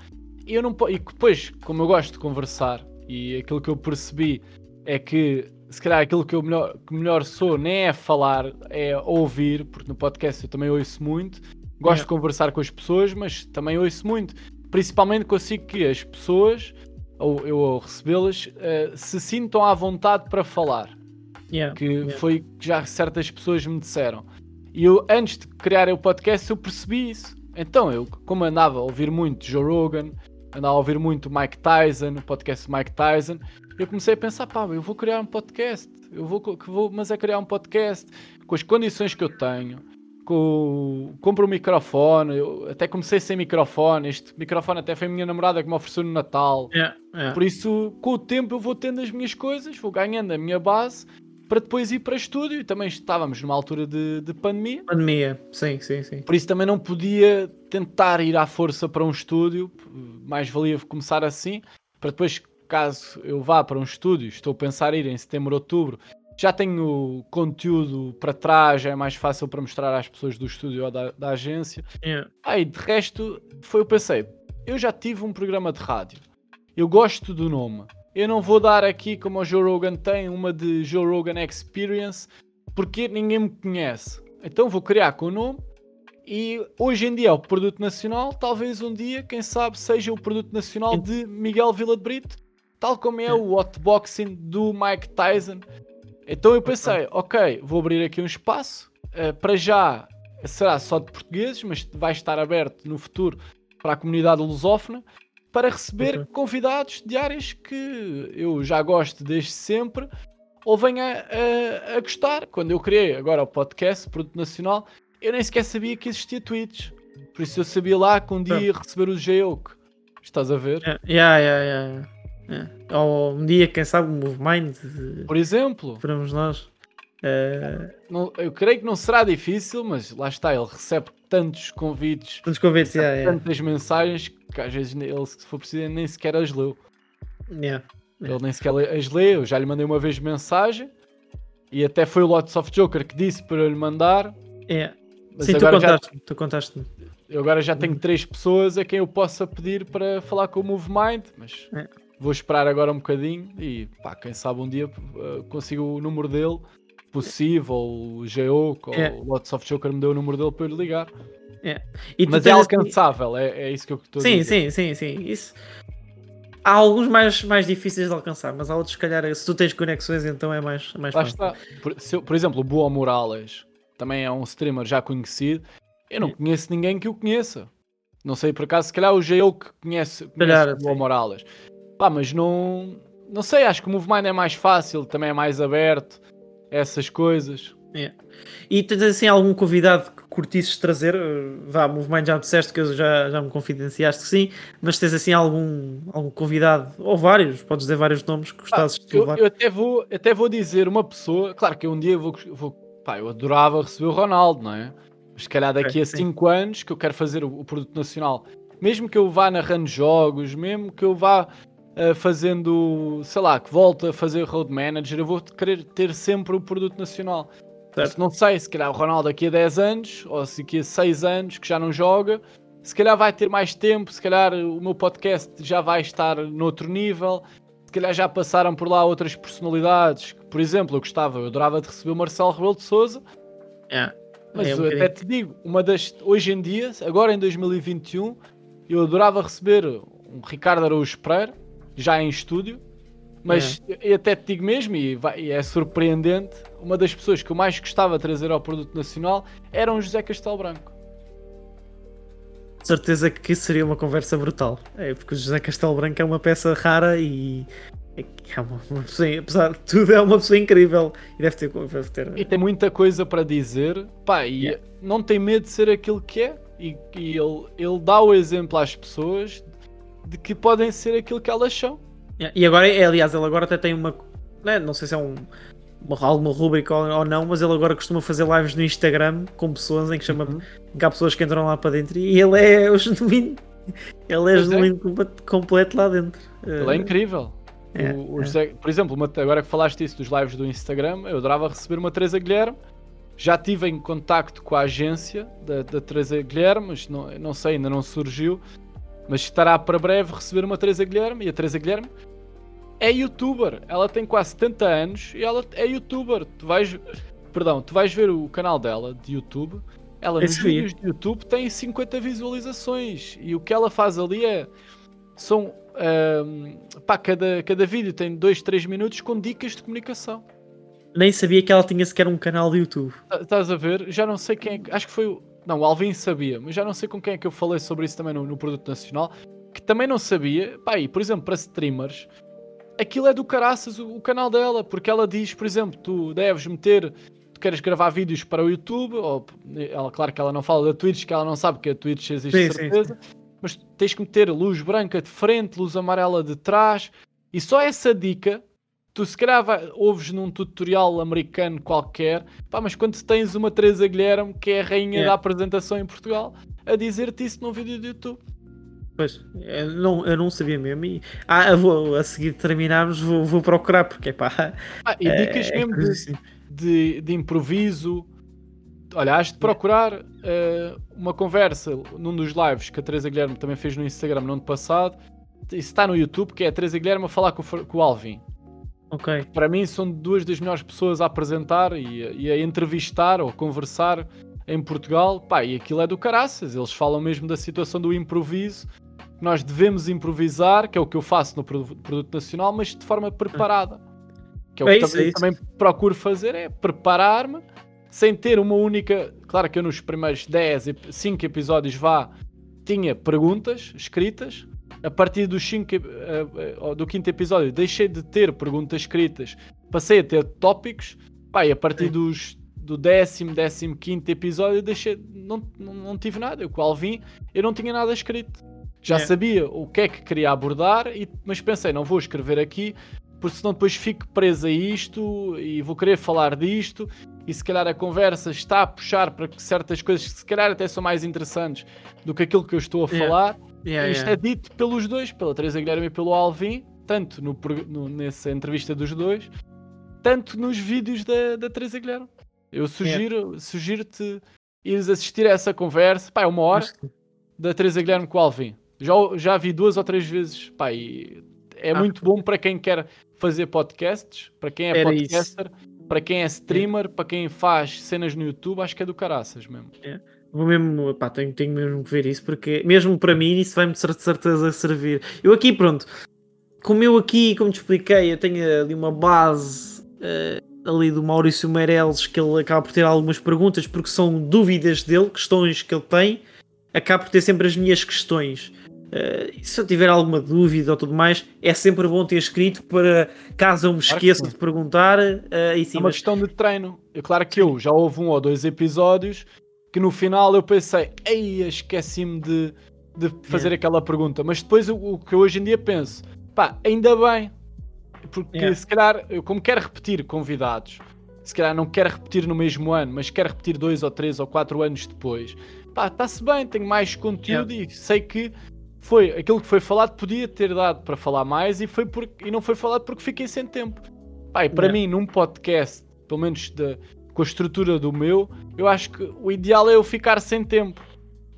Speaker 3: E, eu não, e depois, como eu gosto de conversar, e aquilo que eu percebi é que se calhar aquilo que eu melhor, que melhor sou nem é falar, é ouvir, porque no podcast eu também ouço muito. Gosto
Speaker 1: Yeah.
Speaker 3: de conversar com as pessoas, mas também ouço muito. Principalmente consigo que as pessoas, ou eu ao recebê-las, eh, se sintam à vontade para falar
Speaker 1: Yeah,
Speaker 3: que
Speaker 1: yeah.
Speaker 3: foi que já certas pessoas me disseram. E eu, antes de criar o podcast, eu percebi isso. Então, eu, como andava a ouvir muito Joe Rogan, andava a ouvir muito Mike Tyson, o podcast Mike Tyson, eu comecei a pensar, pá, eu vou criar um podcast, eu vou, vou, mas é criar um podcast com as condições que eu tenho, com, compro um microfone, eu até comecei sem microfone, este microfone até foi a minha namorada que me ofereceu no Natal,
Speaker 1: Yeah, yeah.
Speaker 3: por isso, com o tempo, eu vou tendo as minhas coisas, vou ganhando a minha base para depois ir para estúdio. E também estávamos numa altura de, de pandemia,
Speaker 1: Pandemia, sim, sim, sim.
Speaker 3: por isso também não podia tentar ir à força para um estúdio. Mais valia começar assim, para depois, caso eu vá para um estúdio, estou a pensar ir em setembro, outubro. Já tenho conteúdo para trás, já é mais fácil para mostrar às pessoas do estúdio ou da, da agência.
Speaker 1: Yeah.
Speaker 3: Ah, e de resto, foi eu pensei, eu já tive um programa de rádio. Eu gosto do nome. Eu não vou dar aqui, como o Joe Rogan tem, uma de Joe Rogan Experience, porque ninguém me conhece. Então vou criar com o nome. E hoje em dia é o produto nacional. Talvez um dia, quem sabe, seja o produto nacional de Miguel Vila de Brito, tal como é o hotboxing do Mike Tyson. Então eu pensei, ok, vou abrir aqui um espaço. eh, para já será só de portugueses, mas vai estar aberto no futuro para a comunidade lusófona para receber
Speaker 1: Ok.
Speaker 3: convidados de áreas que eu já gosto desde sempre ou venha a, a gostar. Quando eu criei agora o podcast Produto Nacional, eu nem sequer sabia que existia Twitch. Por isso eu sabia lá que um dia ia receber o Geoke. Estás a ver?
Speaker 1: Yeah, yeah, yeah, yeah. Yeah. Ou um dia, quem sabe, o Movemind, eh,
Speaker 3: Por exemplo,
Speaker 1: esperamos nós. Eh,
Speaker 3: não- eu creio que não será difícil, mas lá está, ele recebe tantos convites
Speaker 1: Tantos convites, yeah, yeah.
Speaker 3: tantas mensagens que às vezes ele, se for preciso, nem sequer as leu.
Speaker 1: Yeah.
Speaker 3: Ele nem sequer as lê. Eu já lhe mandei uma vez mensagem e até foi o Lots of Joker que disse para eu lhe mandar.
Speaker 1: Yeah.
Speaker 3: Mas
Speaker 1: Sim, tu
Speaker 3: já,
Speaker 1: contaste-me, tu contaste-me.
Speaker 3: eu agora já tenho três pessoas a quem eu possa pedir para falar com o MoveMind, mas
Speaker 1: É.
Speaker 3: vou esperar agora um bocadinho e pá, quem sabe um dia uh, consigo o número dele, possível, o Geoco,
Speaker 1: É.
Speaker 3: ou o Lots of Joker me deu o número dele para eu ligar.
Speaker 1: Tu
Speaker 3: Mas é alcançável, é, é isso que eu estou a
Speaker 1: Sim,
Speaker 3: dizer.
Speaker 1: sim, sim, sim. Isso. Há alguns mais, mais difíceis de alcançar, mas há outros, se calhar, se tu tens conexões, então é mais, mais
Speaker 3: Lá
Speaker 1: fácil.
Speaker 3: está. Por, eu- por exemplo, o Boa Morales também é um streamer já conhecido. Eu não
Speaker 1: Sim.
Speaker 3: conheço ninguém que o conheça. Não sei por acaso, se calhar o Geo que conhece, conhece
Speaker 1: calhar,
Speaker 3: o Boa
Speaker 1: sim.
Speaker 3: Morales. Pá, mas não. Não sei, acho que o Movemind é mais fácil, também é mais aberto. Essas coisas.
Speaker 1: E tens assim algum convidado que curtisses trazer? Uh, Vá, Movement já me disseste que eu já, já me confidenciaste que sim, mas tens assim algum, algum convidado, ou vários, podes dizer vários nomes que gostasses de
Speaker 3: Eu,
Speaker 1: levar?
Speaker 3: eu até, vou, até vou dizer uma pessoa. Claro que um dia vou. vou pá, eu adorava receber o Ronaldo, não é? Mas se calhar daqui
Speaker 1: Ok,
Speaker 3: a
Speaker 1: sim.
Speaker 3: 5 anos que eu quero fazer o, o produto nacional, mesmo que eu vá narrando jogos, mesmo que eu vá ah, fazendo, sei lá, que volte a fazer road manager, eu vou querer ter sempre o produto nacional.
Speaker 1: Certo.
Speaker 3: Não sei, se calhar o Ronaldo daqui a 10 anos, ou se daqui a 6 anos que já não joga, se calhar vai ter mais tempo, se calhar o meu podcast já vai estar noutro nível, se calhar já passaram por lá outras personalidades. Por exemplo, eu gostava, eu adorava de receber o Marcelo Rebelo de Souza,
Speaker 1: Yeah.
Speaker 3: mas
Speaker 1: É um
Speaker 3: eu até te digo, uma das hoje em dia, agora em 2021, eu adorava receber um Ricardo Araújo Pereira, já em estúdio, Mas eu até te digo mesmo, e, vai- e é surpreendente, uma das pessoas que eu mais gostava de trazer ao produto nacional era um José Castelo Branco.
Speaker 1: De certeza que isso seria uma conversa brutal. É, porque o José Castelo Branco é uma peça rara e. É uma, uma pessoa, apesar de tudo, é uma pessoa incrível. E deve ter. Deve ter
Speaker 3: E tem muita coisa para dizer, pá, e
Speaker 1: Yeah.
Speaker 3: não tem medo de ser aquilo que é. E, e ele, ele dá o exemplo às pessoas de que podem ser aquilo que elas são.
Speaker 1: Yeah, E agora, é, aliás, ele agora até tem uma. né, não sei se é um, uma, alguma rubrica ou, ou não, mas ele agora costuma fazer lives no Instagram com pessoas em que chama.
Speaker 3: Uhum.
Speaker 1: em que há pessoas que entram lá para dentro e ele é o genuíno. Ele é
Speaker 3: Pois é.
Speaker 1: genuíno compa- completo lá dentro.
Speaker 3: Ele é incrível.
Speaker 1: é,
Speaker 3: O- o
Speaker 1: é.
Speaker 3: José- por exemplo, uma- agora que falaste isso dos lives do Instagram, eu adorava receber uma Teresa Guilherme. Já estive em contacto com a agência da, da Teresa Guilherme, mas não, não sei, ainda não surgiu. Mas estará para breve receber uma Teresa Guilherme. E a Teresa Guilherme é youtuber. Ela tem quase 70 anos e ela é youtuber. Tu vais, perdão, tu vais ver o canal dela de YouTube. Ela
Speaker 1: Eu
Speaker 3: nos vídeos de YouTube tem 50 visualizações. E o que ela faz ali é. São. ahm, pá, cada, cada vídeo tem 2, 3 minutos com dicas de comunicação.
Speaker 1: Nem sabia que ela tinha sequer um canal de YouTube.
Speaker 3: Tá- Estás a ver? Já não sei quem é. Acho que foi o. Não, o Alvin sabia, mas já não sei com quem é que eu falei sobre isso também no, no Produto Nacional. Que também não sabia. Pá, e por exemplo, para streamers, aquilo é do caraças o, o canal dela, porque ela diz, por exemplo, tu deves meter. Tu queres gravar vídeos para o YouTube, ou ela, claro que ela não fala da Twitch, que ela não sabe que a Twitch existe
Speaker 1: Sim,
Speaker 3: de
Speaker 1: sim,
Speaker 3: certeza, mas tens que meter luz branca de frente, luz amarela de trás, e só essa dica tu se calhar vai- ouves num tutorial americano qualquer, pá, mas quando tens uma Teresa Guilherme, que é a rainha
Speaker 1: Yeah.
Speaker 3: da apresentação em Portugal, a dizer-te isso num vídeo do YouTube.
Speaker 1: Pois, eu não, eu não sabia mesmo. E, ah, vou, a seguir de terminarmos, vou, vou procurar, porque pá.
Speaker 3: Ah, e
Speaker 1: é-
Speaker 3: dicas
Speaker 1: é
Speaker 3: mesmo de,
Speaker 1: curiosíssimo.
Speaker 3: de, de improviso. Olha, has de procurar eh, uma conversa num dos lives que a Teresa Guilherme também fez no Instagram no ano passado. Isso está no YouTube, que é a Teresa Guilherme a falar com, com o Alvin.
Speaker 1: Ok.
Speaker 3: para mim são duas das melhores pessoas a apresentar e, a- e a entrevistar ou conversar em Portugal. Pá, e aquilo é do caraças. Eles falam mesmo da situação do improviso. que Nós devemos improvisar, que é o que eu faço no produ- produto nacional, mas de forma preparada. Que é o
Speaker 1: É
Speaker 3: que
Speaker 1: isso,
Speaker 3: também,
Speaker 1: é
Speaker 3: também procuro fazer, é preparar-me sem ter uma única. Claro que eu nos primeiros 10, ep- 5 episódios vá, tinha perguntas escritas. A partir do, cinco, eh, eh, do quinto episódio deixei de ter perguntas escritas, passei a ter tópicos. Pá, e a partir dos, do décimo, décimo quinto episódio deixei, não, não, não tive nada. Eu qual vim, eu não tinha nada escrito. Já
Speaker 1: É.
Speaker 3: sabia o que é que queria abordar, e, mas pensei, não vou escrever aqui, porque senão depois fico preso a isto e vou querer falar disto. E se calhar a conversa está a puxar para que certas coisas que se calhar até são mais interessantes do que aquilo que eu estou a
Speaker 1: Yeah.
Speaker 3: falar.
Speaker 1: Yeah,
Speaker 3: Isto
Speaker 1: yeah.
Speaker 3: é dito pelos dois, pela Teresa Guilherme e pelo Alvin, tanto no, no- nessa entrevista dos dois, tanto nos vídeos da, da Teresa Guilherme. Eu sugiro, sugiro-te ires assistir a essa conversa, pá, é uma hora
Speaker 1: que-
Speaker 3: da Teresa Guilherme com o Alvin. Já, já vi duas ou três vezes, pá, e é
Speaker 1: Ah.
Speaker 3: muito bom para quem quer fazer podcasts, para quem é
Speaker 1: Era isso.
Speaker 3: podcaster, para quem é streamer, para quem faz cenas no YouTube, acho que é do caraças mesmo.
Speaker 1: Vou mesmo, pá, tenho, tenho mesmo que ver isso, porque mesmo para mim isso vai-me de cer- de certeza servir. Eu aqui, pronto, como eu aqui, como te expliquei, eu tenho ali uma base eh, ali do Maurício Meirelles, que ele acaba por ter algumas perguntas, porque são dúvidas dele, questões que ele tem, acaba por ter sempre as minhas questões. E se eu tiver alguma dúvida ou tudo mais, é sempre bom ter escrito para caso eu me
Speaker 3: Claro que
Speaker 1: esqueça
Speaker 3: sim.
Speaker 1: de perguntar. e sim,
Speaker 3: é uma
Speaker 1: mas-
Speaker 3: questão de treino. É claro que eu já houve um ou dois episódios que no final eu pensei, ei, esqueci-me de, de fazer
Speaker 1: Yeah.
Speaker 3: aquela pergunta. Mas depois o, o que eu hoje em dia penso, pá, ainda bem. Porque
Speaker 1: Yeah.
Speaker 3: se calhar, eu como quero repetir convidados, se calhar não quero repetir no mesmo ano, mas quero repetir dois ou três ou quatro anos depois, pá, está-se bem, tenho mais conteúdo e sei que foi aquilo que foi falado, podia ter dado para falar mais e, foi porque, e não foi falado porque fiquei sem tempo. Pá, e para
Speaker 1: Yeah.
Speaker 3: mim, num podcast, pelo menos da- com a estrutura do meu, eu acho que o ideal é eu ficar sem tempo.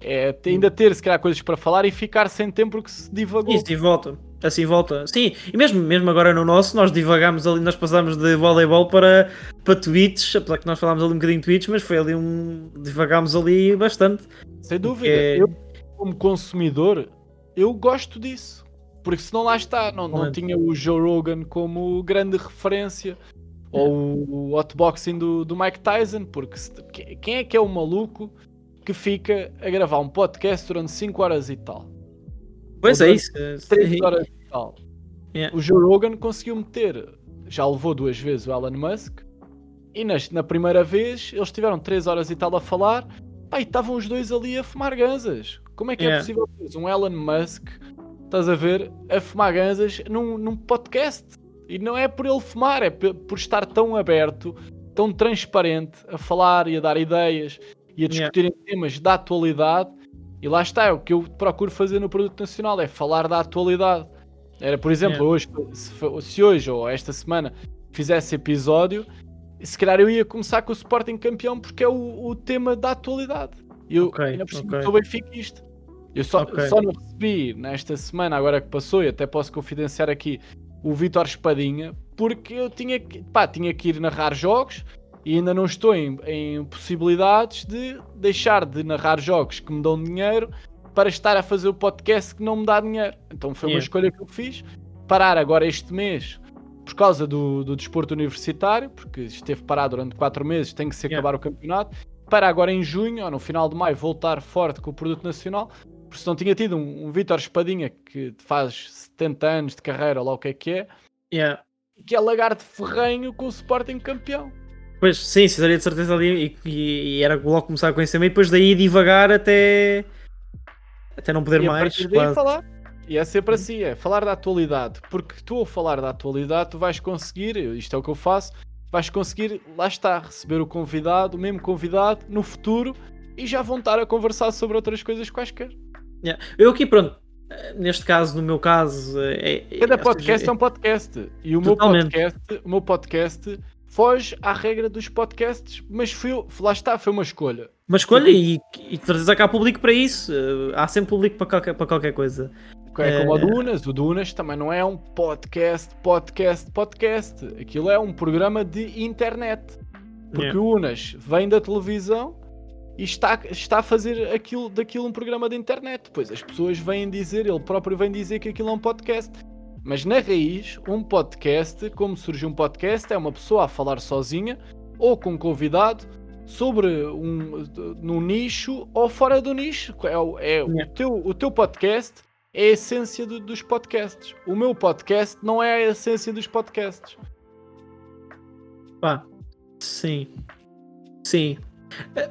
Speaker 3: É ainda ter, se calhar, coisas para falar e ficar sem tempo porque se divagou.
Speaker 1: Isso, e volta. Assim volta. Sim, e mesmo, mesmo agora no nosso, nós divagámos ali, nós passámos de voleibol para, para tweets, apesar que nós falámos ali um bocadinho de tweets, mas foi ali um. divagámos ali bastante.
Speaker 3: Sem dúvida.
Speaker 1: É-
Speaker 3: Eu, como consumidor, eu gosto disso. Porque senão lá está, não, não tinha o Joe Rogan como grande referência. Ou o hotboxing do, do Mike Tyson, porque se- que- quem é que é o maluco que fica a gravar um podcast durante 5 horas e tal?
Speaker 1: Pois é isso. é,
Speaker 3: 3
Speaker 1: sim.
Speaker 3: horas e tal.
Speaker 1: Yeah.
Speaker 3: O Joe Rogan conseguiu meter, já levou duas vezes o Elon Musk, e nas- na primeira vez eles tiveram 3 horas e tal a falar, pá, e estavam os dois ali a fumar ganzas. Como é que é
Speaker 1: Yeah.
Speaker 3: possível teres um Elon Musk, estás a ver, a fumar ganzas num, num podcast? E não é por ele fumar, é por estar tão aberto, tão transparente, a falar e a dar ideias e a
Speaker 1: Yeah.
Speaker 3: discutirem temas da atualidade. E lá está, é o que eu procuro fazer no produto nacional, é falar da atualidade. Era, por exemplo,
Speaker 1: Yeah.
Speaker 3: hoje, se, se hoje ou esta semana fizesse episódio, se calhar eu ia começar com o Sporting campeão porque é o, o tema da atualidade. E Eu
Speaker 1: Ok,
Speaker 3: ainda por cima
Speaker 1: ok.
Speaker 3: sou benfiquista. Eu só,
Speaker 1: Ok.
Speaker 3: só não recebi nesta semana, agora que passou, e até posso confidenciar aqui o Vitor Espadinha, porque eu tinha que, pá, tinha que ir narrar jogos e ainda não estou em, em possibilidades de deixar de narrar jogos que me dão dinheiro para estar a fazer o podcast que não me dá dinheiro. Então foi uma
Speaker 1: Yeah.
Speaker 3: escolha que eu fiz. Parar agora este mês por causa do, do desporto universitário, porque esteve parado durante quatro meses, tem que se
Speaker 1: Yeah.
Speaker 3: acabar o campeonato. Para agora em junho, ou no final de maio, voltar forte com o produto nacional. Porque se não tinha tido um, um Vítor Espadinha que faz 70 anos de carreira, lá o que é que é,
Speaker 1: Yeah.
Speaker 3: que é lagarto ferrenho com o Sporting campeão.
Speaker 1: Pois sim, seria de certeza ali e, e- e era logo começar com esse tema e depois daí divagar até até não poder
Speaker 3: e
Speaker 1: mais.
Speaker 3: daí
Speaker 1: quase.
Speaker 3: falar. E é sempre assim, é falar da atualidade. Porque tu ao falar da atualidade, tu vais conseguir, isto é o que eu faço, vais conseguir, lá está, receber o convidado, o mesmo convidado, no futuro, e já vão estar a conversar sobre outras coisas quaisquer.
Speaker 1: Yeah. Eu aqui, pronto, eh, neste caso, no meu caso, é, é-
Speaker 3: Cada podcast
Speaker 1: seja,
Speaker 3: é um podcast. E o meu podcast, o meu podcast foge à regra dos podcasts, mas foi, lá está, foi uma escolha.
Speaker 1: uma escolha e, e de certeza que há público para isso. eh, Há sempre público para qualquer, para qualquer coisa.
Speaker 3: É como o
Speaker 1: É.
Speaker 3: Dunas, o Dunas também não é um podcast, podcast, podcast. Aquilo é um programa de internet. Porque
Speaker 1: Yeah.
Speaker 3: o Unas vem da televisão e está, está a fazer aquilo, daquilo um programa de internet. Depois as pessoas vêm dizer, ele próprio vem dizer que aquilo é um podcast. Mas na raiz, um podcast, como surge um podcast, é uma pessoa a falar sozinha ou com um convidado sobre um num nicho ou fora do nicho. É, o- é o, teu, o teu podcast é a essência do- dos podcasts. O meu podcast não é a essência dos podcasts.
Speaker 1: Pá, sim. Sim. Eh,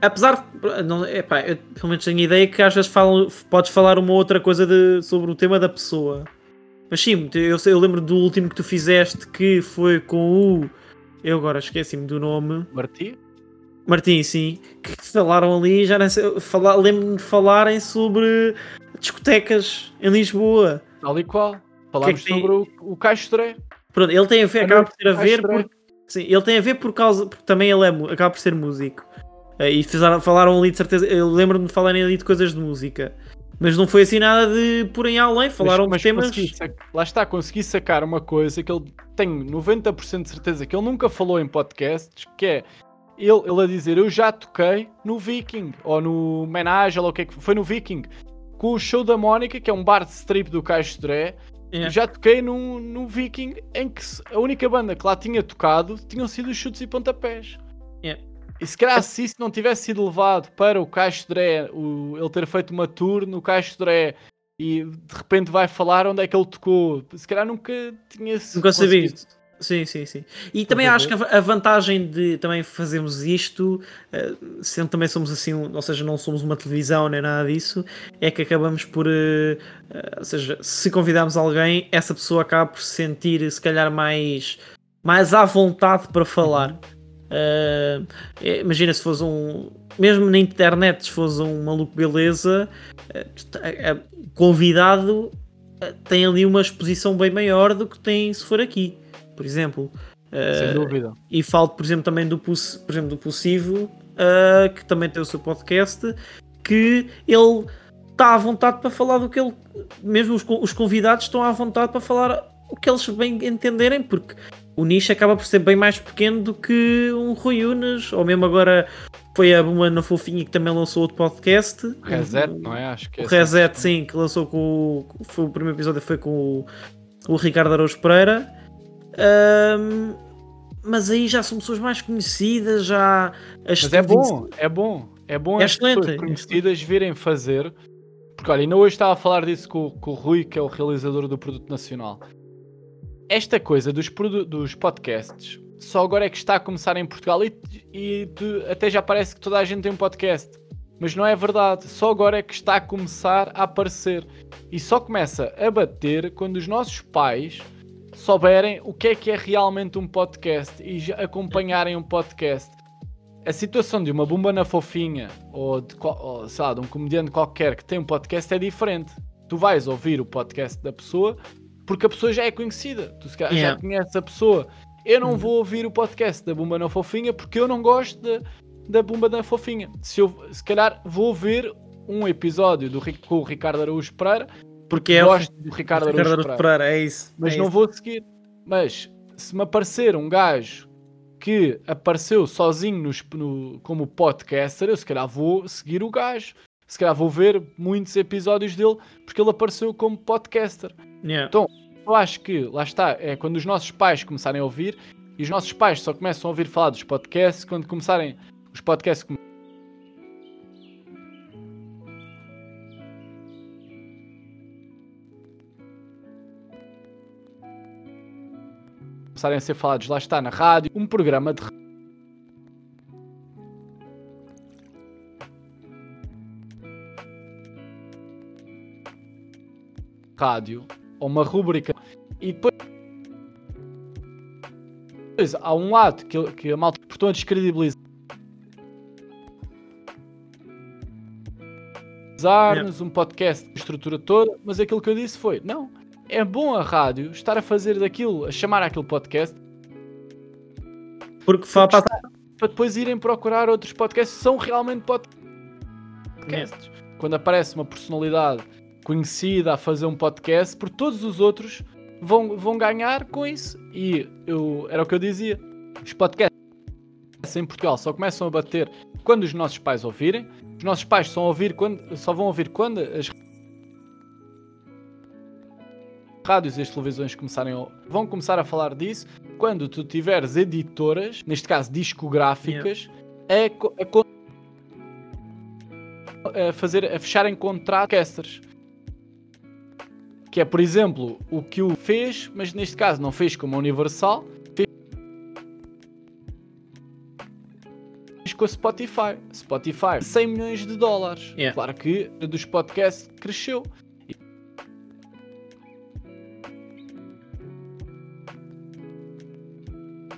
Speaker 1: Apesar de. Não, epá, eu pelo menos tenho a ideia que às vezes falam, podes falar uma outra coisa de, sobre o tema da pessoa. Mas sim, eu, eu lembro do último que tu fizeste que foi com o. Eu agora esqueci-me do nome.
Speaker 3: Marti?
Speaker 1: Martim, sim. Que falaram ali, já nem sei. Falar, Lembro-me de falarem sobre discotecas em Lisboa.
Speaker 3: Tal e qual. Falámos
Speaker 1: que tem-
Speaker 3: sobre o, o Caixo Dré.
Speaker 1: Pronto, ele tem a ver,
Speaker 3: A
Speaker 1: acaba por ter a ver por, sim, ele tem a ver por causa, porque também ele é, acaba por ser músico. Eh, E fizeram, falaram ali de certeza, eu lembro-me de falarem ali de coisas de música. Mas não foi assim nada de porem além, falaram
Speaker 3: mas,
Speaker 1: de temas.
Speaker 3: Lá está, consegui sacar uma coisa que ele tenho 90% de certeza que ele nunca falou em podcasts, que é ele, ele a dizer eu já toquei no Viking, ou no Menage, ou o que é que foi, foi no Viking, com o show da Mónica, que é um bar de strip do Caixo Dré,
Speaker 1: É.
Speaker 3: Eu já toquei num, num Viking em que a única banda que lá tinha tocado tinham sido os chutes e pontapés.
Speaker 1: Yeah.
Speaker 3: E se calhar se isso não tivesse sido levado para o Caixo Dré, o, ele ter feito uma tour no Caixo Dré e de repente vai falar onde é que ele tocou, se calhar nunca tinha se
Speaker 1: Nunca sabia.
Speaker 3: conseguido.
Speaker 1: Sim, sim, sim. E também
Speaker 3: a
Speaker 1: acho que a va- a vantagem de também fazermos isto, eh, sendo também somos assim, ou seja, não somos uma televisão nem nada disso, é que acabamos por, eh, eh, ou seja, se convidarmos alguém, essa pessoa acaba por se sentir se calhar mais, mais à vontade para falar. Eh, eh, imagina se fosse um, mesmo na internet, se fosse um maluco beleza, o convidado eh, tem ali uma exposição bem maior do que tem se for aqui por exemplo.
Speaker 3: Sem
Speaker 1: Uh,
Speaker 3: dúvida.
Speaker 1: e falo, por exemplo, também do, por exemplo, do Possível, uh, que também tem o seu podcast, que ele está à vontade para falar do que ele. Mesmo os, os convidados estão à vontade para falar o que eles bem entenderem, porque o nicho acaba por ser bem mais pequeno do que um Rui Unas, ou mesmo agora foi a Buma na Fofinha que também lançou outro podcast.
Speaker 3: Reset, não é? Acho que é
Speaker 1: O
Speaker 3: assim.
Speaker 1: Reset, sim, que lançou com o. Foi, o primeiro episódio foi com o, o Ricardo Araújo Pereira. Ahm, mas aí já são pessoas mais conhecidas, já. as
Speaker 3: Mas é bom, é bom. É bom
Speaker 1: É
Speaker 3: as pessoas
Speaker 1: excelente, é
Speaker 3: conhecidas virem fazer. Porque olha, ainda hoje estava a falar disso com, com o Rui, que é o realizador do Produto Nacional. Esta coisa dos, dos podcasts só agora é que está a começar em Portugal e, e tu- até já parece que toda a gente tem um podcast. Mas não é verdade. Só agora é que está a começar a aparecer. E só começa a bater quando os nossos pais souberem o que é que é realmente um podcast e acompanharem um podcast. A situação de uma bomba na fofinha ou de, ou, sei lá, de um comediante qualquer que tem um podcast é diferente. Tu vais ouvir o podcast da pessoa porque a pessoa já é conhecida. Tu se calhar
Speaker 1: Yeah.
Speaker 3: já conheces a pessoa. Eu não
Speaker 1: Uhum.
Speaker 3: vou ouvir o podcast da bomba na fofinha porque eu não gosto da- da bomba na fofinha. Se, eu, se calhar vou ver um episódio do, com o Ricardo Araújo Pereira
Speaker 1: Porque é o
Speaker 3: gosto do Ricardo,
Speaker 1: Ricardo
Speaker 3: Araújo
Speaker 1: Araújo
Speaker 3: Pereira
Speaker 1: Pereira, é isso.
Speaker 3: mas
Speaker 1: é
Speaker 3: não
Speaker 1: isso.
Speaker 3: vou seguir. Mas se me aparecer um gajo que apareceu sozinho nos- no- como podcaster, eu se calhar vou seguir o gajo. Se calhar vou ver muitos episódios dele porque ele apareceu como podcaster.
Speaker 1: Yeah.
Speaker 3: Eu acho que, lá está, é quando os nossos pais começarem a ouvir, e os nossos pais só começam a ouvir falar dos podcasts quando começarem os podcasts come- começarem a ser falados, lá está, na rádio, um programa de rádio ou uma rúbrica. E depois Pois, há um lado que, que a malta portanto descredibilizar nos um podcast a estrutura toda, mas aquilo que eu disse foi: não, é bom a rádio estar a fazer daquilo, a chamar aquele podcast
Speaker 1: Porque fala para
Speaker 3: para depois irem procurar outros podcasts são realmente podcasts. Quando aparece uma personalidade conhecida a fazer um podcast, por todos os outros vão, vão ganhar com isso. E eu, era o que eu dizia: os podcasts em Portugal só começam a bater quando os nossos pais ouvirem. Os nossos pais só, ouvir quando, só vão ouvir quando as rádios e as televisões começarem a, vão começar a falar disso quando tu tiveres editoras, neste caso discográficas, a, co- a co- a fazer a fecharem contratos casters. Que é, por exemplo, o que o fez, mas neste caso não fez como a Universal, fez com a Spotify. Spotify, 100 milhões de dólares.
Speaker 1: Yeah.
Speaker 3: Claro que dos podcasts cresceu.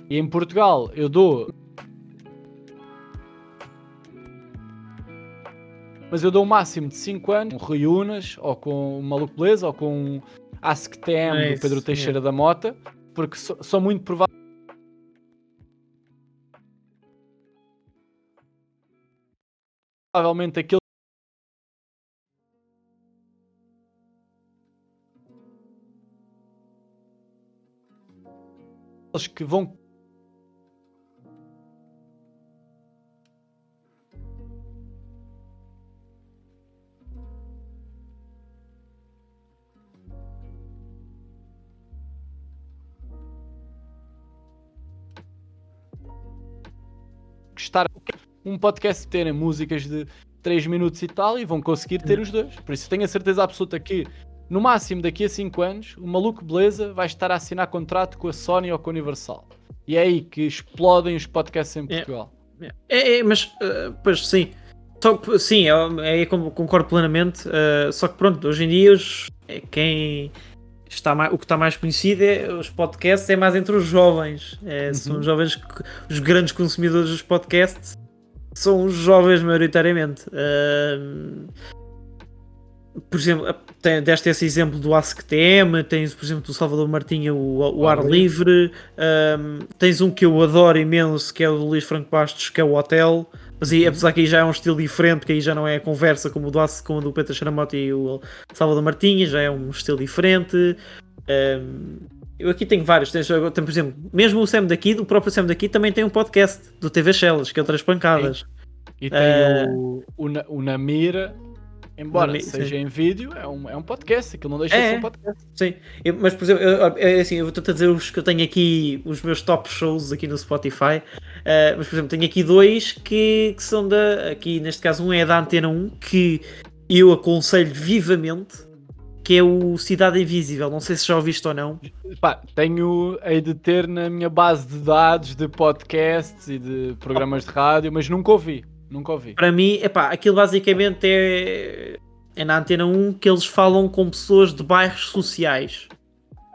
Speaker 3: E em Portugal eu dou. Mas eu dou um máximo de 5 anos com Rui Unas, ou com o Maluco Beleza, ou com o Ask TM
Speaker 1: É
Speaker 3: do Pedro Teixeira da Mota, porque so- são muito prováveis. Provavelmente aquele aqueles que vão estar um podcast terem músicas de 3 minutos e tal e vão conseguir ter os dois. Por isso tenho a certeza absoluta que no máximo daqui a 5 anos o maluco beleza vai estar a assinar contrato com a Sony ou com a Universal. E é aí que explodem os podcasts em
Speaker 1: É.
Speaker 3: Portugal.
Speaker 1: É, é, mas, uh, pois sim. Só que, sim, é, é, concordo plenamente. uh, só que pronto, hoje em dia os, é quem está mais, o que está mais conhecido é os podcasts, é mais entre os jovens. É, São
Speaker 3: Uhum.
Speaker 1: os jovens os grandes consumidores dos podcasts são os jovens maioritariamente. Uh, por exemplo, tem- deste esse exemplo do AskTM, tens, por exemplo, do Salvador Martinha, o, o Ar
Speaker 3: Ar
Speaker 1: Livre, um, tens um que eu adoro imenso, que é o do Luís Franco Bastos, que é o Hotel, mas aí, apesar que aí já é um estilo diferente, porque aí já não é a conversa como o do, como o do Peter Xaramote e o Salvador Martinha, já é um estilo diferente. Um, eu aqui tenho vários. Tens, tem, por exemplo, mesmo o Sam daqui, o próprio Sam daqui também tem um podcast do TV Shellas, que é outras pancadas.
Speaker 3: E tem
Speaker 1: Eh,
Speaker 3: o, o, o Namira, embora seja
Speaker 1: sim.
Speaker 3: em vídeo, é um, é um podcast, aquilo não deixa de
Speaker 1: É,
Speaker 3: ser
Speaker 1: é.
Speaker 3: um podcast.
Speaker 1: Sim, Eu- mas por exemplo, eu, é assim, eu vou-te a dizer os que eu tenho aqui, os meus top shows aqui no Spotify. eh, mas por exemplo, tenho aqui dois que, que são da. Aqui neste caso, um é da Antena 1, que eu aconselho vivamente, que é o Cidade Invisível. Não sei se já ouviste ou não.
Speaker 3: Pá, tenho, hei de ter na minha base de dados de podcasts e de programas de rádio, mas nunca ouvi, nunca ouvi.
Speaker 1: Para mim, epá, aquilo basicamente é. É na Antena 1 que eles falam com pessoas de bairros sociais.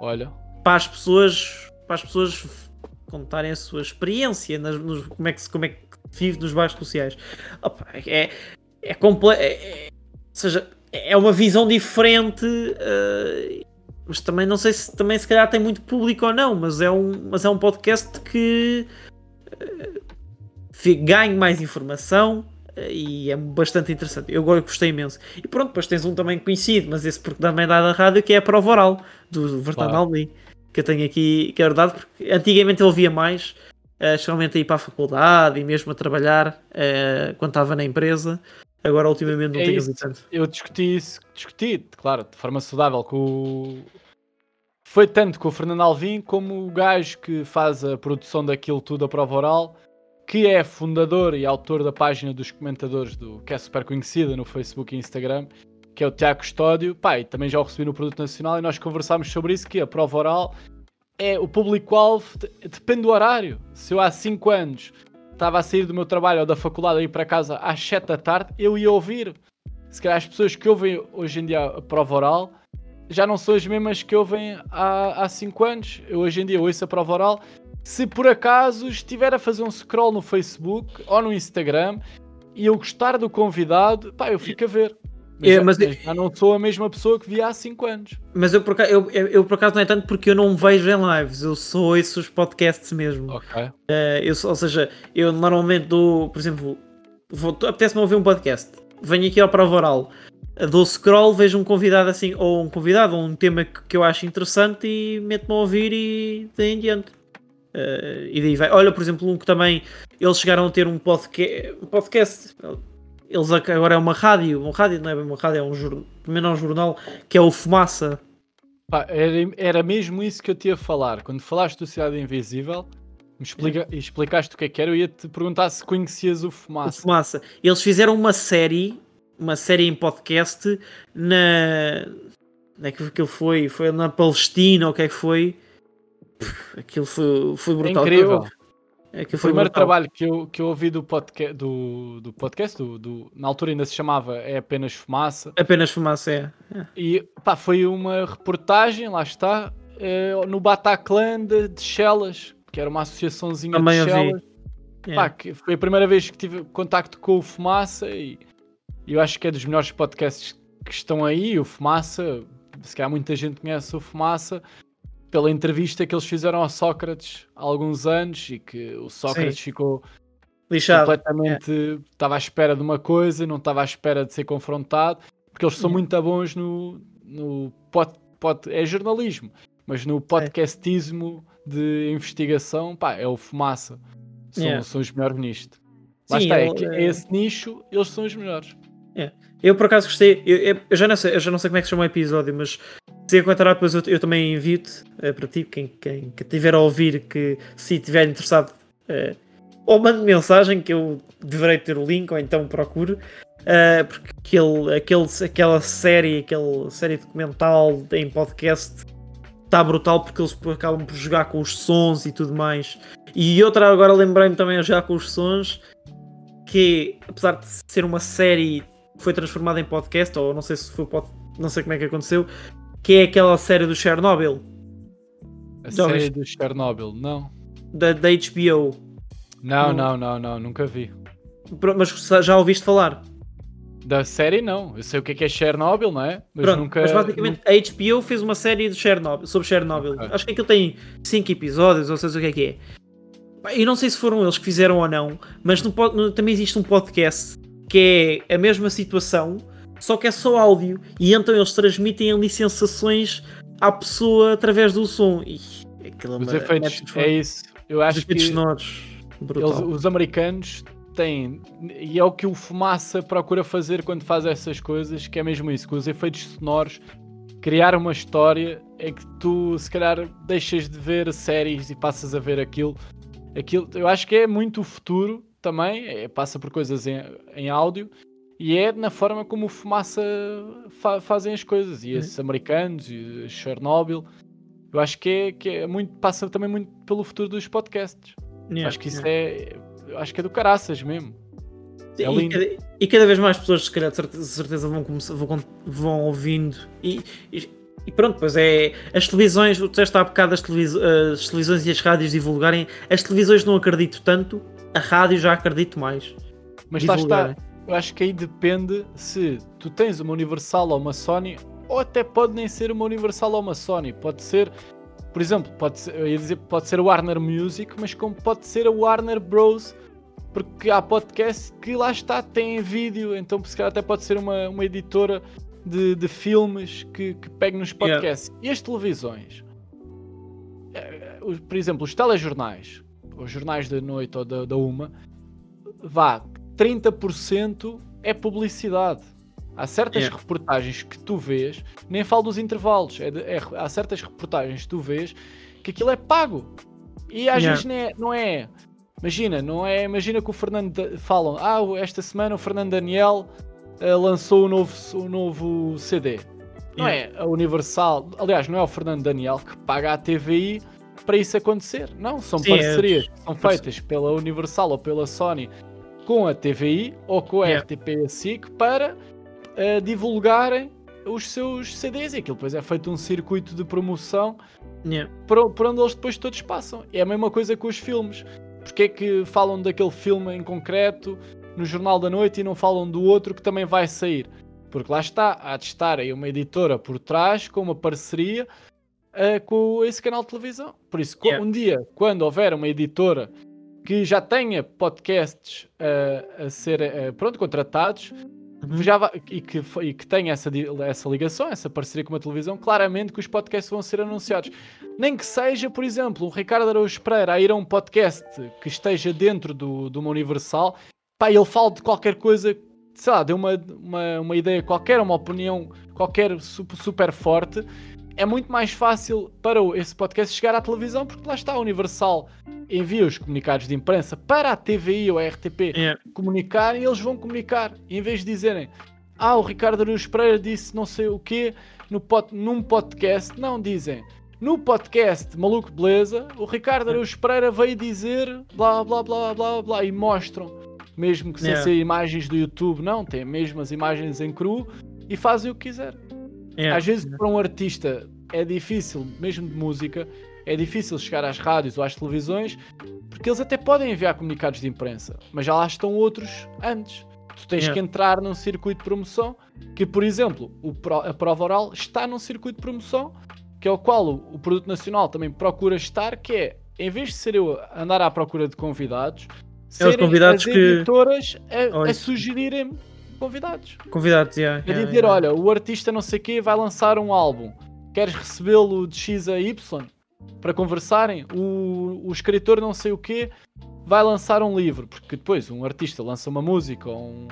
Speaker 3: Olha,
Speaker 1: para as pessoas, para as pessoas contarem a sua experiência, nas, nos- como, é que, como é que vive nos bairros sociais. Opa, é, é, comple- é- é- ou seja, é uma visão diferente, eh, mas também não sei se também se calhar tem muito público ou não, mas é um, mas é um podcast que eh, ganho mais informação eh, e é bastante interessante. Eu gostei imenso. E pronto, depois tens um também conhecido, mas esse porque também dá da rádio, que é a Prova Oral, do Vertano
Speaker 3: Claro.
Speaker 1: Que eu tenho aqui, que é verdade, porque antigamente eu ouvia mais, eh, especialmente a ir para a faculdade e mesmo a trabalhar eh, quando estava na empresa. Agora, ultimamente, não
Speaker 3: É
Speaker 1: tenho ouvido tanto.
Speaker 3: eu discuti isso, discuti, claro, de forma saudável com o... Foi tanto com o Fernando Alvim como o gajo que faz a produção daquilo tudo a prova oral, que é fundador e autor da página dos comentadores do que é super conhecida no Facebook e Instagram, que é o Tiago Custódio. E também já o recebi no Produto Nacional e nós conversámos sobre isso, que a prova oral é o público-alvo, de- depende do horário. Se eu há 5 anos estava a sair do meu trabalho ou da faculdade a ir para casa às 7 da tarde, eu ia ouvir. Se calhar as pessoas que ouvem hoje em dia a prova oral já não são as mesmas que ouvem há 5 anos. Eu hoje em dia ouço a prova oral. Se por acaso estiver a fazer um scroll no Facebook ou no Instagram e eu gostar do convidado, pá, eu fico a ver. Mas,
Speaker 1: É,
Speaker 3: já,
Speaker 1: mas-
Speaker 3: já não sou a mesma pessoa que via há 5 anos.
Speaker 1: Mas eu por, acaso, eu, eu, eu, por acaso não é tanto porque eu não vejo em lives, eu ouço os podcasts mesmo.
Speaker 3: Ok.
Speaker 1: Eh, eu, ou seja, eu normalmente dou, por exemplo, apetece-me ouvir um podcast, venho aqui ao prova oral, dou scroll, vejo um convidado assim, ou um convidado, ou um tema que, que eu acho interessante e meto-me a ouvir e daí em diante. Eh, e daí vai. Olha, por exemplo, um que também eles chegaram a ter um podcast. Um podcast eles agora é uma rádio, uma rádio não é bem uma rádio, é um jornal, primeiro é um jornal que é o Fumaça.
Speaker 3: Pá, era, era mesmo isso que eu te ia falar. Quando falaste do Cidade Invisível, me explica, e explicaste o que é que era, eu ia-te perguntar se conhecias o
Speaker 1: O
Speaker 3: Fumaça.
Speaker 1: Fumaça. Eles fizeram uma série, uma série em podcast na. Onde é que foi? Foi na Palestina ou o que é que foi? Pff, Aquilo foi, foi
Speaker 3: É
Speaker 1: brutal.
Speaker 3: incrível.
Speaker 1: Aquilo
Speaker 3: O
Speaker 1: foi
Speaker 3: primeiro
Speaker 1: brutal.
Speaker 3: trabalho que eu, que eu ouvi do, podca do, do podcast, do, do- na altura ainda se chamava É Apenas Fumaça,
Speaker 1: Apenas fumaça, é. é.
Speaker 3: e pá, foi uma reportagem, lá está, eh, no Bataclan de, de Chelas, que era uma associaçãozinha
Speaker 1: Também
Speaker 3: de. Chelas.
Speaker 1: é.
Speaker 3: Pá, que foi a primeira vez que tive contacto com o Fumaça e eu acho que é dos melhores podcasts que estão aí. O Fumaça, se calhar muita gente conhece o Fumaça pela entrevista que eles fizeram ao Sócrates há alguns anos e que o Sócrates
Speaker 1: Sim.
Speaker 3: ficou
Speaker 1: Lixado.
Speaker 3: completamente. Estava à espera de uma coisa, não estava à espera de ser confrontado, porque eles são
Speaker 1: Yeah.
Speaker 3: muito bons no, no pod, pod- é jornalismo, mas no podcastismo de investigação, pá, é o Fumaça. São, são os melhores nisto. Lá
Speaker 1: Sim,
Speaker 3: está, é
Speaker 1: eh,
Speaker 3: esse nicho, eles são os melhores.
Speaker 1: Eu por acaso gostei, eu, eu- eu já não sei, eu já não sei como é que se chama o episódio, mas se encontrar depois eu, eu também envio-te eh, para ti, quem, quem que tiver a ouvir, que se estiver interessado, eh, ou mande mensagem que eu deverei ter o link, ou então procure, eh, porque aquele, aquele, aquela série, aquela série documental em podcast está brutal porque eles acabam por jogar com os sons e tudo mais. E outra agora lembrei-me também a jogar com os sons, que apesar de ser uma série foi transformada em podcast, ou não sei se foi não sei como é que aconteceu, que é aquela série do Chernobyl,
Speaker 3: A
Speaker 1: Já
Speaker 3: série
Speaker 1: viste?
Speaker 3: do Chernobyl, não.
Speaker 1: da, da HBO.
Speaker 3: Não,
Speaker 1: Não.
Speaker 3: não, não, nunca vi.
Speaker 1: Mas já ouviste falar?
Speaker 3: Da série, não. Eu sei o que é que é Chernobyl, não é? Mas
Speaker 1: Pronto,
Speaker 3: nunca.
Speaker 1: mas basicamente a HBO fez uma série de Chernobyl, sobre Chernobyl.
Speaker 3: Ok.
Speaker 1: Acho que aquilo tem 5 episódios, ou seja o que é que é. Pá, E não sei se foram eles que fizeram ou não, mas no no- também existe um podcast que é a mesma situação, só que é só áudio. E então eles transmitem ali sensações à pessoa através do som. E aquilo é
Speaker 3: Os
Speaker 1: uma-
Speaker 3: efeitos, é isso. Eu
Speaker 1: os
Speaker 3: acho
Speaker 1: efeitos
Speaker 3: que
Speaker 1: sonoros.
Speaker 3: eles- os americanos têm, e é o que o Fumaça procura fazer quando faz essas coisas, que é mesmo isso, com os efeitos sonoros, criar uma história em que tu, se calhar, deixas de ver séries e passas a ver aquilo. aquilo eu acho que é muito o futuro também, é- passa por coisas em, em áudio, e é na forma como o Fumaça fa- fazem as coisas, e esses americanos, e Chernobyl, eu acho que é, que é muito, passa também muito pelo futuro dos podcasts.
Speaker 1: Yeah,
Speaker 3: acho que isso
Speaker 1: yeah.
Speaker 3: é. Acho que é do caraças mesmo. é
Speaker 1: e, cada, e cada vez mais pessoas, se calhar, de certeza, vão, começar, vão, vão ouvindo. E, e, e pronto, pois é. As televisões, o teste há bocado, as, televis- as televisões e as rádios divulgarem. As televisões não acredito tanto, a rádio já acredito mais.
Speaker 3: Mas lá está. Eu acho que aí depende se tu tens uma Universal ou uma Sony, ou até pode nem ser uma Universal ou uma Sony. Pode ser, por exemplo, pode ser, eu ia dizer, pode ser a Warner Music, mas como pode ser a Warner Bros. Porque há podcasts que lá está, têm vídeo, então se calhar até pode ser uma, uma editora de, de filmes que, que pegue nos
Speaker 1: Yeah.
Speaker 3: podcasts. E as televisões? Eh, Por exemplo, os telejornais, os jornais da noite ou da, da uma, vá, 30% é publicidade. Há certas
Speaker 1: Yeah.
Speaker 3: reportagens que tu vês, nem falo dos intervalos, é de- é- há certas reportagens que tu vês que aquilo é pago. E às
Speaker 1: Yeah.
Speaker 3: vezes nem é, não é. Imagina, não é. Imagina que o Fernando falam, ah, esta semana o Fernando Daniel eh, lançou o novo, o novo CD. Não é a Universal, aliás, não é o Fernando Daniel que paga a TVI para isso acontecer. Não, são
Speaker 1: Sim, é-
Speaker 3: parcerias que são feitas pela Universal ou pela Sony com a TVI ou com a
Speaker 1: Yeah.
Speaker 3: RTP e a SIC para eh, divulgarem os seus CDs e aquilo depois é feito um circuito de promoção
Speaker 1: Yeah.
Speaker 3: por, por onde eles depois todos passam. É a mesma coisa com os filmes. Porque é que falam daquele filme em concreto no Jornal da Noite e não falam do outro que também vai sair? Porque lá está, há de estar aí uma editora por trás com uma parceria eh, com esse canal de televisão. Por isso,
Speaker 1: Yeah.
Speaker 3: um dia, quando houver uma editora que já tenha podcasts eh, a ser eh, pronto, contratados,
Speaker 1: Uhum.
Speaker 3: já vai- e, que, e que tenha essa, essa ligação, essa parceria com a televisão, claramente que os podcasts vão ser anunciados. Nem que seja, por exemplo, o Ricardo Araújo Pereira a ir a um podcast que esteja dentro do, de uma Universal, pá, ele fala de qualquer coisa, sei lá, deu uma, uma, uma ideia qualquer, uma opinião qualquer super forte. É muito mais fácil para esse podcast chegar à televisão, porque lá está a Universal envia os comunicados de imprensa para a TVI ou a RTP
Speaker 1: Yeah.
Speaker 3: comunicar e eles vão comunicar. Em vez de dizerem, ah, o Ricardo Araújo Pereira disse não sei o quê no pod, num podcast, não dizem. No podcast Maluco Beleza, o Ricardo Araújo Pereira veio dizer blá blá blá blá blá e mostram. Mesmo que sem
Speaker 1: Yeah.
Speaker 3: ser imagens do YouTube, não, tem mesmo as imagens em cru e fazem o que quiser.
Speaker 1: Yeah.
Speaker 3: Às vezes, para um artista, é difícil, mesmo de música, é difícil chegar às rádios ou às televisões, porque eles até podem enviar comunicados de imprensa, mas já lá estão outros antes. Tu tens
Speaker 1: Yeah.
Speaker 3: que entrar num circuito de promoção, que, por exemplo, o pro- a prova oral está num circuito de promoção, que é o qual o, o produto nacional também procura estar, que é, em vez de ser eu andar à procura de convidados, serem
Speaker 1: convidados
Speaker 3: as
Speaker 1: que-
Speaker 3: editoras a, a sugerirem convidados.
Speaker 1: Convidados, yeah,
Speaker 3: A
Speaker 1: yeah,
Speaker 3: dizer,
Speaker 1: yeah.
Speaker 3: olha, o artista não sei quê vai lançar um álbum. Queres recebê-lo de X a Y para conversarem? O, o escritor não sei o quê vai lançar um livro. Porque depois um artista lança uma música ou um,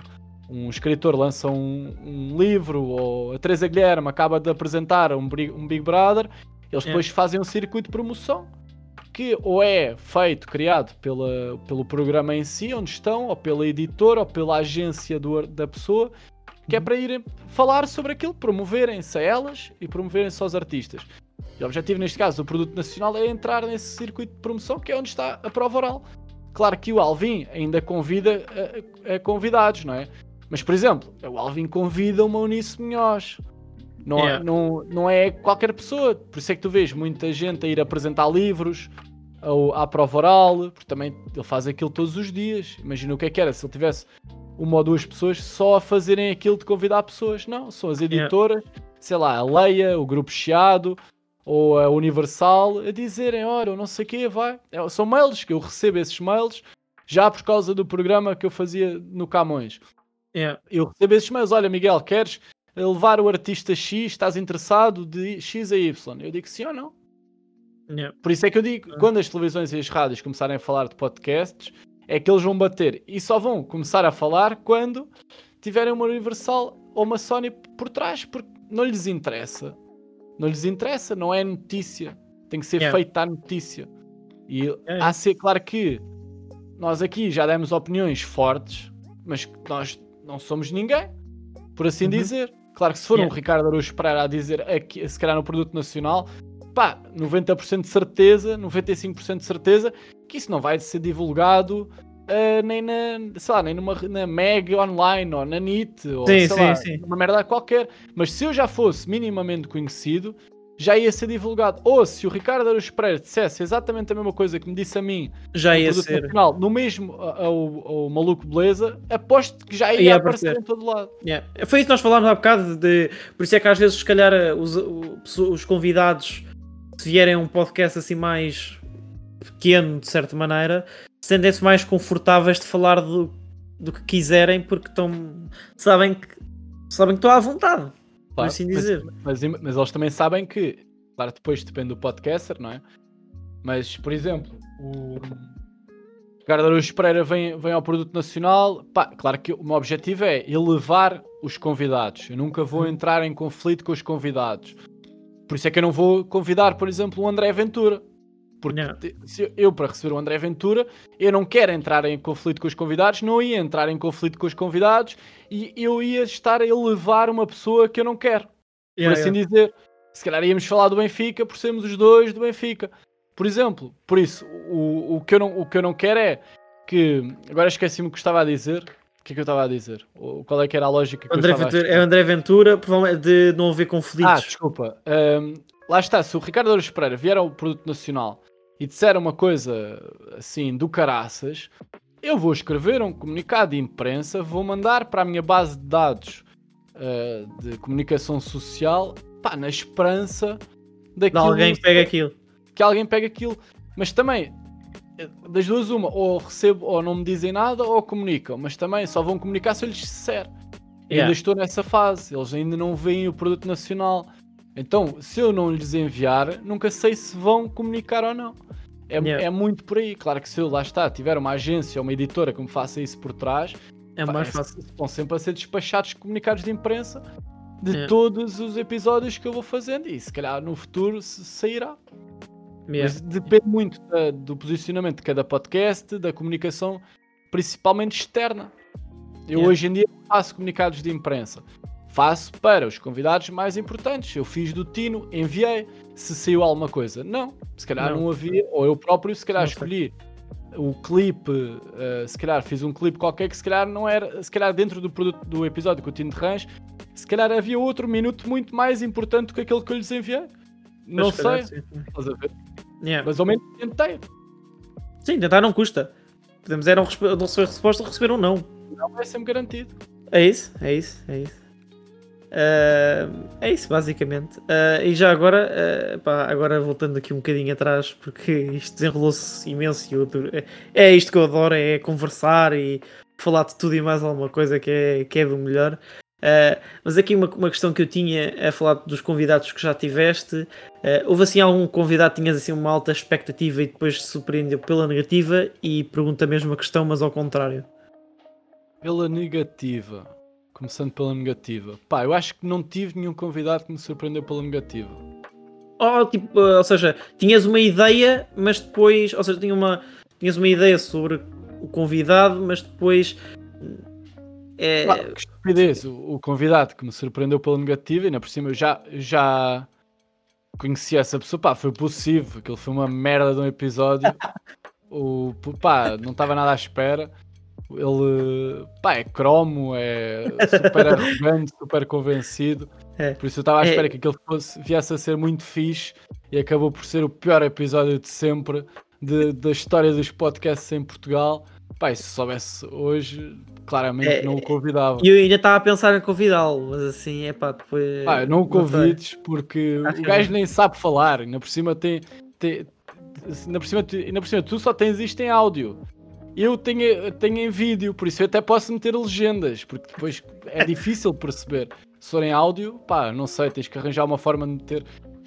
Speaker 3: um escritor lança um, um livro ou a Teresa Guilherme acaba de apresentar um, um Big Brother. Eles depois fazem um circuito de promoção que ou é feito, criado pela, pelo programa em si, onde estão, ou pela editora, ou pela agência do da pessoa, que é para irem falar sobre aquilo, promoverem-se a elas e promoverem-se aos artistas. E o objetivo, neste caso, do produto nacional é entrar nesse circuito de promoção, que é onde está a prova oral. Claro que o Alvin ainda convida a, a- a convidados, não é? Mas, por exemplo, o Alvin convida uma Unice Munhoz. Não, é-
Speaker 1: Yeah.
Speaker 3: não, não é qualquer pessoa. Por isso é que tu vês muita gente a ir apresentar livros ao, à prova oral, porque também ele faz aquilo todos os dias. Imagina o que é que era se ele tivesse uma ou duas pessoas só a fazerem aquilo de convidar pessoas. Não, são as editoras, sei lá, a Leia, o Grupo Chiado ou a Universal a dizerem: ora, eu não sei o quê, vai. É, São mails que eu recebo esses mails já por causa do programa que eu fazia no Camões
Speaker 1: Yeah.
Speaker 3: eu recebo esses mails, olha Miguel, queres levar o artista X, estás interessado de X a Y? Eu digo sim ou não.
Speaker 1: Yeah.
Speaker 3: Por isso é que eu digo,
Speaker 1: Ah.
Speaker 3: quando as televisões e as rádios começarem a falar de podcasts, é que eles vão bater e só vão começar a falar quando tiverem uma Universal ou uma Sony por trás, porque não lhes interessa. Não lhes interessa, não é notícia. Tem que ser
Speaker 1: Yeah.
Speaker 3: feita a notícia. E
Speaker 1: Yeah.
Speaker 3: há de ser claro que nós aqui já demos opiniões fortes, mas nós não somos ninguém, por assim
Speaker 1: Uhum.
Speaker 3: dizer. Claro que se for um
Speaker 1: Yeah.
Speaker 3: Ricardo Araújo Pereira a dizer aqui, se calhar no produto nacional, pá, 90% de certeza, 95% de certeza que isso não vai ser divulgado ah, nem na, sei lá, nem numa na Meg online ou na NIT ou
Speaker 1: Sim,
Speaker 3: sei
Speaker 1: sim,
Speaker 3: lá,
Speaker 1: sim.
Speaker 3: uma merda qualquer. Mas se eu já fosse minimamente conhecido, já ia ser divulgado. Ou se o Ricardo Araújo Pereira dissesse exatamente a mesma coisa que me disse a mim
Speaker 1: Já
Speaker 3: no
Speaker 1: ia ser.
Speaker 3: nacional, no mesmo ao, ao maluco beleza, aposto que já ia,
Speaker 1: Ia
Speaker 3: aparecer
Speaker 1: aparecer.
Speaker 3: em todo lado.
Speaker 1: Yeah. Foi isso que nós falámos há bocado, de, por isso é que às vezes, se calhar, os, os, os convidados, se vierem a um podcast assim mais pequeno, de certa maneira, sentem-se mais confortáveis de falar do, do que quiserem, porque estão, sabem, que, sabem que estão à vontade,
Speaker 3: Claro,
Speaker 1: assim
Speaker 3: mas-
Speaker 1: dizer.
Speaker 3: Mas, mas eles também sabem que, claro, depois depende do podcaster, não é? Mas, por exemplo, o Ricardo Araújo Pereira vem, vem ao produto nacional. Pá, claro que o meu objetivo é elevar os convidados. Eu nunca vou entrar em conflito com os convidados. Por isso é que eu não vou convidar, por exemplo, o André Ventura. Porque se eu- para receber o André Ventura, eu não quero entrar em conflito com os convidados, não ia entrar em conflito com os convidados e eu ia estar a elevar uma pessoa que eu não quero por
Speaker 1: Yeah,
Speaker 3: assim
Speaker 1: yeah.
Speaker 3: dizer. Se calhar íamos falar do Benfica por sermos os dois do Benfica. Por exemplo, por isso, o, o, que, eu não, o que eu não quero é que. Agora esqueci-me o que estava a dizer. O que é que eu estava a dizer? Qual é que era a lógica que
Speaker 1: André
Speaker 3: eu estava
Speaker 1: Ventura,
Speaker 3: a
Speaker 1: é o André Ventura, provavelmente de não haver
Speaker 3: Ah,
Speaker 1: conflitos.
Speaker 3: desculpa. Ahm, lá está, se o Ricardo Araújo Pereira vier ao produto nacional e disser uma coisa assim do caraças, eu vou escrever um comunicado de imprensa, vou mandar para a minha base de dados ah, de comunicação social, pá, na esperança
Speaker 1: de
Speaker 3: daquilo
Speaker 1: alguém pega aquilo.
Speaker 3: que alguém pega aquilo. Mas também, das duas, uma, ou recebo ou não me dizem nada, ou comunicam. Mas também só vão comunicar se eu lhes disser.
Speaker 1: Yeah.
Speaker 3: Ainda estou nessa fase, eles ainda não veem o produto nacional. Então, se eu não lhes enviar, nunca sei se vão comunicar ou não. É,
Speaker 1: Yeah.
Speaker 3: é muito por aí. Claro que se eu lá está, tiver uma agência ou uma editora que me faça isso por trás,
Speaker 1: É mais fácil.
Speaker 3: estão sempre a ser despachados comunicados de imprensa de
Speaker 1: Yeah.
Speaker 3: todos os episódios que eu vou fazendo. E se calhar no futuro se sairá.
Speaker 1: Yeah.
Speaker 3: Mas depende muito da- do posicionamento de cada podcast, da comunicação, principalmente externa. Eu hoje em dia faço comunicados de imprensa. Faço para os convidados mais importantes. Eu fiz do Tino, enviei. Se saiu alguma coisa, não. Se calhar não,
Speaker 1: Não.
Speaker 3: havia, ou eu próprio, se calhar
Speaker 1: Não sei.
Speaker 3: escolhi o clipe, eh, se calhar fiz um clipe qualquer que se calhar não era, se calhar dentro do produto do episódio com o Tino de Rãs, se calhar havia outro minuto muito mais importante do que aquele que eu lhes enviei. Não
Speaker 1: Mas
Speaker 3: sei,
Speaker 1: sim,
Speaker 3: estás a ver?
Speaker 1: Yeah.
Speaker 3: Mas ao menos tentei.
Speaker 1: Sim, tentar não custa. Podemos era não receber resposta ou receber um não.
Speaker 3: Não é sempre garantido.
Speaker 1: É isso, é isso, é isso. Ah, é isso, basicamente. Ah, e já agora, ah, pá, agora voltando aqui um bocadinho atrás, porque isto desenrolou-se imenso e adoro- é, é isto que eu adoro, é conversar e falar de tudo e mais alguma coisa que é, que é do melhor. Mas aqui uma, uma questão que eu tinha a falar dos convidados que já tiveste. houve assim algum convidado que tinhas assim uma alta expectativa e depois se surpreendeu pela negativa e pergunta a mesma questão, mas ao contrário.
Speaker 3: Pela negativa. Começando pela negativa. Pá, eu acho que não tive nenhum convidado que me surpreendeu pela negativa.
Speaker 1: Oh, tipo, uh, ou seja, tinhas uma ideia, mas depois, ou seja, tinha uma, tinhas uma ideia sobre o convidado, mas depois é,
Speaker 3: que estupidez. O, o convidado que me surpreendeu pela negativa, e ainda por cima eu já, já conheci essa pessoa. Pá, foi possível. Aquilo foi uma merda de um episódio. [LAUGHS] o, pá, não estava nada à espera. Ele, pá, é cromo, é super [LAUGHS] arrogante, super convencido.
Speaker 1: É.
Speaker 3: Por isso eu estava à
Speaker 1: É.
Speaker 3: espera que aquele fosse, viesse a ser muito fixe e acabou por ser o pior episódio de sempre de- da história dos podcasts em Portugal. E se soubesse hoje, claramente
Speaker 1: É,
Speaker 3: não o convidava.
Speaker 1: e eu ainda estava a pensar em convidá-lo, mas assim, é pá, depois.
Speaker 3: Pá, não o convides porque o gajo nem sabe falar, ainda por cima tem. tem ainda, por cima, ainda por cima tu só tens isto em áudio. Eu tenho, tenho em vídeo, por isso eu até posso meter legendas, porque depois é [LAUGHS] difícil perceber. Se for em áudio, pá, não sei, tens que arranjar uma forma de meter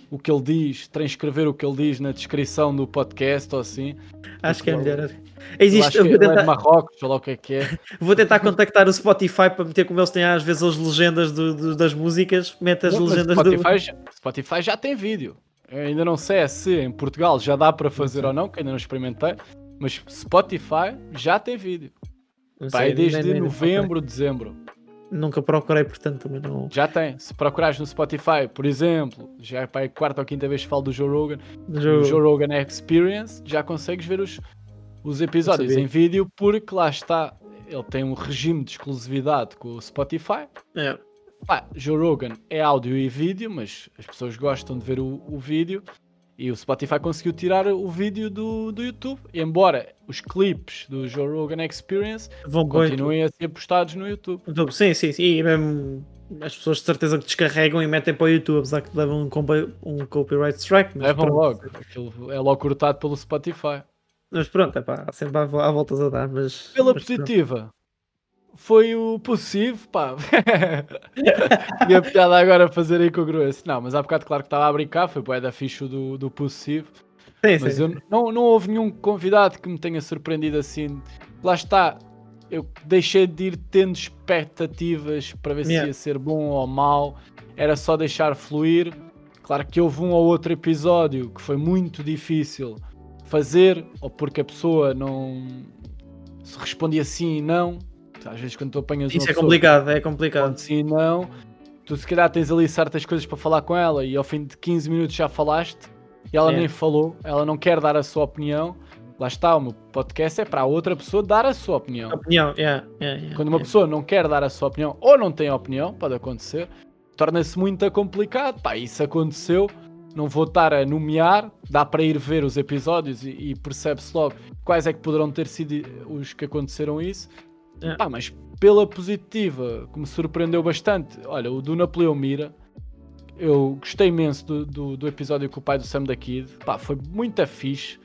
Speaker 3: o que ele diz, transcrever o que ele diz na descrição do podcast ou assim.
Speaker 1: Acho que é melhor. Existe, eu vou
Speaker 3: é
Speaker 1: tentar,
Speaker 3: Marrocos, sei lá o que é que é. [LAUGHS]
Speaker 1: vou tentar contactar o Spotify para meter como eles têm às vezes as legendas do- do- das músicas. Mete as
Speaker 3: Não,
Speaker 1: legendas
Speaker 3: Spotify,
Speaker 1: do.
Speaker 3: já, Spotify já tem vídeo. Eu ainda não sei é se em Portugal já dá para fazer ou não, que ainda não experimentei. Mas Spotify já tem vídeo.
Speaker 1: Não
Speaker 3: Pá,
Speaker 1: sei,
Speaker 3: é desde
Speaker 1: nem- nem- nem
Speaker 3: novembro, dezembro.
Speaker 1: procurei. Nunca procurei, portanto também não.
Speaker 3: Já tem. Se procurares no Spotify, por exemplo, já é para a quarta ou quinta vez que falo do Joe Rogan,
Speaker 1: jogo.
Speaker 3: Joe Rogan Experience, já consegues ver os, os episódios em vídeo, porque lá está, ele tem um regime de exclusividade com o Spotify.
Speaker 1: É.
Speaker 3: Pá, Joe Rogan é áudio e vídeo, mas as pessoas gostam de ver o, o vídeo e o Spotify conseguiu tirar o vídeo do, do YouTube. Embora os clipes do Joe Rogan Experience
Speaker 1: Vão
Speaker 3: continuem a ser postados no YouTube.
Speaker 1: YouTube, Sim, sim, sim. E mesmo as pessoas de certeza que descarregam e metem para o YouTube, apesar que levam um, um copyright strike.
Speaker 3: Levam
Speaker 1: pronto.
Speaker 3: logo. Aquilo é logo cortado pelo Spotify.
Speaker 1: Mas pronto, é pá, sempre há, vo- há voltas a dar. Mas,
Speaker 3: Pela
Speaker 1: mas pronto.
Speaker 3: Foi o possível, pá. [LAUGHS] e a piada agora fazer o grosso. Não, mas há bocado, claro que estava a brincar, foi bué da ficha do, do possível.
Speaker 1: Sim,
Speaker 3: Mas
Speaker 1: sim.
Speaker 3: eu, não, não houve nenhum convidado que me tenha surpreendido assim. Lá está, eu deixei de ir tendo expectativas para ver
Speaker 1: Yeah.
Speaker 3: se ia ser bom ou mau. Era só deixar fluir. Claro que houve um ou outro episódio que foi muito difícil fazer, ou porque a pessoa não se respondia sim e não. Às vezes quando tu apanhas
Speaker 1: Isso é
Speaker 3: pessoa
Speaker 1: complicado, é complicado.
Speaker 3: responde sim e não, tu se calhar tens ali certas coisas para falar com ela e ao fim de 15 minutos já falaste e ela
Speaker 1: É.
Speaker 3: nem falou, ela não quer dar a sua opinião. Lá está, o meu podcast é para a outra pessoa dar a sua opinião.
Speaker 1: Opinião, yeah, yeah, yeah,
Speaker 3: Quando uma
Speaker 1: yeah.
Speaker 3: pessoa não quer dar a sua opinião ou não tem opinião, pode acontecer, torna-se muito complicado. Pá, isso aconteceu. Não vou estar a nomear, dá para ir ver os episódios e, e percebe-se logo quais é que poderão ter sido os que aconteceram isso.
Speaker 1: É.
Speaker 3: Pá, mas pela positiva, que me surpreendeu bastante, olha, o do Napoleão Mira, eu gostei imenso do, do, do episódio com o pai do Sam da Kid. Pá, foi muito fixe.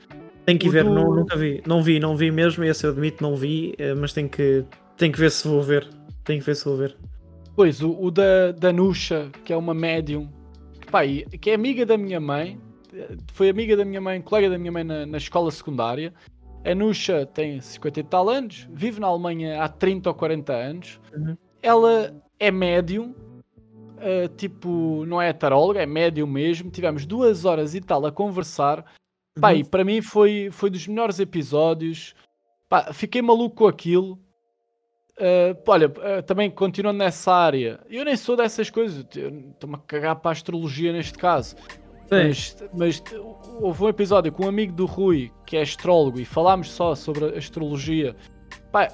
Speaker 1: Tenho que
Speaker 3: o
Speaker 1: ver,
Speaker 3: do-
Speaker 1: não, nunca vi. Não vi, não vi mesmo, esse eu admito, não vi, eh, mas tenho que, tenho que ver se vou ver. Tenho que ver se vou ver.
Speaker 3: Pois, o, o da, da Nusha, que é uma médium, que, pá, que é amiga da minha mãe, eh, foi amiga da minha mãe, colega da minha mãe na, na escola secundária. A Nusha tem 50 e tal anos, vive na Alemanha há 30 ou 40 anos.
Speaker 1: Uhum.
Speaker 3: Ela é médium, eh, tipo, não é taróloga, é médium mesmo. Tivemos duas horas e tal a conversar. Pá,
Speaker 1: Uhum.
Speaker 3: e para mim foi, foi dos melhores episódios. Pá, fiquei maluco com aquilo. Uh, olha, uh, também continuando nessa área, eu nem sou dessas coisas, estou-me a cagar para a astrologia neste caso. Mas, houve um episódio com um amigo do Rui, que é astrólogo, e falámos só sobre a astrologia.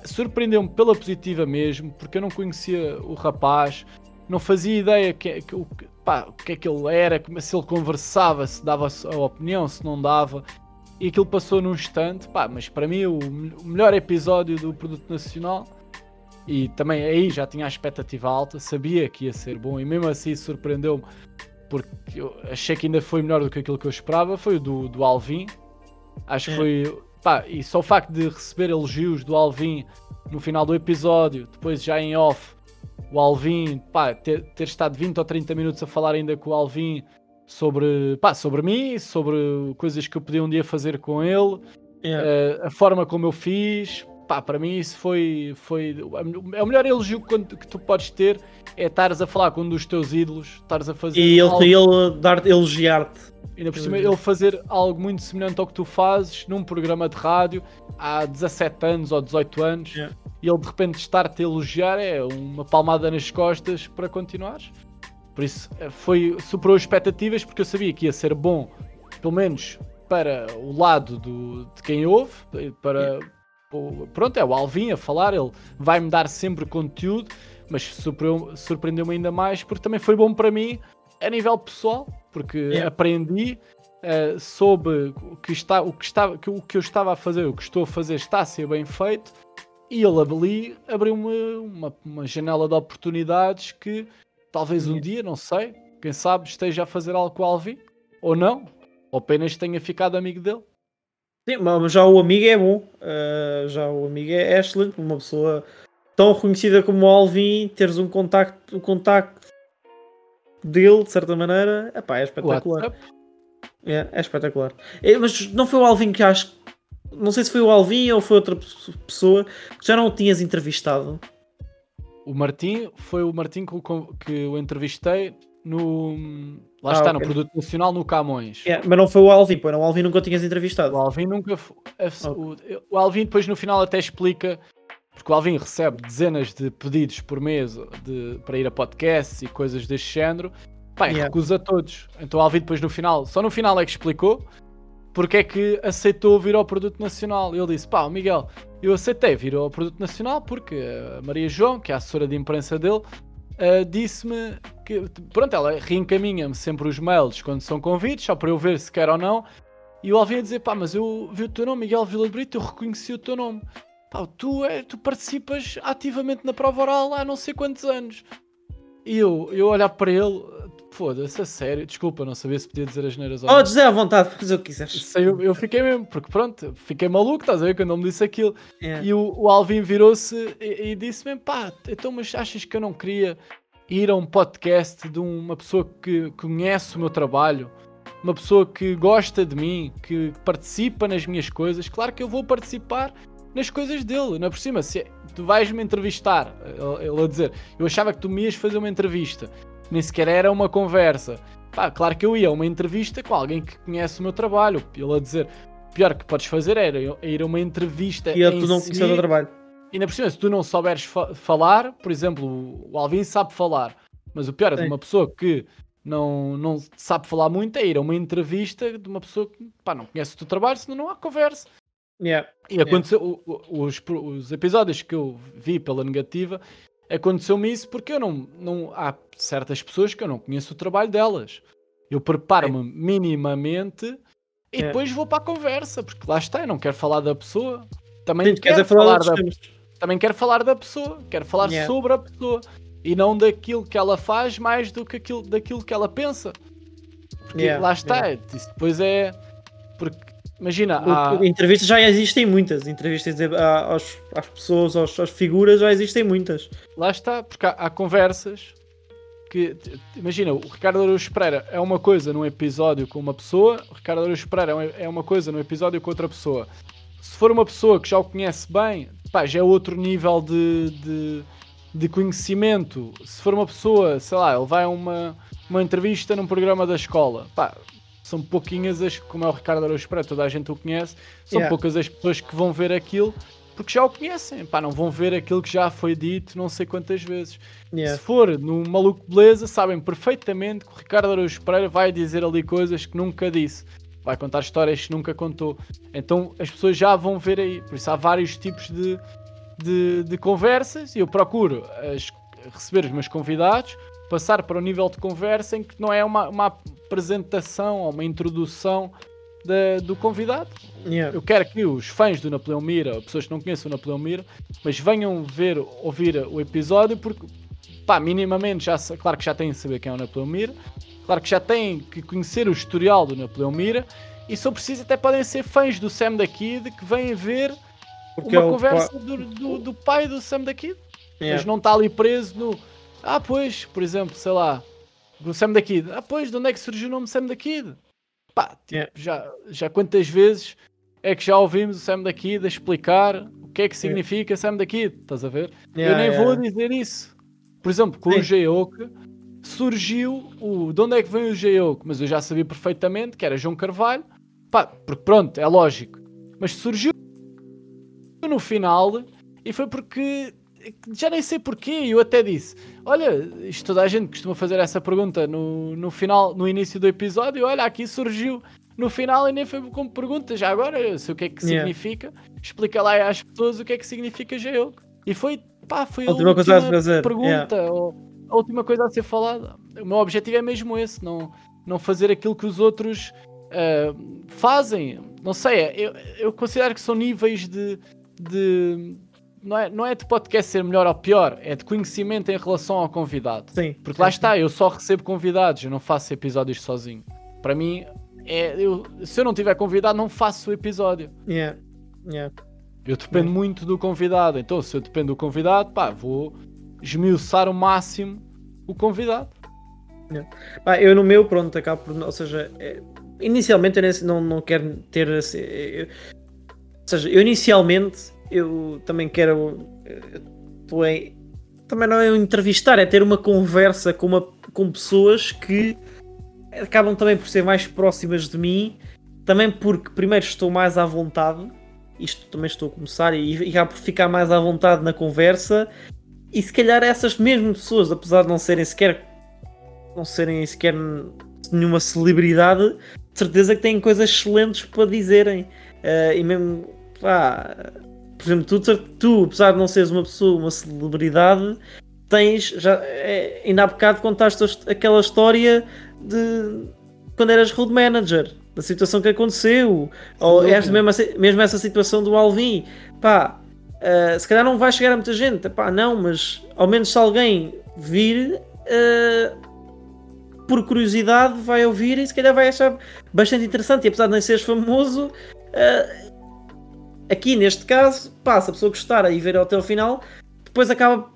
Speaker 3: Surpreendeu-me pela positiva mesmo, porque eu não conhecia o rapaz, não fazia ideia que, que, pá, o que é que ele era, como- se ele conversava, se dava a opinião, se não dava. E aquilo passou num instante, pá, mas para mim o, o melhor episódio do Produto Nacional. E também aí já tinha a expectativa alta, sabia que ia ser bom e mesmo assim surpreendeu-me porque eu achei que ainda foi melhor do que aquilo que eu esperava. Foi o do, do Alvin, acho que
Speaker 1: É.
Speaker 3: foi pá, e só o facto de receber elogios do Alvin no final do episódio, depois já em off, o Alvin pá, ter, ter estado 20 ou 30 minutos a falar ainda com o Alvin sobre, pá, sobre mim, sobre coisas que eu podia um dia fazer com ele.
Speaker 1: Yeah.
Speaker 3: Uh, a forma como eu fiz, pá, para mim isso foi, foi é o melhor elogio que, tu podes ter é estares a falar com um dos teus ídolos, estares a fazer
Speaker 1: E ele,
Speaker 3: algo,
Speaker 1: ele dar elogiar-te.
Speaker 3: ainda por cima ele fazer algo muito semelhante ao que tu fazes num programa de rádio há 17 anos ou 18 anos
Speaker 1: Yeah.
Speaker 3: e ele de repente estar-te a elogiar é uma palmada nas costas para continuares. Por isso eh, foi, superou as expectativas porque eu sabia que ia ser bom, pelo menos para o lado do, de quem ouve, para o- pronto, é o Alvin a falar, ele vai-me dar sempre conteúdo, mas surpreendeu- surpreendeu-me ainda mais porque também foi bom para mim a nível pessoal, porque
Speaker 1: Yeah.
Speaker 3: aprendi eh, soube o que, está, o, que estava, que o que eu estava a fazer, o que estou a fazer está a ser bem feito, e ele ali abriu-me uma, uma janela de oportunidades que talvez um dia, não sei, quem sabe esteja a fazer algo com o Alvin, ou não, ou apenas tenha ficado amigo dele.
Speaker 1: Sim, mas já o amigo é bom. Uh, já o amigo é, excelente. Uma pessoa tão reconhecida como o Alvin, teres um contacto, um contacto dele, de certa maneira, epá, é espetacular. É, é espetacular. É, mas não foi o Alvin que acho. Não sei se foi o Alvin ou foi outra pe- pessoa que já não o tinhas entrevistado.
Speaker 3: O Martim foi o Martim que, o que eu entrevistei no. Lá
Speaker 1: Ah,
Speaker 3: está,
Speaker 1: ok.
Speaker 3: no Produto Nacional no Camões.
Speaker 1: É, mas não foi o Alvin, pô, não, o Alvin nunca o tinhas entrevistado.
Speaker 3: O Alvin nunca. fo- a-
Speaker 1: Ok.
Speaker 3: O, o Alvin depois no final até explica. Porque o Alvin recebe dezenas de pedidos por mês de, para ir a podcasts e coisas deste género. E
Speaker 1: Yeah.
Speaker 3: recusa todos. Então o Alvin depois no final, só no final é que explicou porque é que aceitou vir ao Produto Nacional. Ele disse: pá, Miguel, eu aceitei vir ao Produto Nacional porque a Maria João, que é a assessora de imprensa dele, ah, disse-me que, pronto, ela reencaminha-me sempre os mails quando são convites, só para eu ver se quer ou não. E o Alvin a dizer, pá, mas eu vi o teu nome, Miguel Vila Brito, eu reconheci o teu nome. Pá, tu, é, tu participas ativamente na prova oral há não sei quantos anos. E eu, eu olhar para ele, foda-se, a sério, desculpa, não sabia se podia dizer as neiras ou
Speaker 1: Oh,
Speaker 3: não.
Speaker 1: dizer à vontade, fazer o que quiseres.
Speaker 3: Eu, eu fiquei mesmo, porque pronto, fiquei maluco, estás a ver, quando ele me disse aquilo.
Speaker 1: É.
Speaker 3: E o, o Alvin virou-se e, e disse mesmo, pá, então mas achas que eu não queria ir a um podcast de uma pessoa que conhece o meu trabalho, uma pessoa que gosta de mim, que participa nas minhas coisas? Claro que eu vou participar nas coisas dele, não é por cima, se é- tu vais-me entrevistar, ele a dizer, eu achava que tu me ias fazer uma entrevista, nem sequer era uma conversa. Pá, claro que eu ia a uma entrevista com alguém que conhece o meu trabalho, ele a dizer, o pior que podes fazer era ir a uma entrevista
Speaker 1: E ele
Speaker 3: em
Speaker 1: tu não
Speaker 3: si,
Speaker 1: o trabalho.
Speaker 3: ainda por cima, se tu não souberes fa- falar, por exemplo, o Alvin sabe falar, mas o pior é de uma pessoa que não, não sabe falar muito é ir a uma entrevista de uma pessoa que pá, não conhece o teu trabalho, senão não há conversa.
Speaker 1: Yeah.
Speaker 3: E aconteceu, o- os, os episódios que eu vi pela negativa, aconteceu-me isso porque eu não, não. Há certas pessoas que eu não conheço o trabalho delas. Eu preparo-me minimamente e
Speaker 1: É.
Speaker 3: depois vou para a conversa, porque lá está, eu não quero falar da pessoa. Também
Speaker 1: Sim,
Speaker 3: quero
Speaker 1: é falar
Speaker 3: falar da também quero falar da pessoa, quero falar
Speaker 1: Yeah.
Speaker 3: sobre a pessoa e não daquilo que ela faz mais do que aquilo, daquilo que ela pensa. Porque
Speaker 1: Yeah,
Speaker 3: lá está,
Speaker 1: yeah.
Speaker 3: isso depois é. Porque imagina,
Speaker 1: O-
Speaker 3: há,
Speaker 1: Entrevistas já existem muitas. Entrevistas aos, às pessoas, aos, às figuras, já existem muitas.
Speaker 3: lá está, porque há, há conversas que imagina, o Ricardo Araújo Pereira é uma coisa num episódio com uma pessoa, o Ricardo Araújo Pereira é uma- é uma coisa num episódio com outra pessoa. Se for uma pessoa que já o conhece bem, pá, já é outro nível de, de, de conhecimento. Se for uma pessoa, sei lá, ele vai a uma, uma entrevista num programa da escola, pá, são pouquinhas as, como é o Ricardo Araújo Pereira, toda a gente o conhece, são
Speaker 1: Yeah.
Speaker 3: poucas as pessoas que vão ver aquilo porque já o conhecem, pá, não vão ver aquilo que já foi dito não sei quantas vezes.
Speaker 1: Yeah.
Speaker 3: Se for no Maluco Beleza, sabem perfeitamente que o Ricardo Araújo Pereira vai dizer ali coisas que nunca disse. Vai contar histórias que nunca contou. Então as pessoas já vão ver aí. Por isso há vários tipos de, de, de conversas e eu procuro as- receber os meus convidados, passar para o nível de conversa em que não é uma, uma apresentação ou uma introdução da- do convidado.
Speaker 1: Yeah.
Speaker 3: Eu quero que os fãs do Napoleão Mira, pessoas que não conheçam o Napoleão Mira, mas venham ver, ouvir o episódio, porque, pá, minimamente, já, claro que já têm de saber quem é o Napoleão Mira, claro que já têm que conhecer o historial do Napoleão Mira, e se for preciso, até podem ser fãs do Sam da Kid que vêm ver
Speaker 1: Porque
Speaker 3: uma
Speaker 1: é
Speaker 3: conversa do, do, do pai do Sam da Kid,
Speaker 1: Yeah.
Speaker 3: mas não está ali preso no. Ah, pois, por exemplo, sei lá, do Sam da Kid. Ah, pois, de onde é que surgiu o nome Sam da Kid? Pá, tipo,
Speaker 1: Yeah.
Speaker 3: já, já quantas vezes é que já ouvimos o Sam da Kid a explicar o que é que significa Sam da Kid? Estás a ver?
Speaker 1: Yeah,
Speaker 3: Eu nem
Speaker 1: yeah.
Speaker 3: vou dizer isso. Por exemplo, com
Speaker 1: Sim.
Speaker 3: o Geoke surgiu o. De onde é que vem o Geoke? Mas eu já sabia perfeitamente que era João Carvalho. Pá, porque pronto, é lógico. Mas surgiu no final e foi porque. Já nem sei porquê, eu até disse: Olha, isto toda a gente costuma fazer essa pergunta no, no final, no início do episódio. Olha, aqui surgiu no final e nem foi como pergunta. Já agora eu sei o que é que
Speaker 1: Yeah.
Speaker 3: significa. Explica lá às pessoas o que é que significa Geoke. E foi, pá, foi
Speaker 1: A última coisa a
Speaker 3: última
Speaker 1: fazer,
Speaker 3: pergunta, ou a última coisa a ser falada. O meu objetivo é mesmo esse, não, não fazer aquilo que os outros ah, fazem. Não sei, eu, eu considero que são níveis de. de não, é, não é de podcast ser melhor ou pior, é de conhecimento em relação ao convidado.
Speaker 1: Sim.
Speaker 3: Porque lá está, eu só recebo convidados, eu não faço episódios sozinho. Para mim, é, eu, se eu não tiver convidado, não faço o episódio.
Speaker 1: Yeah. Yeah.
Speaker 3: Eu dependo muito do convidado. Então, se eu dependo do convidado, pá, vou esmiuçar o máximo o convidado.
Speaker 1: Pá, eu no meu, pronto, acabo por. Ou seja, é- inicialmente eu não, não quero ter. assim, eu- ou seja, eu inicialmente eu também quero. eh, também não é um entrevistar, é ter uma conversa com, uma, com pessoas que acabam também por ser mais próximas de mim, também porque primeiro estou mais à vontade, isto também estou a começar e, e acabo por ficar mais à vontade na conversa, e se calhar essas mesmas pessoas, apesar de não serem sequer não serem sequer nenhuma celebridade, de certeza que têm coisas excelentes para dizerem. Eh, e mesmo, pá, por exemplo, tu, tu, apesar de não seres uma pessoa, uma celebridade, tens, já, é, ainda há bocado contaste aquela história de quando eras road manager, da situação que aconteceu, ou esta mesmo, essa- mesmo essa situação do Alvin, pá, eh, se calhar não vai chegar a muita gente, pá, não, mas ao menos se alguém vir, eh, por curiosidade vai ouvir e se calhar vai achar bastante interessante. E apesar de nem seres famoso, eh, aqui neste caso, pá, se a pessoa gostar e ver até o final, depois acaba,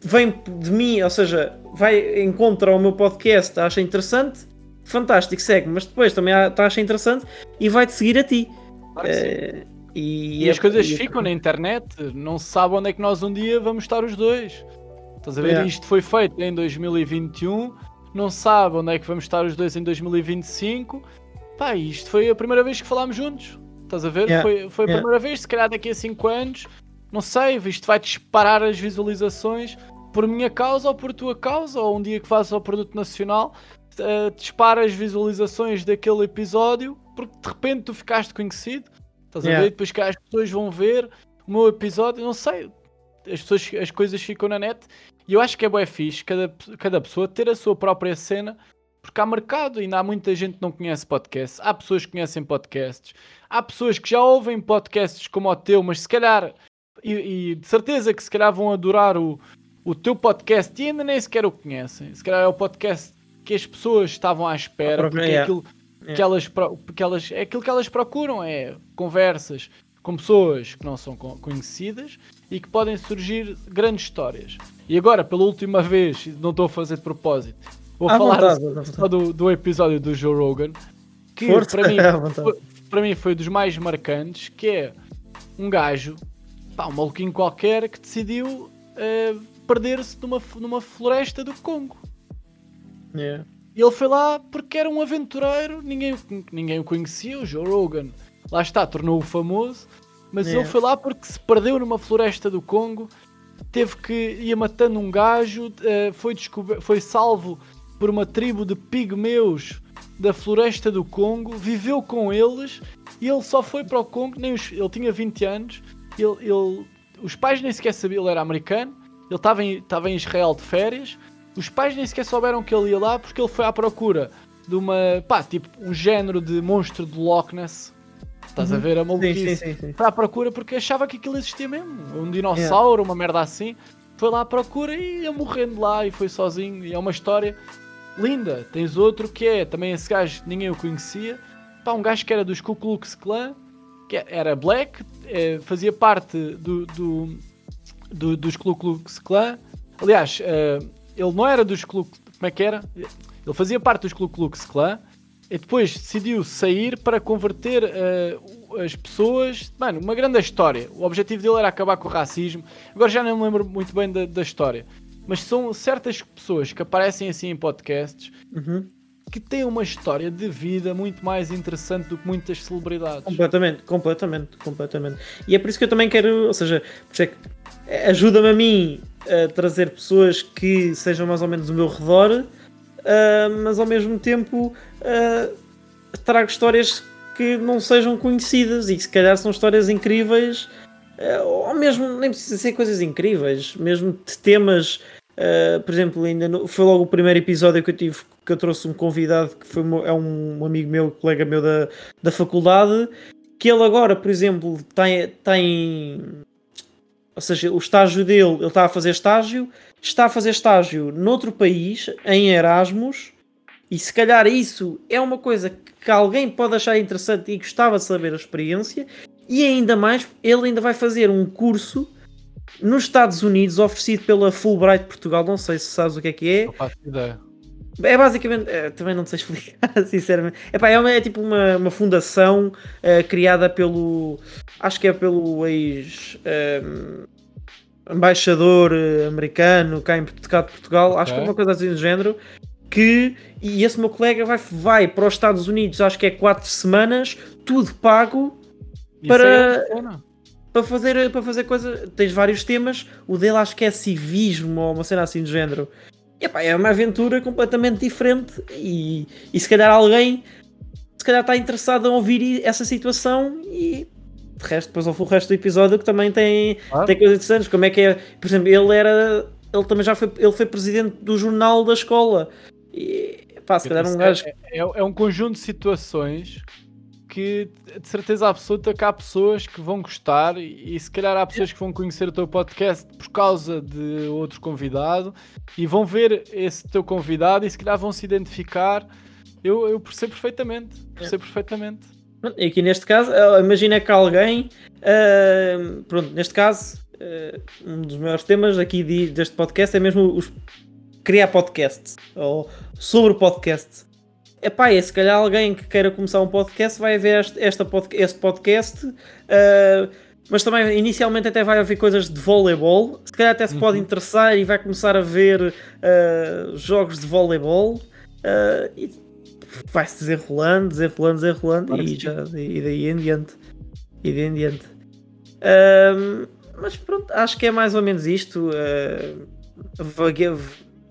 Speaker 1: vem de mim, ou seja, vai, encontra o meu podcast, acha interessante, fantástico, segue, mas depois também tá, acha interessante e vai-te seguir a ti.
Speaker 3: Claro.
Speaker 1: Eh, e,
Speaker 3: E as coisas
Speaker 1: e-
Speaker 3: ficam na internet, não se sabe onde é que nós um dia vamos estar os dois. Estás a ver?
Speaker 1: Yeah.
Speaker 3: Isto foi feito em 2021, não se sabe onde é que vamos estar os dois em 2025. Pá, isto foi a primeira vez que falámos juntos. Estás a ver?
Speaker 1: Yeah.
Speaker 3: Foi, foi a
Speaker 1: Yeah.
Speaker 3: primeira vez, se calhar daqui a 5 anos, não sei, isto vai disparar as visualizações por minha causa ou por tua causa, ou um dia que fazes ao produto nacional, eh, dispara as visualizações daquele episódio, porque de repente tu ficaste conhecido. Estás a
Speaker 1: Yeah.
Speaker 3: ver? Depois que as pessoas vão ver o meu episódio, não sei. As, pessoas, as coisas ficam na net e eu acho que é bué fixe cada, cada pessoa ter a sua própria cena, porque há mercado, ainda há muita gente que não conhece podcasts, há pessoas que conhecem podcasts, há pessoas que já ouvem podcasts como o teu, mas se calhar, e, e de certeza que se calhar vão adorar o, o teu podcast e ainda nem sequer o conhecem. Se calhar é o podcast que as pessoas estavam à espera, porque é
Speaker 1: yeah.
Speaker 3: aquilo que
Speaker 1: Yeah.
Speaker 3: elas, porque elas, é aquilo que elas procuram, é conversas com pessoas que não são co- conhecidas e que podem surgir grandes histórias. E agora, pela última vez, não estou a fazer de propósito, vou
Speaker 1: À
Speaker 3: falar
Speaker 1: vontade, à vontade.
Speaker 3: só do, do episódio do Joe Rogan, que
Speaker 1: Força,
Speaker 3: para mim, [LAUGHS] foi, para mim foi dos mais marcantes, que é um gajo, pá, um maluquinho qualquer, que decidiu eh, perder-se numa, numa floresta do Congo.
Speaker 1: Yeah.
Speaker 3: E ele foi lá porque era um aventureiro, ninguém, ninguém o conhecia, o Joe Rogan. Lá está, tornou-o famoso. Mas
Speaker 1: Yeah.
Speaker 3: ele foi lá porque se perdeu numa floresta do Congo, teve que ia matando um gajo, eh, foi, foi salvo por uma tribo de pigmeus da floresta do Congo, viveu com eles e ele só foi para o Congo, nem os- ele tinha 20 anos, ele, ele- os pais nem sequer sabiam, ele era americano, ele estava em, estava em Israel de férias, os pais nem sequer souberam que ele ia lá porque ele foi à procura de uma, pá, tipo, um género de monstro de Loch Ness. Estás a
Speaker 1: Uhum.
Speaker 3: ver a
Speaker 1: Sim,
Speaker 3: maluquice?
Speaker 1: sim, sim, sim.
Speaker 3: Foi à procura porque achava que aquilo existia mesmo. Um dinossauro, uma merda assim. Foi lá à procura e ia morrendo lá e foi sozinho. E é uma história linda. Tens outro que é também esse gajo, ninguém o conhecia. Pá, um gajo que era dos Ku Klux Klan, que era black, eh, fazia parte do, do, do- dos Ku Klux Klan. Aliás, eh, ele não era dos Ku Como é que era? Ele fazia parte dos Ku Klux Klan e depois decidiu sair para converter eh, as pessoas. Mano, uma grande história. O objetivo dele era acabar com o racismo. Agora já não me lembro muito bem da, da história. Mas são certas pessoas que aparecem assim em podcasts
Speaker 1: Uhum.
Speaker 3: que têm uma história de vida muito mais interessante do que muitas celebridades.
Speaker 1: Completamente, completamente, completamente. E é por isso que eu também quero, ou seja, é que ajuda-me a mim a trazer pessoas que sejam mais ou menos do meu redor, ah, mas ao mesmo tempo ah, trago histórias que não sejam conhecidas e que se calhar são histórias incríveis, ou mesmo nem precisa ser coisas incríveis, mesmo de temas. Ah, por exemplo, ainda no- foi logo o primeiro episódio que eu tive que eu trouxe um convidado que foi, é um amigo meu, colega meu da, da faculdade, que ele agora, por exemplo, tem, tem ou seja, o estágio dele, ele está a fazer estágio, está a fazer estágio noutro país, em Erasmus, e se calhar isso é uma coisa que alguém pode achar interessante e gostava de saber a experiência, e ainda mais, ele ainda vai fazer um curso nos Estados Unidos oferecido pela Fulbright Portugal, não sei se sabes o que é que é,
Speaker 3: Não faço ideia.
Speaker 1: É basicamente, é, também não sei [LAUGHS] explicar, sinceramente. Epá, é, uma, é tipo uma, uma fundação eh, criada pelo. Acho que é pelo ex. embaixador eh, americano cá em cá de Portugal, acho que é uma coisa assim do género. Que. E esse meu colega vai, vai para os Estados Unidos, acho que é 4 semanas, tudo pago
Speaker 3: Isso
Speaker 1: Para-
Speaker 3: é.
Speaker 1: Para fazer, para fazer coisa. Tens vários temas, o dele acho que é civismo ou uma cena assim do género. E, epá, é uma aventura completamente diferente e, e se calhar alguém se calhar está interessado em ouvir essa situação e de resto, depois ouve o resto do episódio que também tem,
Speaker 3: Claro.
Speaker 1: tem coisas interessantes, como é que é, por exemplo, ele era ele também já foi, ele foi presidente do jornal da escola e pá, se calhar um
Speaker 3: Isso
Speaker 1: gajo
Speaker 3: é, é, é um conjunto de situações que de certeza absoluta que há pessoas que vão gostar e, e se calhar há pessoas que vão conhecer o teu podcast por causa de outro convidado e vão ver esse teu convidado e se calhar vão se identificar. Eu, eu percebo perfeitamente, percebo perfeitamente.
Speaker 1: E aqui neste caso, imagina que alguém, eh, pronto, neste caso, eh, um dos maiores temas aqui de- deste podcast é mesmo os criar podcast ou sobre podcast. Epá, e se calhar alguém que queira começar um podcast vai ver este, esta pod- este podcast, eh, mas também inicialmente até vai haver coisas de voleibol. Se calhar até se pode
Speaker 3: Uhum.
Speaker 1: interessar e vai começar a ver eh, jogos de voleibol. eh, e vai-se desenrolando, desenrolando, desenrolando
Speaker 3: Claro
Speaker 1: e, já, e daí em diante. E daí em diante. Ahm, mas pronto, acho que é mais ou menos isto. ah,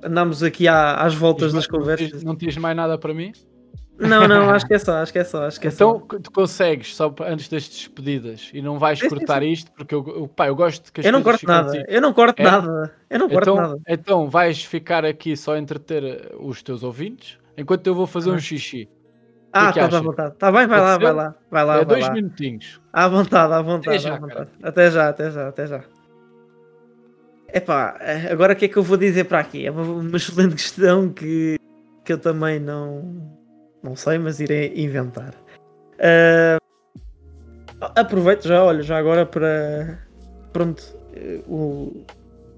Speaker 1: andamos aqui à- às voltas das
Speaker 3: Não
Speaker 1: conversas.
Speaker 3: tens- Não tens mais nada para mim?
Speaker 1: Não, não, [LAUGHS] acho que é só, acho que é só, acho que é
Speaker 3: Então
Speaker 1: só.
Speaker 3: tu consegues, só antes das despedidas, e não vais
Speaker 1: Sim, sim,
Speaker 3: cortar isto, porque eu, eu, pá, eu gosto que as
Speaker 1: Eu não corto nada,
Speaker 3: assim.
Speaker 1: eu não corto
Speaker 3: É?
Speaker 1: nada, eu não corto
Speaker 3: Então,
Speaker 1: nada.
Speaker 3: então vais ficar aqui só a entreter eh, os teus ouvintes, enquanto eu vou fazer um
Speaker 1: Ah.
Speaker 3: xixi.
Speaker 1: Ah, está à vontade. Tá bem, vai lá,
Speaker 3: ser?
Speaker 1: vai lá, vai lá,
Speaker 3: é
Speaker 1: vai
Speaker 3: dois
Speaker 1: lá.
Speaker 3: minutinhos.
Speaker 1: À vontade, à vontade,
Speaker 3: já,
Speaker 1: à vontade. Até já, até já, até já. Epá, agora o que é que eu vou dizer para aqui? É uma, uma excelente questão que, que eu também não, não sei, mas irei inventar. Ah, aproveito já, olha, já agora para. Pronto, eh, o,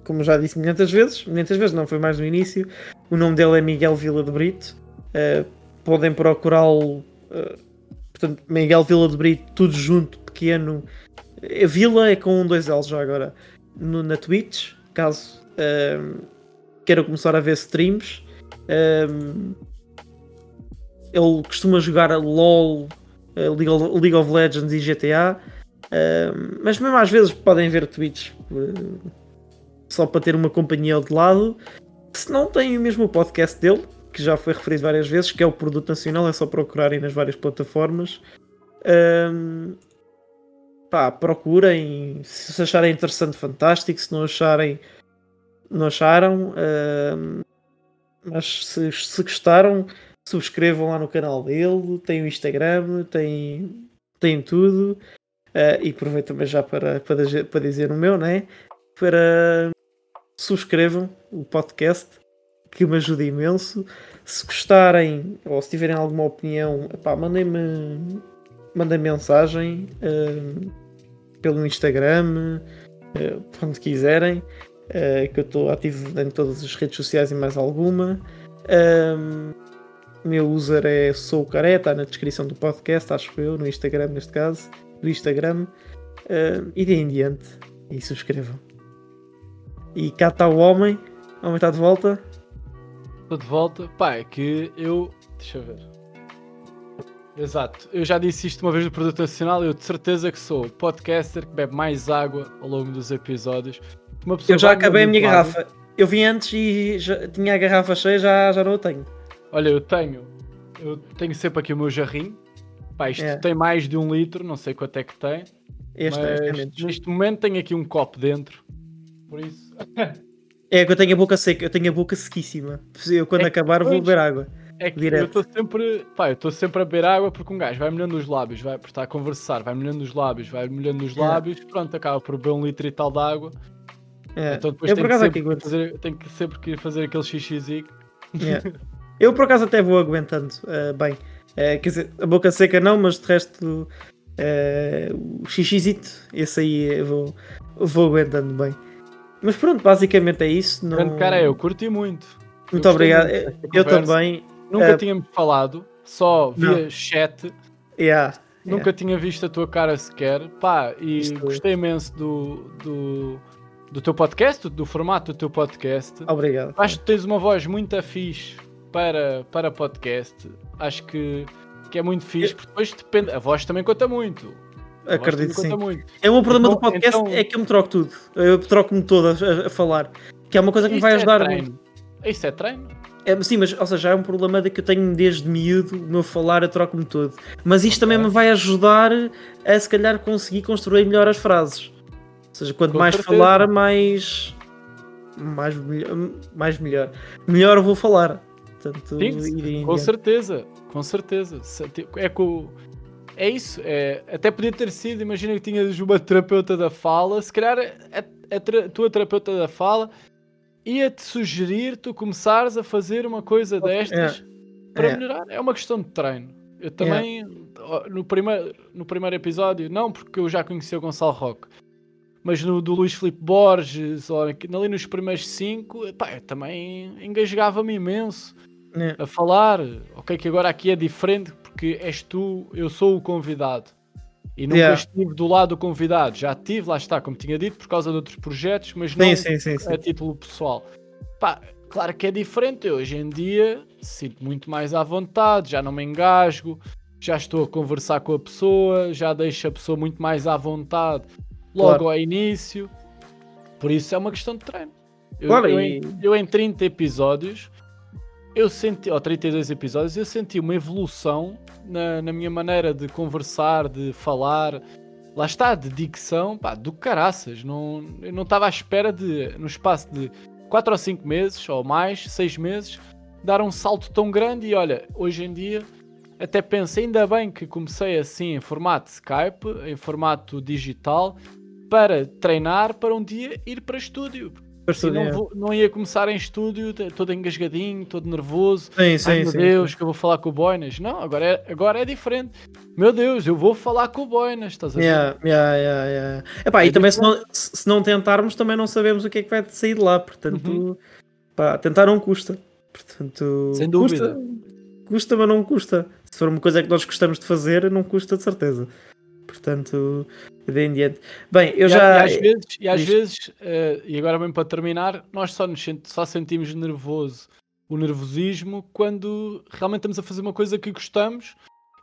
Speaker 1: como já disse muitas vezes, muitas vezes não foi mais no início, o nome dele é Miguel Vila de Brito. Ah, podem procurá-lo. ah, portanto, Miguel Vila de Brito, tudo junto, pequeno. Vila é com um, dois L's já agora. No, na Twitch, caso ahm, queiram começar a ver streams. Ahm, ele costuma jogar LOL, League of, Legends e GTA. ahm, mas mesmo às vezes podem ver Twitch eh, só para ter uma companhia de lado. Se não tem o mesmo podcast dele, que já foi referido várias vezes, que é o Produto Nacional, é só procurarem nas várias plataformas. Ahm, pá, procurem. Se acharem interessante, fantástico. Se não acharem, não acharam. ahm, mas se, se gostaram, subscrevam lá no canal dele. Tem o Instagram, tem, tem tudo. Ah, e aproveito também já para, para, para dizer o meu, né? Para subscrevam o podcast, que me ajuda imenso. Se gostarem ou se tiverem alguma opinião, mandem-me mandem mensagem ah, pelo Instagram, ah, por onde quiserem, ah, que eu estou ativo em todas as redes sociais e mais alguma. Ah, meu user é Sou Caré, está na descrição do podcast, acho eu, no Instagram neste caso, do Instagram. Ah, e de em diante. E subscrevam. E cá está o homem. O homem está de volta.
Speaker 3: Estou de volta. Pá, é que eu. Deixa eu ver. Exato. Eu já disse isto uma vez no Produto Nacional. Eu de certeza que sou podcaster que bebe mais água ao longo dos episódios. Uma pessoa
Speaker 1: Eu já acabei a minha
Speaker 3: água.
Speaker 1: garrafa. Eu vim antes e já tinha a garrafa cheia, já, já não a tenho.
Speaker 3: Olha, eu tenho. Eu tenho sempre aqui o meu jarrinho. Pá, isto
Speaker 1: É.
Speaker 3: tem mais de um litro, não sei quanto é que tem.
Speaker 1: Este,
Speaker 3: mas
Speaker 1: este é
Speaker 3: neste momento tenho aqui um copo dentro. Por isso. [LAUGHS]
Speaker 1: É que eu tenho a boca seca, eu tenho a boca sequíssima. Eu quando
Speaker 3: É,
Speaker 1: acabar vou beber água.
Speaker 3: É que
Speaker 1: Direto.
Speaker 3: eu estou sempre. Pá, eu estou sempre a beber água porque um gajo vai molhando os lábios, vai por estar a conversar, vai molhando os lábios, vai molhando os
Speaker 1: É.
Speaker 3: lábios, pronto, acaba por beber um litro e tal de água.
Speaker 1: É.
Speaker 3: Então depois
Speaker 1: eu
Speaker 3: tenho
Speaker 1: por
Speaker 3: que,
Speaker 1: acaso aqui
Speaker 3: sempre
Speaker 1: aguento.
Speaker 3: fazer, tenho que sempre que fazer aquele xixizinho.
Speaker 1: É. [LAUGHS] Eu por acaso até vou aguentando eh, bem. Eh, quer dizer, a boca seca não, mas de resto eh, o xixizito, esse aí eu vou, vou aguentando bem. Mas pronto, basicamente é isso. Não...
Speaker 3: Grande cara, eu curti muito.
Speaker 1: Muito obrigado. Eu também.
Speaker 3: Nunca
Speaker 1: Eh,
Speaker 3: tínhamos falado, só via
Speaker 1: Não.
Speaker 3: chat.
Speaker 1: Yeah,
Speaker 3: Nunca tinha visto a tua cara sequer. Pá, e
Speaker 1: Isto-
Speaker 3: gostei imenso do, do, do teu podcast, do, do formato do teu podcast.
Speaker 1: Obrigado.
Speaker 3: Acho que tens uma voz muito fixe para, para podcast. Acho que, que é muito fixe, porque depois depende. A voz também conta muito. A
Speaker 1: Acredito
Speaker 3: também
Speaker 1: sim.
Speaker 3: muito.
Speaker 1: É meu problema do
Speaker 3: Então-
Speaker 1: podcast
Speaker 3: então-
Speaker 1: é que eu me troco tudo. Eu troco-me todo a, a falar. Que é uma coisa que me
Speaker 3: Isso
Speaker 1: vai
Speaker 3: é
Speaker 1: ajudar
Speaker 3: treino.
Speaker 1: muito.
Speaker 3: Isso é treino?
Speaker 1: É, sim, mas ou seja, é um problema de que eu tenho desde miúdo, o meu falar, eu troco-me todo. Mas isto também me vai ajudar a se calhar conseguir construir melhor as frases. Ou seja, quanto
Speaker 3: Com
Speaker 1: mais
Speaker 3: certeza.
Speaker 1: falar, mais. Mais, melhor, mais melhor. Melhor eu vou falar. Portanto,
Speaker 3: Sim, Com certeza, com certeza. É, co- é isso. É, até podia ter sido, imagina que tinhas uma terapeuta da fala, se calhar a, a tra- tua terapeuta da fala ia-te sugerir tu começares a fazer uma coisa destas para
Speaker 1: é.
Speaker 3: melhorar. É uma questão de treino. Eu também, ó, no, primeiro, no primeiro episódio, não porque eu já conhecia o Gonçalo Roque, mas no do Luís Filipe Borges, ou ali nos primeiros cinco, pá, eu também engasgava-me imenso
Speaker 1: É.
Speaker 3: a falar. Ok, que agora aqui é diferente porque és tu, eu sou o convidado. E nunca
Speaker 1: Yeah.
Speaker 3: estive do lado do convidado. Já estive, lá está, como tinha dito, por causa de outros projetos, mas não
Speaker 1: Sim, sim, sim. sim.
Speaker 3: a título pessoal. Pá, claro que é diferente. Eu, hoje em dia sinto muito mais à vontade, já não me engasgo, já estou a conversar com a pessoa, já deixo a pessoa muito mais à vontade logo
Speaker 1: Claro.
Speaker 3: ao início. Por isso é uma questão de treino. Eu,
Speaker 1: Claro,
Speaker 3: eu,
Speaker 1: e-
Speaker 3: em, eu em 30 episódios, eu senti, ou 32 episódios, eu senti uma evolução na, na minha maneira de conversar, de falar. Lá está, de dicção, pá, do caraças. Não, eu não estava à espera de, no espaço de 4 ou 5 meses, ou mais, 6 meses, dar um salto tão grande. E olha, hoje em dia, até penso, ainda bem que comecei assim em formato Skype, em formato digital, para treinar para um dia ir para estúdio. Não, vou- não ia começar em estúdio, todo engasgadinho, todo nervoso.
Speaker 1: Sim, sim,
Speaker 3: Ai meu
Speaker 1: sim,
Speaker 3: Deus,
Speaker 1: sim.
Speaker 3: que eu vou falar com o Boinas. Não, agora é, agora é diferente. Meu Deus, eu vou falar com o Boinas, estás a ver?
Speaker 1: Yeah, yeah, yeah, yeah. Epá, e
Speaker 3: É
Speaker 1: também se não, se não tentarmos, também não sabemos o que é que vai sair de lá. Portanto,
Speaker 3: Uhum.
Speaker 1: pá, tentar não custa. Portanto,
Speaker 3: Sem dúvida.
Speaker 1: Custa, custa, mas não custa. Se for uma coisa que nós gostamos de fazer, não custa de certeza. Portanto, de em diante. Bem, eu
Speaker 3: E,
Speaker 1: já.
Speaker 3: e às vezes, e, às
Speaker 1: Diz.
Speaker 3: vezes eh, e agora mesmo para terminar, nós só, nos sent- só sentimos nervoso, o nervosismo, quando realmente estamos a fazer uma coisa que gostamos.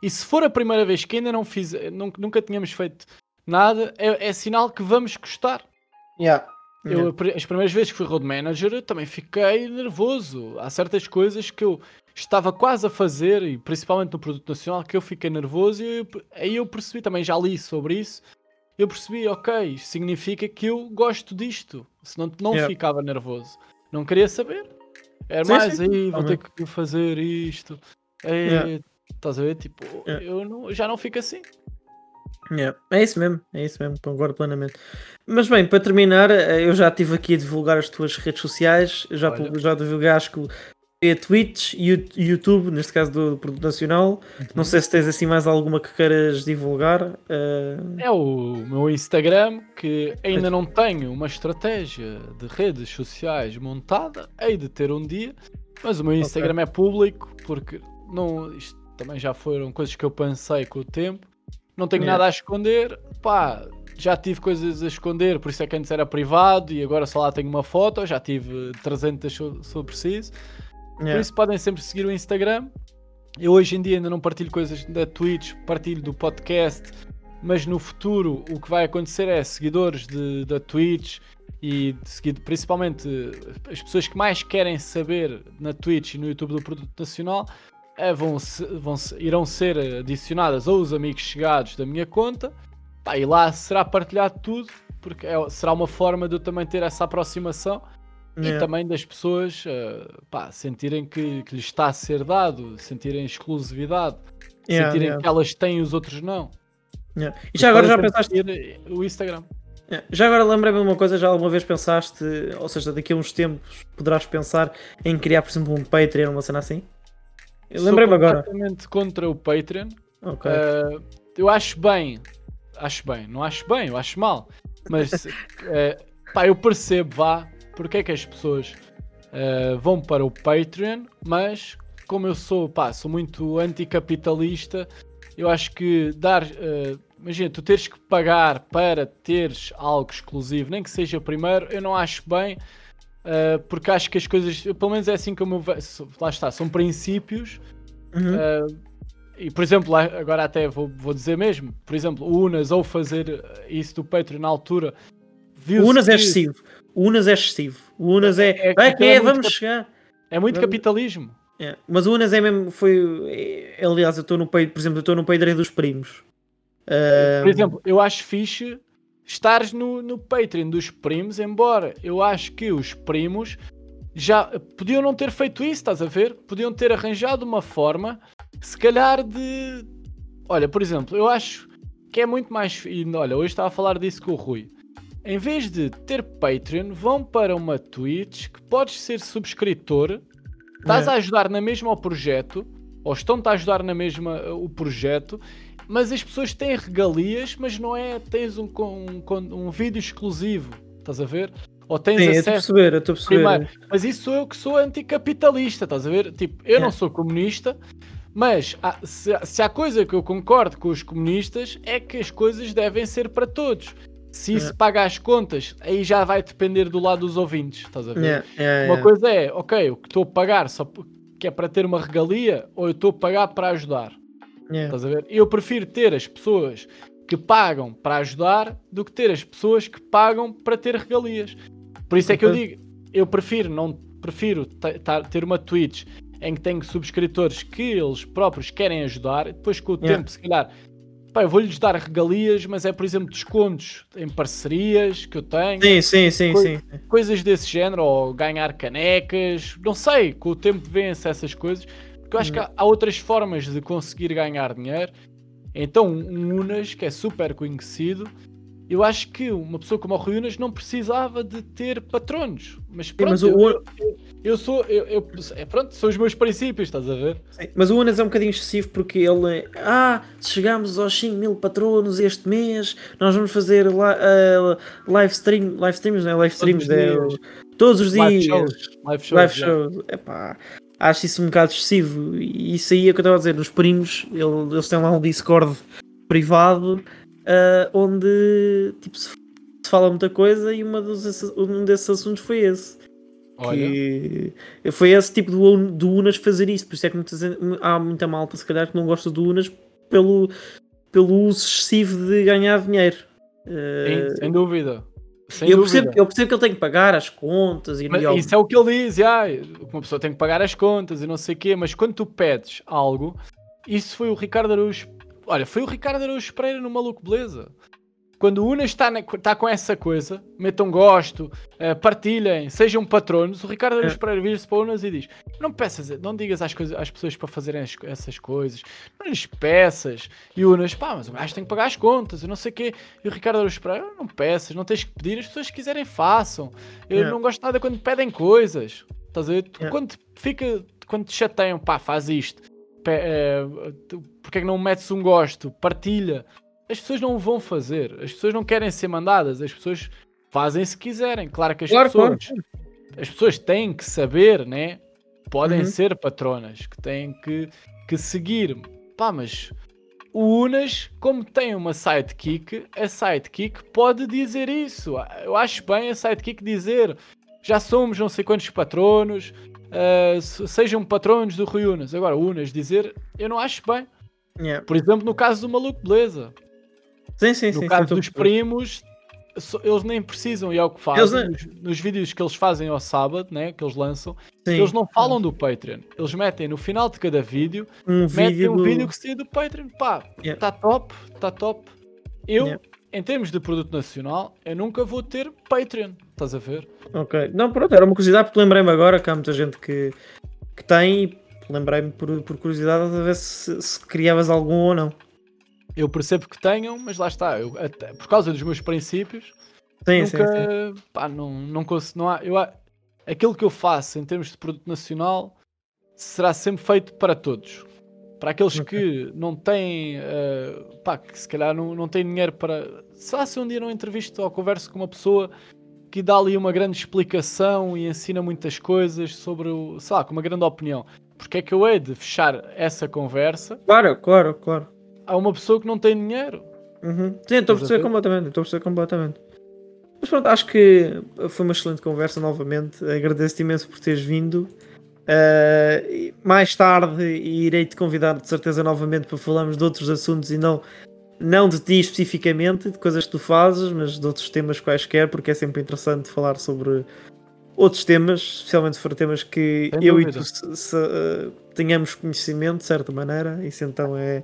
Speaker 3: E se for a primeira vez que ainda não fiz, nunca, nunca tínhamos feito nada, é, é sinal que vamos gostar.
Speaker 1: Yeah.
Speaker 3: Eu, as primeiras vezes que fui road manager, eu também fiquei nervoso. Há certas coisas que eu estava quase a fazer, e principalmente no produto nacional, que eu fiquei nervoso e eu- aí eu percebi, também já li sobre isso, eu percebi, ok, significa que eu gosto disto, senão não
Speaker 1: Yeah.
Speaker 3: ficava nervoso. Não queria saber. Era
Speaker 1: Sim,
Speaker 3: mais
Speaker 1: sim,
Speaker 3: aí, vou ter que fazer isto. É,
Speaker 1: Yeah.
Speaker 3: Estás a ver? Tipo,
Speaker 1: Yeah.
Speaker 3: eu não- já não fico assim.
Speaker 1: Yeah, É isso mesmo, é isso mesmo, concordo plenamente. Mas bem, para terminar, eh, eu já estive aqui a divulgar as tuas redes sociais, já,
Speaker 3: Olha.
Speaker 1: já divulguei acho que é Twitch e YouTube, neste caso do Produto Nacional. Não sei se tens assim mais alguma que queiras divulgar. eh,
Speaker 3: É o meu Instagram que ainda não tenho uma estratégia de redes sociais montada, hei de ter um dia, mas o meu Instagram é público porque não, isto também já foram coisas que eu pensei com o tempo. Não tenho
Speaker 1: Yeah.
Speaker 3: nada a esconder, pá, já tive coisas a esconder, por isso é que antes era privado e agora só lá tenho uma foto, já tive 300 se eu- se preciso. Por
Speaker 1: yeah.
Speaker 3: isso podem sempre seguir o Instagram. Eu hoje em dia ainda não partilho coisas da Twitch, partilho do podcast, mas no futuro o que vai acontecer é seguidores de, da Twitch e seguido, principalmente eh, as pessoas que mais querem saber na Twitch e no YouTube do Produto Nacional eh, vão, vão irão ser adicionadas ou os amigos chegados da minha conta pá, e lá será partilhado tudo porque é- será uma forma de eu também ter essa aproximação e
Speaker 1: Yeah.
Speaker 3: também das pessoas eh, pá, sentirem que, que lhes está a ser dado, sentirem exclusividade,
Speaker 1: Yeah,
Speaker 3: sentirem
Speaker 1: yeah,
Speaker 3: que elas têm e os outros não.
Speaker 1: E já agora já pensaste.
Speaker 3: seguir o Instagram.
Speaker 1: Já agora lembrei-me de uma coisa, já alguma vez pensaste, ou seja, daqui a uns tempos poderás pensar em criar, por exemplo, um Patreon, uma cena assim? Lembrei-me agora.
Speaker 3: completamente contra o Patreon.
Speaker 1: Ok.
Speaker 3: Eh, eu acho bem, acho bem, não acho bem, eu acho mal. Mas [LAUGHS] eh, pá, eu percebo, vá, porque é que as pessoas uh, vão para o Patreon, mas como eu sou, pá, sou muito anticapitalista, eu acho que dar. Uh, imagina, tu teres que pagar para teres algo exclusivo, nem que seja primeiro, eu não acho bem. Uh, porque acho que as coisas, pelo menos é assim como eu vejo, lá está, são princípios.
Speaker 1: Uhum.
Speaker 3: Uh, e por exemplo, agora até vou, vou dizer mesmo, por exemplo, o Unas ao fazer isso do Patreon na altura,
Speaker 1: o Unas é excessivo. O Unas é excessivo. O Unas é. É, é, é, é vamos chegar.
Speaker 3: É muito vamos... capitalismo.
Speaker 1: É. Mas o Unas é mesmo. Foi. É, aliás, eu estou no Patreon, por exemplo, eu estou no Patreon dos primos.
Speaker 3: Por exemplo, eu acho fixe estares no, no Patreon dos primos, embora eu acho que os primos já podiam não ter feito isso, estás a ver? Podiam ter arranjado uma forma, se calhar de. Olha, por exemplo, eu acho que é muito mais. E, olha, hoje estava a falar disso com o Rui. Em vez de ter Patreon, vão para uma Twitch que podes ser subscritor, estás é. a ajudar na mesma o projeto, ou estão-te a ajudar na mesma o projeto, mas as pessoas têm regalias, mas não é tens um, um, um vídeo exclusivo, estás a ver? Ou tens
Speaker 1: Sim, acesso. Eu estou a perceber, eu estou a perceber. Primeiro.
Speaker 3: Mas isso sou eu que sou anticapitalista, estás a ver? Tipo, eu é. não sou comunista, mas há, se, se há coisa que eu concordo com os comunistas é que as coisas devem ser para todos. Se isso é. paga as contas, aí já vai depender do lado dos ouvintes, estás a ver?
Speaker 1: Yeah, yeah,
Speaker 3: uma coisa é, ok, o que estou a pagar só que é para ter uma regalia ou eu estou a pagar para ajudar.
Speaker 1: Yeah.
Speaker 3: Estás a ver? Eu prefiro ter as pessoas que pagam para ajudar do que ter as pessoas que pagam para ter regalias. Por isso é que eu digo, eu prefiro não prefiro ter uma Twitch em que tenho subscritores que eles próprios querem ajudar, depois com o yeah. tempo, se calhar, pá, eu vou-lhes dar regalias, mas é, por exemplo, descontos em parcerias que eu tenho.
Speaker 1: Sim, sim, sim, co sim.
Speaker 3: Coisas desse género, ou ganhar canecas, não sei, com o tempo vêm-se essas coisas. Porque eu acho que há, há outras formas de conseguir ganhar dinheiro. Então, um Unas, que é super conhecido, eu acho que uma pessoa como o Rui Unas não precisava de ter patronos. Mas pronto, Sim, mas o... eu, eu, eu, sou. Eu, eu, é, pronto, são os meus princípios, estás a ver?
Speaker 1: Sim, mas o Unas é um bocadinho excessivo porque ele. Ah, se chegamos aos 5 mil patronos este mês, nós vamos fazer uh, live stream. Live streams, não é? Live streams todos os dias. Todos os dias. Live shows.
Speaker 3: Live shows.
Speaker 1: Live shows. Epá acho isso um bocado excessivo. E isso aí é o que eu estava a dizer. Os primos, eles têm lá um Discord privado uh, onde tipo, se, fala muita coisa e uma dos, um desses assuntos foi esse. Que foi esse tipo do, do Unas fazer isso. Por isso é que muitas, há muita malta, se calhar, que não gosta do Unas pelo, pelo uso excessivo de ganhar dinheiro.
Speaker 3: Uh, sem dúvida.
Speaker 1: Sem eu, percebo, eu percebo que ele tem que pagar as contas e
Speaker 3: mas Isso é o que ele diz, ah, uma pessoa tem que pagar as contas e não sei o quê, mas quando tu pedes algo, isso foi o Ricardo Araújo. Olha, foi o Ricardo Araújo Pereira no Maluco Beleza. Quando o Unas está, está com essa coisa, metam gosto, uh, partilhem, sejam patronos, o Ricardo Araújo é. Pereira vira-se para o Unas e diz: Não peças, não digas às, coisas, às pessoas para fazerem as, essas coisas, não lhes peças. E o Unas, pá, mas o gajo tem que pagar as contas, eu não sei o quê. E o Ricardo Araújo Pereira, não peças, não tens que pedir, as pessoas que quiserem façam. Eu é. não gosto nada quando pedem coisas. Estás a ver? É. Quando fica, quando te chateiam, pá, faz isto. Uh, porque é que não metes um gosto? Partilha as pessoas não vão fazer. As pessoas não querem ser mandadas. As pessoas fazem se quiserem. Claro que as claro, pessoas. Claro. As pessoas têm que saber, né? Podem uhum. ser patronas, que têm que, que seguir. Pá, mas o Unas, como tem uma sidekick, a sidekick pode dizer isso. Eu acho bem a sidekick dizer já somos não sei quantos patronos, uh, sejam patronos do Rui Unas. Agora, Unas dizer, eu não acho bem.
Speaker 1: Yeah.
Speaker 3: Por exemplo, no caso do Maluco Beleza.
Speaker 1: Sim, sim,
Speaker 3: no
Speaker 1: sim.
Speaker 3: caso sim, dos primos, eles nem precisam, e é o que fazem. Eles... Nos, nos, vídeos que eles fazem ao sábado, né, que eles lançam, sim. eles não falam do Patreon. Eles metem no final de cada vídeo,
Speaker 1: um
Speaker 3: metem
Speaker 1: vídeo
Speaker 3: um do... vídeo que sai do Patreon. Pá, está yeah. top, está top. Eu, yeah. Em termos de produto nacional, eu nunca vou ter Patreon. Estás a ver?
Speaker 1: Ok. Não, pronto, era uma curiosidade porque lembrei-me agora que há muita gente que, que tem e lembrei-me por, por curiosidade de ver se, se criavas algum ou não
Speaker 3: eu percebo que tenham, mas lá está, eu, até, por causa dos meus princípios,
Speaker 1: sim,
Speaker 3: nunca,
Speaker 1: sim, sim.
Speaker 3: Pá, não, não consigo, não há, eu, aquilo que eu faço em termos de produto nacional será sempre feito para todos. Para aqueles que não têm, uh, pá, que se calhar não, não têm dinheiro para. Sei lá, se um dia não entrevisto ou converso com uma pessoa que dá ali uma grande explicação e ensina muitas coisas sobre o, sei lá, com uma grande opinião. Porque é que eu hei de fechar essa conversa
Speaker 1: Claro, claro, claro.
Speaker 3: a uma pessoa que não tem dinheiro?
Speaker 1: Uhum. Sim, estou a perceber completamente, estou a perceber completamente. Mas pronto, acho que foi uma excelente conversa novamente. Agradeço-te imenso por teres vindo. Uh, e mais tarde irei-te convidar de certeza novamente para falarmos de outros assuntos e não, não de ti especificamente, de coisas que tu fazes, mas de outros temas quaisquer, porque é sempre interessante falar sobre outros temas, especialmente se for temas que
Speaker 3: Sem
Speaker 1: eu e
Speaker 3: dúvida.
Speaker 1: tu se- se, uh, tenhamos conhecimento de certa maneira. Isso então é,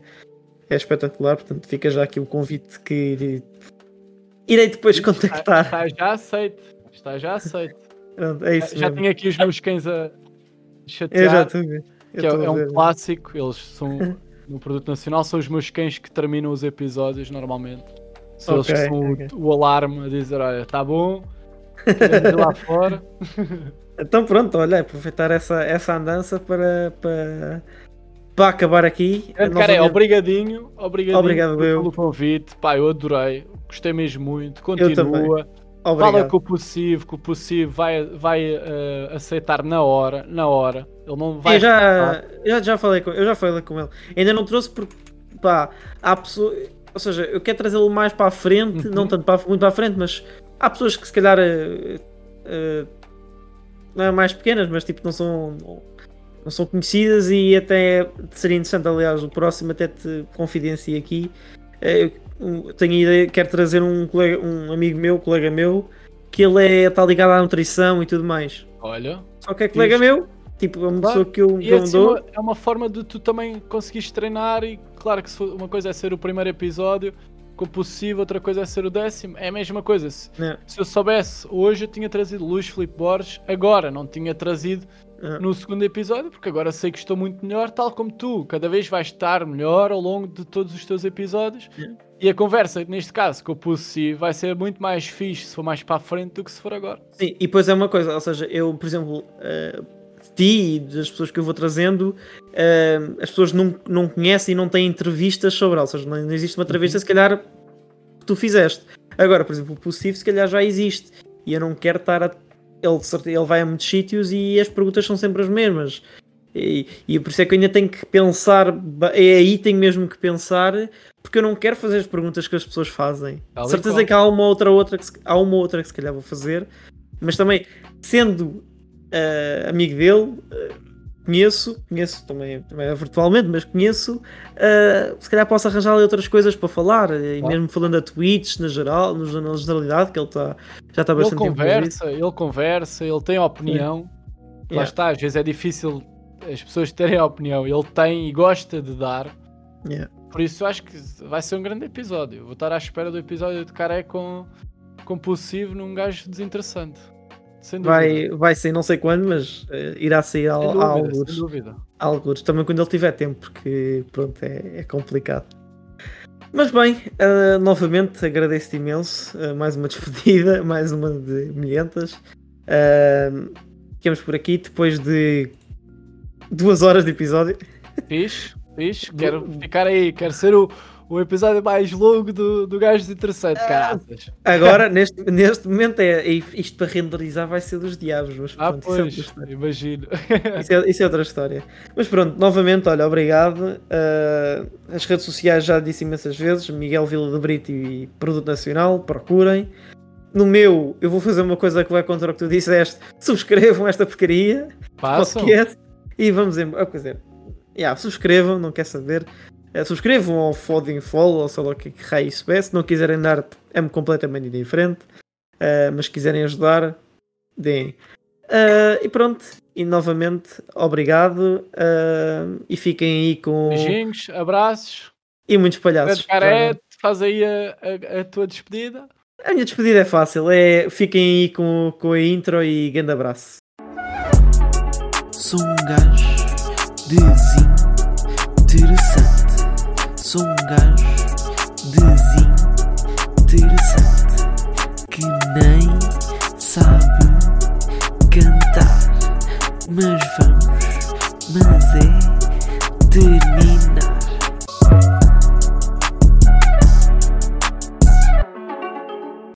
Speaker 1: é espetacular. Portanto, fica já aqui o convite que irei, depois contactar.
Speaker 3: Está, está já aceito. Está já aceito.
Speaker 1: Pronto, é isso
Speaker 3: já
Speaker 1: mesmo.
Speaker 3: tinha aqui os meus cães a
Speaker 1: Eu já
Speaker 3: chatear,
Speaker 1: estou a ver. Eu
Speaker 3: que é, é um clássico. Eles são [LAUGHS] no produto nacional, são os meus cães que terminam os episódios normalmente. São
Speaker 1: Ok,
Speaker 3: eles que são o-
Speaker 1: ok.
Speaker 3: o, alarme a dizer: olha, está bom, [LAUGHS] queremos ir lá fora. [LAUGHS]
Speaker 1: Então pronto, olha, aproveitar essa, essa andança para, para, para acabar aqui.
Speaker 3: Grande cara, é obrigadinho, obrigadinho
Speaker 1: Obrigado,
Speaker 3: pelo,
Speaker 1: eu.
Speaker 3: convite. Pá, eu adorei, gostei mesmo muito.
Speaker 1: Eu também.
Speaker 3: Fala
Speaker 1: obrigado.
Speaker 3: com o possível, que o possível vai, vai eh, aceitar na hora, na hora. Ele não vai.
Speaker 1: Eu já, já, já, falei com, eu já falei com ele. Ainda não trouxe porque pá, há pessoas. Ou seja, eu quero trazê-lo mais para a frente,
Speaker 3: Uhum.
Speaker 1: não tanto para, muito para a frente, mas há pessoas que se calhar eh, eh, não é mais pequenas, mas tipo não são, não são conhecidas e até seria interessante, aliás, o próximo até te confidencio aqui. Eu tenho ideia, quero trazer um, colega, um amigo meu, colega meu, que ele é, está ligado à nutrição e tudo mais.
Speaker 3: Olha.
Speaker 1: Só que é colega meu, tipo, é uma
Speaker 3: Claro.
Speaker 1: pessoa que eu, que eu
Speaker 3: assim,
Speaker 1: dou.
Speaker 3: uma- é uma forma de tu também conseguires treinar e claro que uma coisa é ser o primeiro episódio com o possível, outra coisa é ser o décimo. É a mesma coisa. Se,
Speaker 1: É.
Speaker 3: se eu soubesse, hoje eu tinha trazido Luís Filipe Borges, agora não tinha trazido
Speaker 1: É.
Speaker 3: no segundo episódio, porque agora sei que estou muito melhor, tal como tu. Cada vez vais estar melhor ao longo de todos os teus episódios. E a conversa, neste caso, que eu pus si, vai ser muito mais fixe se for mais para a frente do que se for agora.
Speaker 1: Sim, e depois é uma coisa, ou seja, eu, por exemplo, de ti e das pessoas que eu vou trazendo, eh, as pessoas não, não conhecem e não têm entrevistas sobre ela, ou seja, não, não existe uma entrevista, se calhar, que tu fizeste. Agora, por exemplo, o possível, se calhar já existe, e eu não quero estar a. Ele, ele vai a muitos sítios e as perguntas são sempre as mesmas. E, e por isso é que eu ainda tenho que pensar, é aí tenho mesmo que pensar, porque eu não quero fazer as perguntas que as pessoas fazem.
Speaker 3: Tal
Speaker 1: certeza
Speaker 3: qual.
Speaker 1: que há uma outra, outra que se, há uma outra que se calhar vou fazer, mas também sendo eh, amigo dele, eh, conheço, conheço também, também é virtualmente, mas conheço, eh, se calhar posso arranjar outras coisas para falar, e
Speaker 3: Claro.
Speaker 1: mesmo falando a tweets na geral, no, na generalidade, que ele tá, já está
Speaker 3: Ele
Speaker 1: bastante envolvido.
Speaker 3: conversa, ele conversa, ele tem opinião. Lá
Speaker 1: Yeah.
Speaker 3: está, às vezes é difícil as pessoas terem a opinião. Ele tem e gosta de dar.
Speaker 1: Yeah.
Speaker 3: Por isso eu acho que vai ser um grande episódio. Eu Vou estar à espera do episódio de Caré com compulsivo num gajo desinteressante. Sem dúvida.
Speaker 1: Vai, vai sair não sei quando, mas eh, irá sair a,
Speaker 3: sem
Speaker 1: a
Speaker 3: dúvida,
Speaker 1: algures.
Speaker 3: sem dúvida.
Speaker 1: alguns, também quando ele tiver tempo, porque pronto, é, é complicado. Mas bem, ah, novamente agradeço-te imenso. ah, mais uma [LAUGHS] despedida, mais uma de milhentas. Uh, ficamos por aqui depois de duas horas de episódio.
Speaker 3: Fixe, Quero ficar aí, quero ser o, o episódio mais longo do, do gajo desinteressante,
Speaker 1: Ah,
Speaker 3: caraças.
Speaker 1: Agora, neste, neste momento, é, é isto para renderizar vai ser dos diabos. Mas
Speaker 3: Ah,
Speaker 1: pronto, isso, é
Speaker 3: pois,
Speaker 1: outra história.
Speaker 3: imagino.
Speaker 1: Isso, é, isso é outra história. Mas pronto, novamente, olha, obrigado. Ah, as redes sociais já disse imensas vezes: Miguel Vila de Brito e Produto Nacional, procurem. No meu, eu vou fazer uma coisa que vai contra o que tu disseste: subscrevam esta porcaria,
Speaker 3: Passam.
Speaker 1: podcast, e vamos embora. Quer dizer, yeah, subscrevam, não quer saber. Eh, subscrevam ao Foding Follow, ou sei lá o que, que raio isso é. Se não quiserem dar, é-me completamente indiferente. Eh, mas se quiserem ajudar, deem. Eh, e pronto, e novamente, obrigado. e fiquem aí com.
Speaker 3: Beijinhos, abraços.
Speaker 1: E muitos palhaços.
Speaker 3: Caré, faz aí a, a, a tua despedida.
Speaker 1: A minha despedida é fácil, é fiquem aí com, com a intro e grande abraço.
Speaker 2: Sou um gajo desinteressante. Sou um gajo desinteressante que nem sabe cantar. Mas vamos,